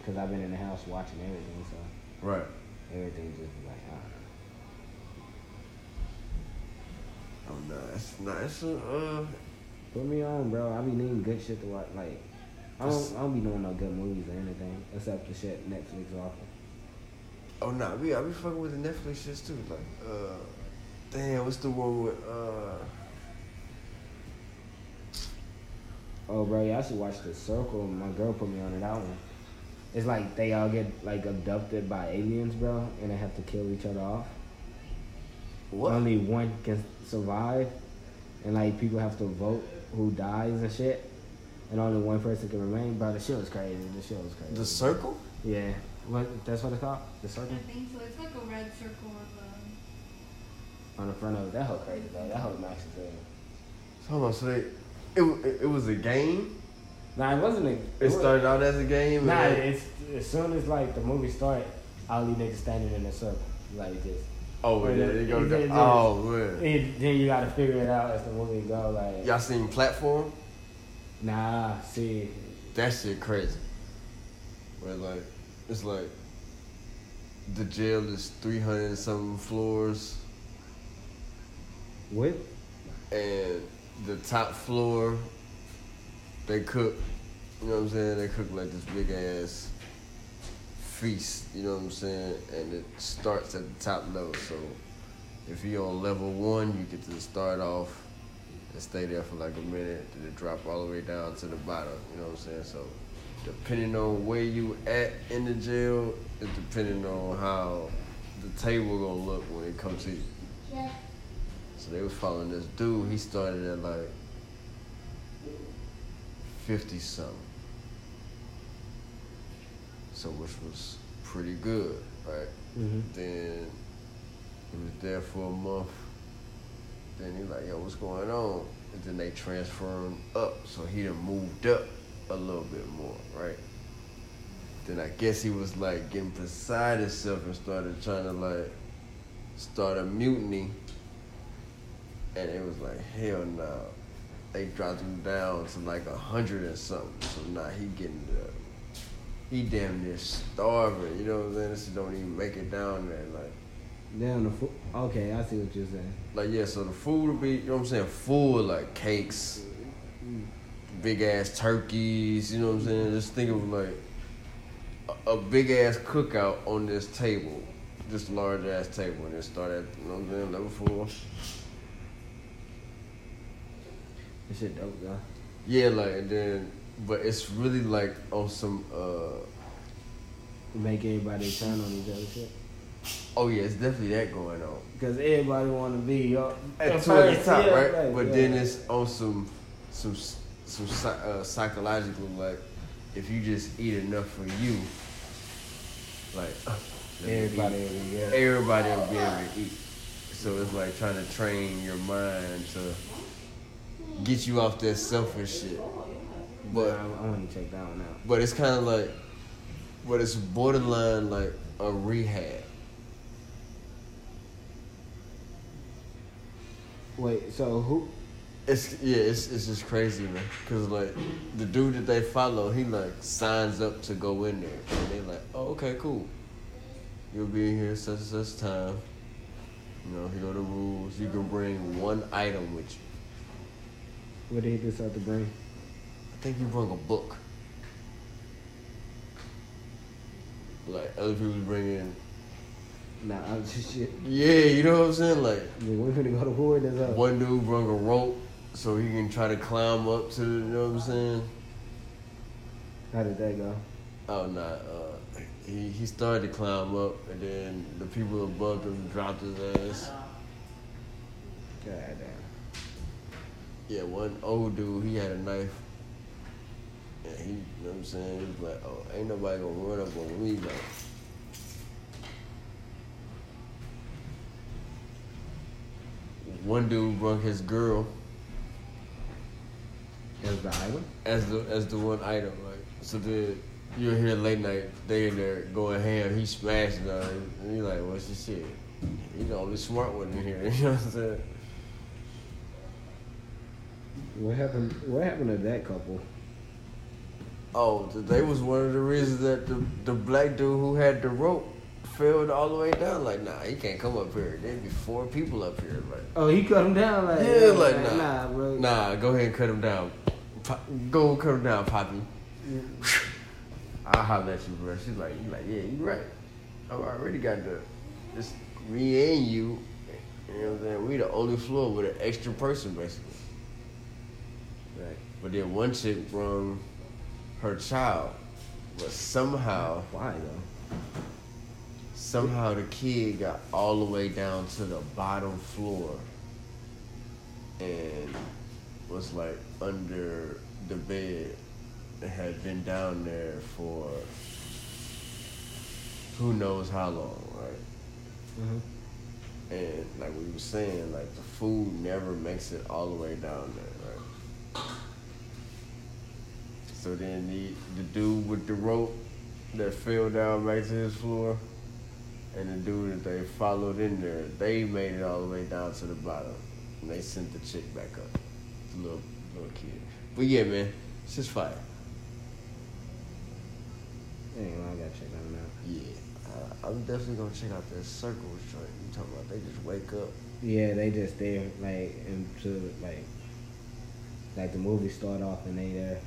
hit. Cause I've been in the house watching everything, so Right. everything just like I don't know. Oh no, that's nice. Uh, Put me on, bro. I be needing good shit to watch. Like I don't, I don't be doing no good movies or anything except the shit Netflix offer. oh no, we I be fucking with the Netflix shits too. Like, uh, damn, what's the one with uh? Oh, bro, yeah, I should watch The Circle. My girl put me on it. That one. It's like they all get like abducted by aliens, bro, and they have to kill each other off. What? Only one can survive, and like people have to vote who dies and shit, and only one person can remain. Bro, the shit was crazy. The shit was crazy. The Circle? Yeah, what? That's what it's called. The circle I think so. It's like a red circle of um, on the front of it. That whole crazy though. That whole nice as hell. Hold on, so they, it, it, it was a game. Nah, it wasn't. A, It started out as a game. Nah, it's as soon as like the movie started, all these niggas standing in a circle like this. oh, then they go. It- it- Oh man, And then you gotta figure it out as the movie go. Like, y'all seen Platform? nah, see, That shit crazy. Where like it's like the jail is three hundred and something floors, what? and the top floor they cook. You know what I'm saying? They cook like this big ass feast. You know what I'm saying? And it starts at the top level. So if you're on level one, you get to start off and stay there for like a minute, then it drop all the way down to the bottom. You know what I'm saying? So depending on where you at in the jail, is depending on how the table gonna look when it comes to you. So they was following this dude. He started at like fifty something. So which was pretty good, right? Mm-hmm. Then he was there for a month. Then he like, yo, what's going on? And then they transfer him up, so he done moved up. a little bit more, right? Then I guess he was like getting beside himself and started trying to like start a mutiny. And it was like, hell no. They dropped him down to like a hundred or something. So now he getting the he damn near starving, you know what I'm saying? This don't even make it down there. Like Damn the food. Okay, I see what you're saying. like yeah, so the food will be, you know what I'm saying, full like cakes, big ass turkeys, you know what I'm saying? Just think of like a, a big ass cookout on this table, this large ass table, and then start at, you know what I'm saying, level four. This shit dope though. Yeah, like and then, but it's really like on some, uh, Make everybody turn on each other shit. oh yeah, it's definitely that going on. Cause everybody want to be up At at two at the top, yeah, right? like, but yeah. then it's on some, some, some uh, psychological like, if you just eat enough for you, like let everybody, eat. yeah. everybody will be able to eat. So it's like trying to train your mind to get you off that selfish shit. But I, I want to check that one out. but it's kind of like, but it's borderline like a rehab. Wait, so who? It's yeah, it's it's just crazy, man. Cause like the dude that they follow, he like signs up to go in there, and they're like, oh okay, cool. You'll be in here such and such time. You know, here go the rules. You can bring one item with you. What did he decide to bring? I think you bring a book. Like other people bring in, Nah, I'm just shit. yeah, you know what I'm saying. Like Yeah, we're gonna go to war. That's up. one dude bring a rope so he can try to climb up to, the, you know what I'm saying. How did that go? Oh nah, uh, he he started to climb up, and then the people above him dropped his ass. God damn. Yeah, one old dude, he had a knife, and he, you know what I'm saying, he was like, "Oh, ain't nobody gonna run up on me like." One dude brung his girl As the item? as the as the one item, like so then you're here late night, they in there going ham, he smashing her, and you like, what's this shit? He the only smart one in here, you know what I'm saying? What happened? What happened to that couple? Oh, they was one of the reasons that the the black dude who had the rope fell all the way down. Like, nah, he can't come up here. There'd be four people up here. Like, Oh, he cut him down like yeah, like nah, nah, bro. nah, go ahead and cut him down. Pop, go cut him down, Poppy. I'll holler at you, bro. She's like, you like, yeah, you right. I already got the, it's me and you. You know what I'm saying? We the only floor with an extra person, basically. Right. But then one chick brung her child, but somehow, Why though? somehow the kid got all the way down to the bottom floor and was like under the bed and had been down there for who knows how long, right? Mm-hmm. And like we were saying, like the food never makes it all the way down there, right? So then the the dude with the rope that fell down back to his floor, and the dude that they followed in there, they made it all the way down to the bottom, and they sent the chick back up, the little little kid. But yeah, man, it's just fire. Anyway, I gotta check that out. Yeah, I, I'm definitely gonna check out that circles joint. You talking about? They just wake up. Yeah, they just there like into like like the movie start off and they there.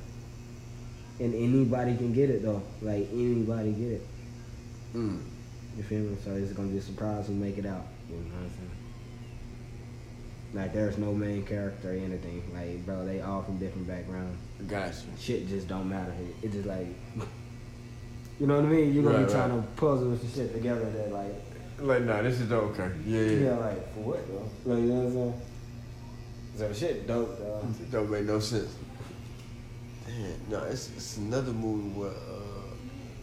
And anybody can get it though. Like anybody get it. Mm. You feel me? So it's gonna be a surprise who make it out. You know what I'm saying? Like there's no main character or anything. Like bro, they all from different backgrounds. Gotcha. Shit just don't matter. It just like you know what I mean? You're gonna Right, be trying to puzzle some shit together that like Like, nah, this is okay. Yeah, yeah. yeah, like for what though? Like you know what I'm saying? So shit dope though. It don't make no sense. No, it's, it's another movie where uh,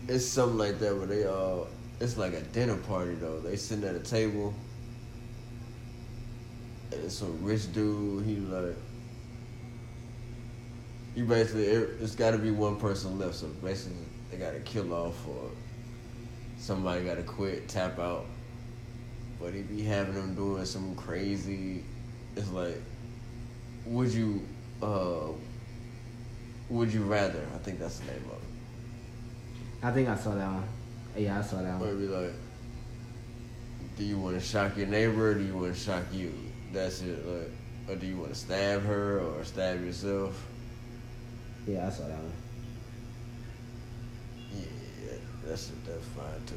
it's something like that where they uh, it's like a dinner party though. They sitting at a table, and it's some rich dude. He like, you basically it- it's got to be one person left. So basically, they got to kill off or somebody got to quit, tap out. But he be having them doing some crazy. It's like, would you, uh, would you rather? I think that's the name of it. I think I saw that one. Yeah, I saw that Or one. it'd be like, do you want to shock your neighbor or do you want to shock you? That's it. Like, or do you want to stab her or stab yourself? Yeah, I saw that one. Yeah, that's it. that's fine too.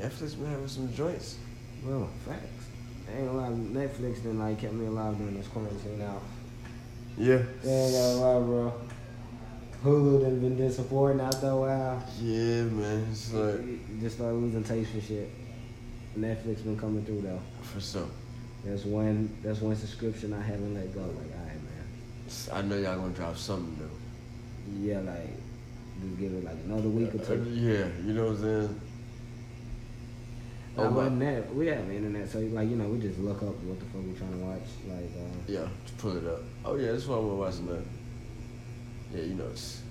Netflix been having some joints. Well, facts. Ain't gonna lie, Netflix done like kept me alive during this quarantine now. Yeah. Yeah, ain't lie, bro. Hulu done been disappointing after a while. Yeah, man. It's like just start losing taste for shit. Netflix been coming through though. for sure. That's one. That's one subscription I haven't let go. Like, alright, man. I know y'all gonna drop something though. Yeah, like just give it like another week or Uh, two. yeah, you know what I'm saying. I Oh, my- wasn't that. We have internet, so like you know, we just look up what the fuck we trying to watch. Like, uh, Yeah, just pull it up. Oh yeah, that's what I'm watching that. Yeah, you know it's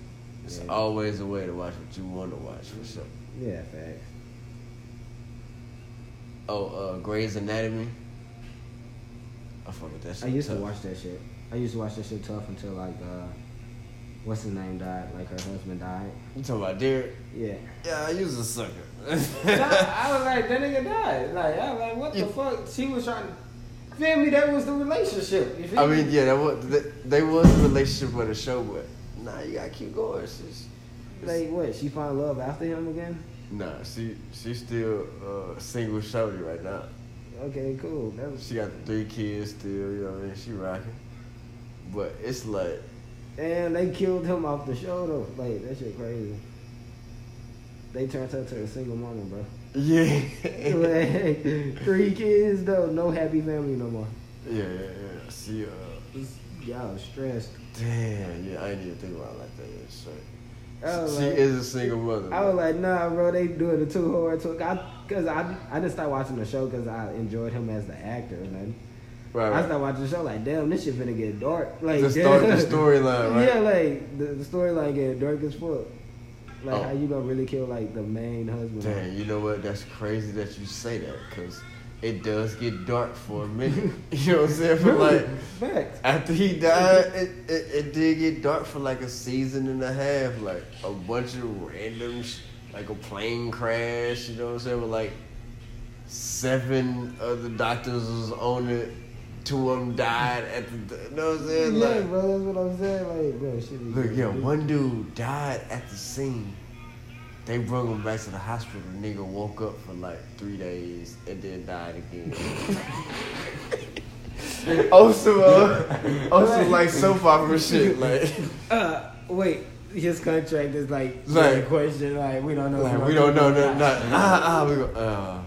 it's Yeah. always a way to watch what you want to watch for sure. yeah, facts. Oh, uh, Grey's Anatomy. I fuck with that shit. I used to watch that shit. I used to watch that shit tough until like uh, what's his name died. Like her husband died. You talking about Derek? Yeah. Yeah, I use a sucker. I was like, that nigga died. Like, I was like, what the You- fuck? She was trying. Feel me? That was the relationship. I me? mean, yeah, that was they, they was a relationship for the show, but nah, you gotta keep going. She's, like what? She found love after him again? nah, she she's still uh, single shorty right now. Okay, cool. Was. She got three kids still. You know what I mean? She rocking, but it's like And they killed him off the show though. Like that shit crazy. They turned her to a single mama, bro. yeah, like, three kids though, no happy family no more. yeah, yeah, yeah. She uh, Y'all stressed. damn, yeah. I didn't even think about it like that. Yeah. She like- is a single mother. I was like, nah, bro, they doing it too hard. Too. I, Cause I, I didn't start watching the show because I enjoyed him as the actor. And then right, I right. started watching the show like, damn, this shit finna get dark. Like, the storyline, right? Yeah, like the, the storyline get dark as fuck. Like Oh. how you gonna really kill like the main husband? Dang, you know what? That's crazy that you say that because it does get dark for a minute. you know what I'm saying? For like Facts. after he died, it, it, it did get dark for like a season and a half. Like a bunch of random, sh- like a plane crash. You know what I'm saying? With like seven of the doctors was on it. Two of them died at the. You know what I'm saying? Yeah, Like, bro, that's what I'm saying. Like, bro, shit. is Look, yeah, crazy. one dude died at the scene. They brought him back to the hospital. The nigga woke up for like three days and then died again. also, uh, also like soap opera shit. Like, Uh, wait, his contract is like, Like- in question. Like, we don't know. like we don't know gonna nothing. die. Not, ah, ah, we go, uh,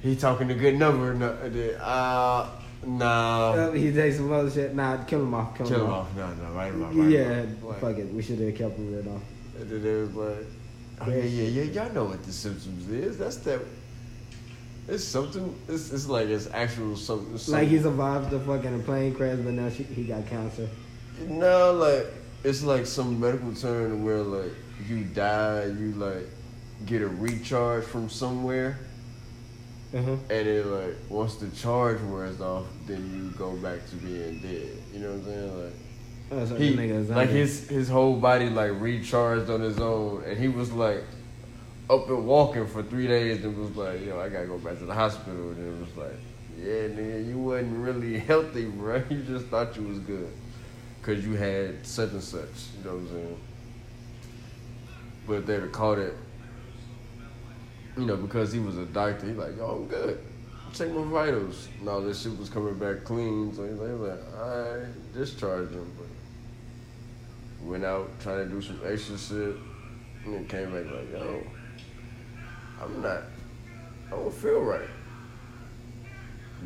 he talking a good number. No, uh, nah. Uh, he takes some other shit. Nah, kill him off. Kill, Kill him off. No, no, right him off. Right Yeah, him off. Fuck it. We should have kept him rid off. It is, then it was like, oh yeah, yeah, yeah, y'all know what the symptoms is. That's that. It's something. It's, it's like it's actual something. Like something. he survived the fucking plane crash, but now she, he got cancer. No, like it's like some medical term where like you die, you like get a recharge from somewhere, Uh-huh. and then like once the charge wears off, then you go back to being dead. You know what I'm saying? Like. Oh, so he like his his whole body like recharged on his own, and he was like up and walking for three days, and was like, yo, I gotta go back to the hospital, and it was like, yeah, nigga, you wasn't really healthy, bro. You just thought you was good, cause you had such and such. You know what I'm saying? But they would caught it, you know, because he was a doctor. He like, yo, I'm good. Check my vitals. All this shit was coming back clean. So he's like, he was like I discharged him. But went out trying to do some extra shit. And then came back like, yo, I'm not, I don't feel right.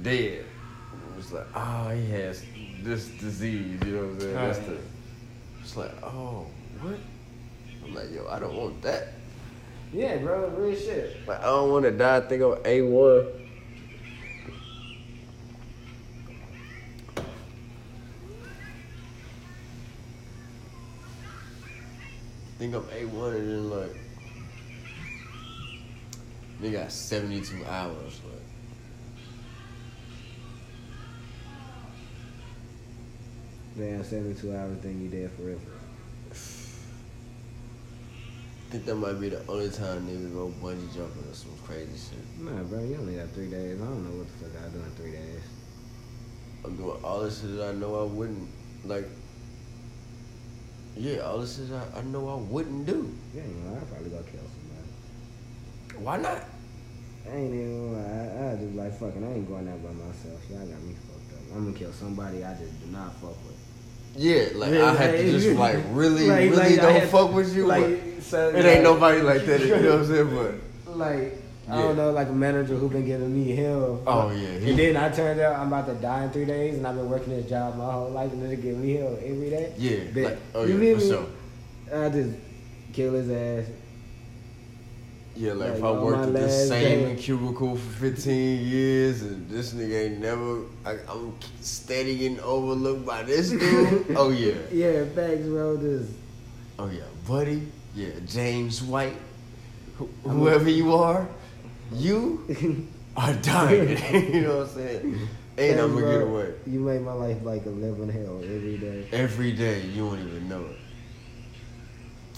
Dead. It was like, oh, he has this disease. You know what I'm saying? That's the, it's like, oh, what? I'm like, yo, I don't want that. Yeah, bro, real shit. But I don't want to die. Think I'm a one. Think I'm a one and then like they got seventy two hours. Like. Damn, 72 hours, then you dead forever think that might be the only time niggas go bungee jumping or some crazy shit. Nah, bro, you only got three days. I don't know what the fuck I do in three days. I'm doing all the shit that I know I wouldn't like. Yeah, all the shit I, I know I wouldn't do. Yeah, you know, I'd probably go kill somebody. Why not? I ain't even. I, I just like fucking. I ain't going out by myself. Y'all got me fucked up. I'm gonna kill somebody I just do not fuck with. Yeah, like Yeah, I had to just like really, like- really like, don't fuck with you. Like, so, it like- ain't nobody like that. You know what I'm saying? But Like I don't know, like a manager who been giving me hell. Oh, yeah, he- and then I turned out I'm about to die in three days, and I've been working this job my whole life, and they give me hell every day. yeah, like, oh You yeah, for me? sure. I just kill his ass. Yeah, like, if I worked at the same day. cubicle for 15 years and this nigga ain't never, I, I'm steady getting overlooked by this dude. oh yeah, Yeah, facts, bro. Just oh yeah, buddy. Yeah, James White, wh- whoever you are, you are dying. you know what I'm saying? And I'm gonna get away. You make my life like a living hell every day. Every day, you won't even know it.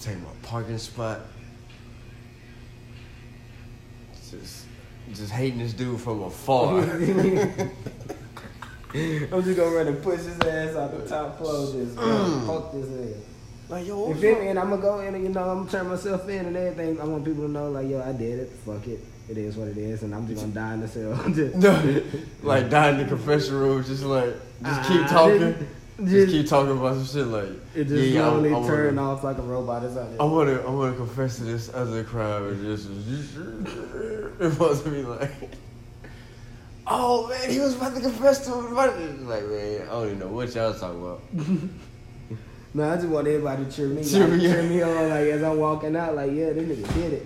Take my parking spot. Just, just hating this dude from afar. I'm just gonna run and push his ass out the top floor, just Mm. fuck this ass. like yo, You what's feel me? And I'm gonna go in and you know I'm gonna turn myself in and everything. I want people to know like yo, I did it. Fuck it. It is what it is, and I'm just gonna die in the cell. just, No, like die in the confession room, just like, just keep Ah, talking, just- just, keep talking about some shit like, It just yeah, I- slowly I wanna- turn off like a robot or something. I want to, I want to confess to this other crime, and just, it was to be like, oh man, he was about to confess to him. Like man, I don't even know what y'all talking about. No, I just want everybody to cheer me, Cheer like, me cheer me on, like as I'm walking out, like yeah, this nigga did it.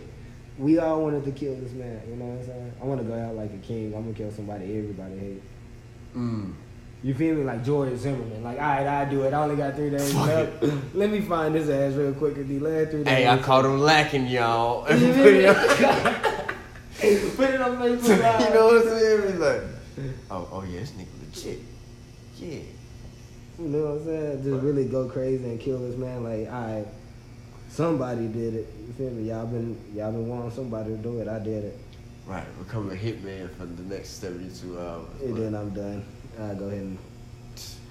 We all wanted to kill this man, you know what I'm saying? I want to go out like a king. I'm gonna kill somebody everybody hates. Mm. You feel me? Like George Zimmerman. Like, all right, I do it. I only got three days left. Let me find this ass real quick. Cause the last three days. Hey, I caught him lacking, y'all. You you feel me? know Put it on Facebook Live. You know what I'm saying? Be like, oh, oh yeah, this nigga legit. Yeah. You know what I'm saying? Just really go crazy and kill this man. Like, all right, somebody did it. You feel me? Y'all been y'all been wanting somebody to do it. I did it, Right, become a hitman for the next 72 hours. and Like, then I'm done. I go ahead and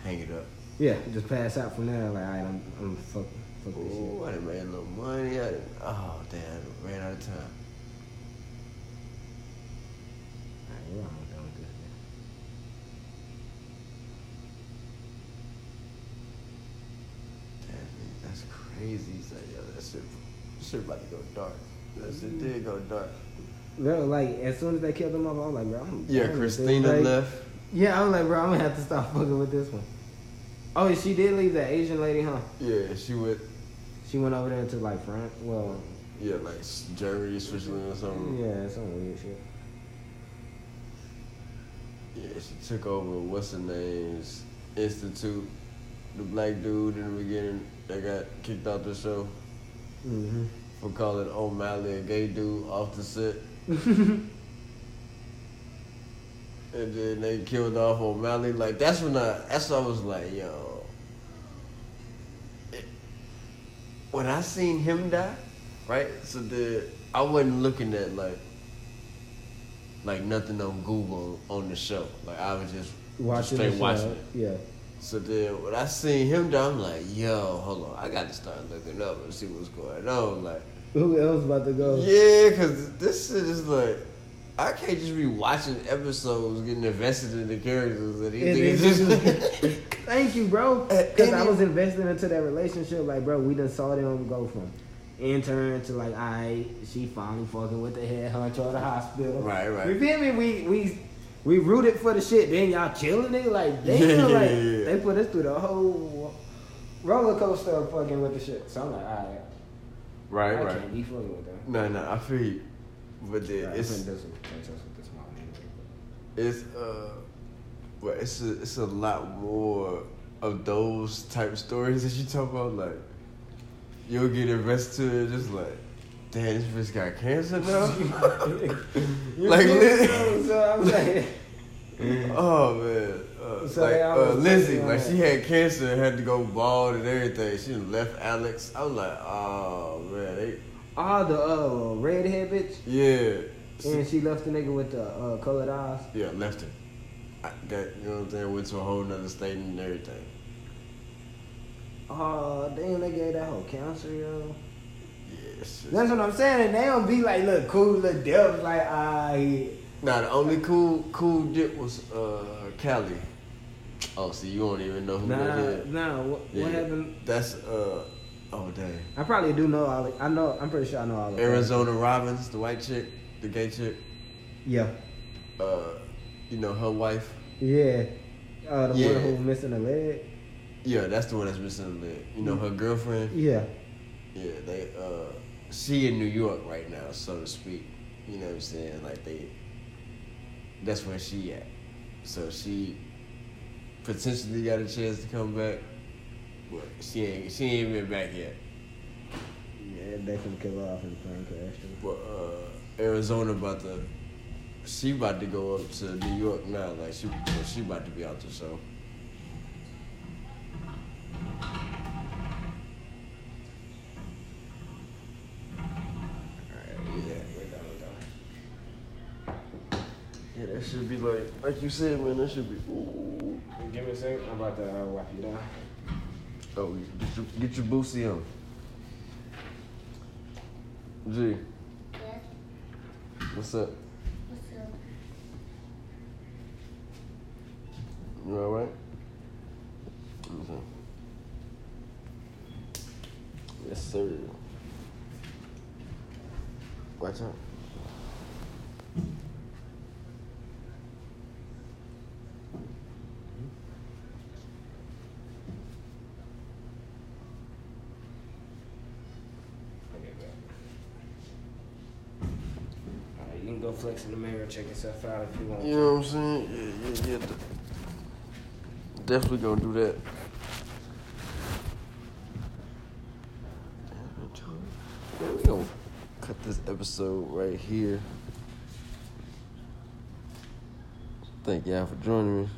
hang it up. yeah, just pass out from there. Like, all right, I'm I'm fuck fuck this shit. Ooh, I done made a little money. I done, oh, damn, I ran out of time. All right, well, I'm done with this. Man. Damn, that's crazy. He's like, yo, that shit, that shit about to go dark. That shit did go dark. Bro, like as soon as they killed him off, I was like, bro, I'm Yeah, done with this. Christina left. Yeah, I was like, bro, I'm gonna have to stop fucking with this one. Oh, she did leave that Asian lady, huh? Yeah, she went, She went over there to like France. Well, yeah, like Germany, Switzerland or something. yeah, some weird shit. Yeah, she took over what's her name's institute, the black dude in the beginning that got kicked out the show Mm-hmm. for calling O'Malley a gay dude off the set. And then they killed off O'Malley. Like that's when I that's when I was like, yo. It- when I seen him die, right? So the I wasn't looking at like like nothing on Google on the show. Like I was just Watching straight the watching it. Yeah. So then when I seen him die, I'm like, yo, hold on, I got to start looking up and see what's going on. Like, Who else about to go? yeah, cause this shit is like, I can't just be watching episodes, getting invested in the characters, and these niggas just. Thank you, bro. Because I was investing into that relationship. Like, bro, we done saw them go from intern to like, I she finally fucking with the head honcho at the hospital. Right, right. You feel me? We we we rooted for the shit. Then y'all chilling it. Like, damn, Yeah, like yeah, yeah. they put us through the whole roller coaster of fucking with the shit. So I'm like, all right, right, I right. can't be fucking with them. No, no, I feel you. But then Right, I'm it's finna do with this it's uh, but it's a it's a lot more of those type stories that you talk about, like you'll get invested to it, just like, damn, this bitch got cancer now. Like, li- me? So, so I'm saying, oh man, uh, So like uh, Izzie, like she had cancer and had to go bald and everything. She left Alex. I was like, oh man, they, all the uh, redhead bitch, yeah, and she left the nigga with the uh, colored eyes. yeah, left him. I got, you know what I'm saying? Went to a whole nother state and everything. Oh, damn, they gave that whole cancer, yo. Yeah, just- That's what I'm saying. And they don't be like, look, cool, look, devils, like, ah, he. Nah, the only cool cool dip was uh Callie. Oh, see, you don't even know who that Nah, is. nah, what, Yeah, what happened? That's uh oh dang. I probably do know all. I know. I'm pretty sure I know all of Arizona Robbins, the white chick, the gay chick. Yeah, Uh, you know her wife. yeah. Uh, the Yeah. one who's missing a leg. Yeah, that's the one that's missing the leg. You know her girlfriend. Yeah. Yeah, they uh she in New York right now, so to speak. You know what I'm saying? Like they that's where she at. So she potentially got a chance to come back. But she ain't she ain't been back yet. Yeah, they finna kill off in the plane crash. too. But uh Arizona about to she about to go up to New York now, like she well, she about to be out the show. Alright, yeah, that should be like, like you said, man. That should be. Ooh. Give me a second. I'm about to uh, wipe you down. Oh, get your get your boosie on. G, Yes. what's up? What's up? You all right? Yes, sir. Watch out. Okay, good. Alright, you can go flex in the mirror, check yourself out if you want. You know what I'm saying? Yeah, yeah, yeah. Definitely gonna do that. Yeah, we gonna cut this episode right here. Thank y'all for joining me.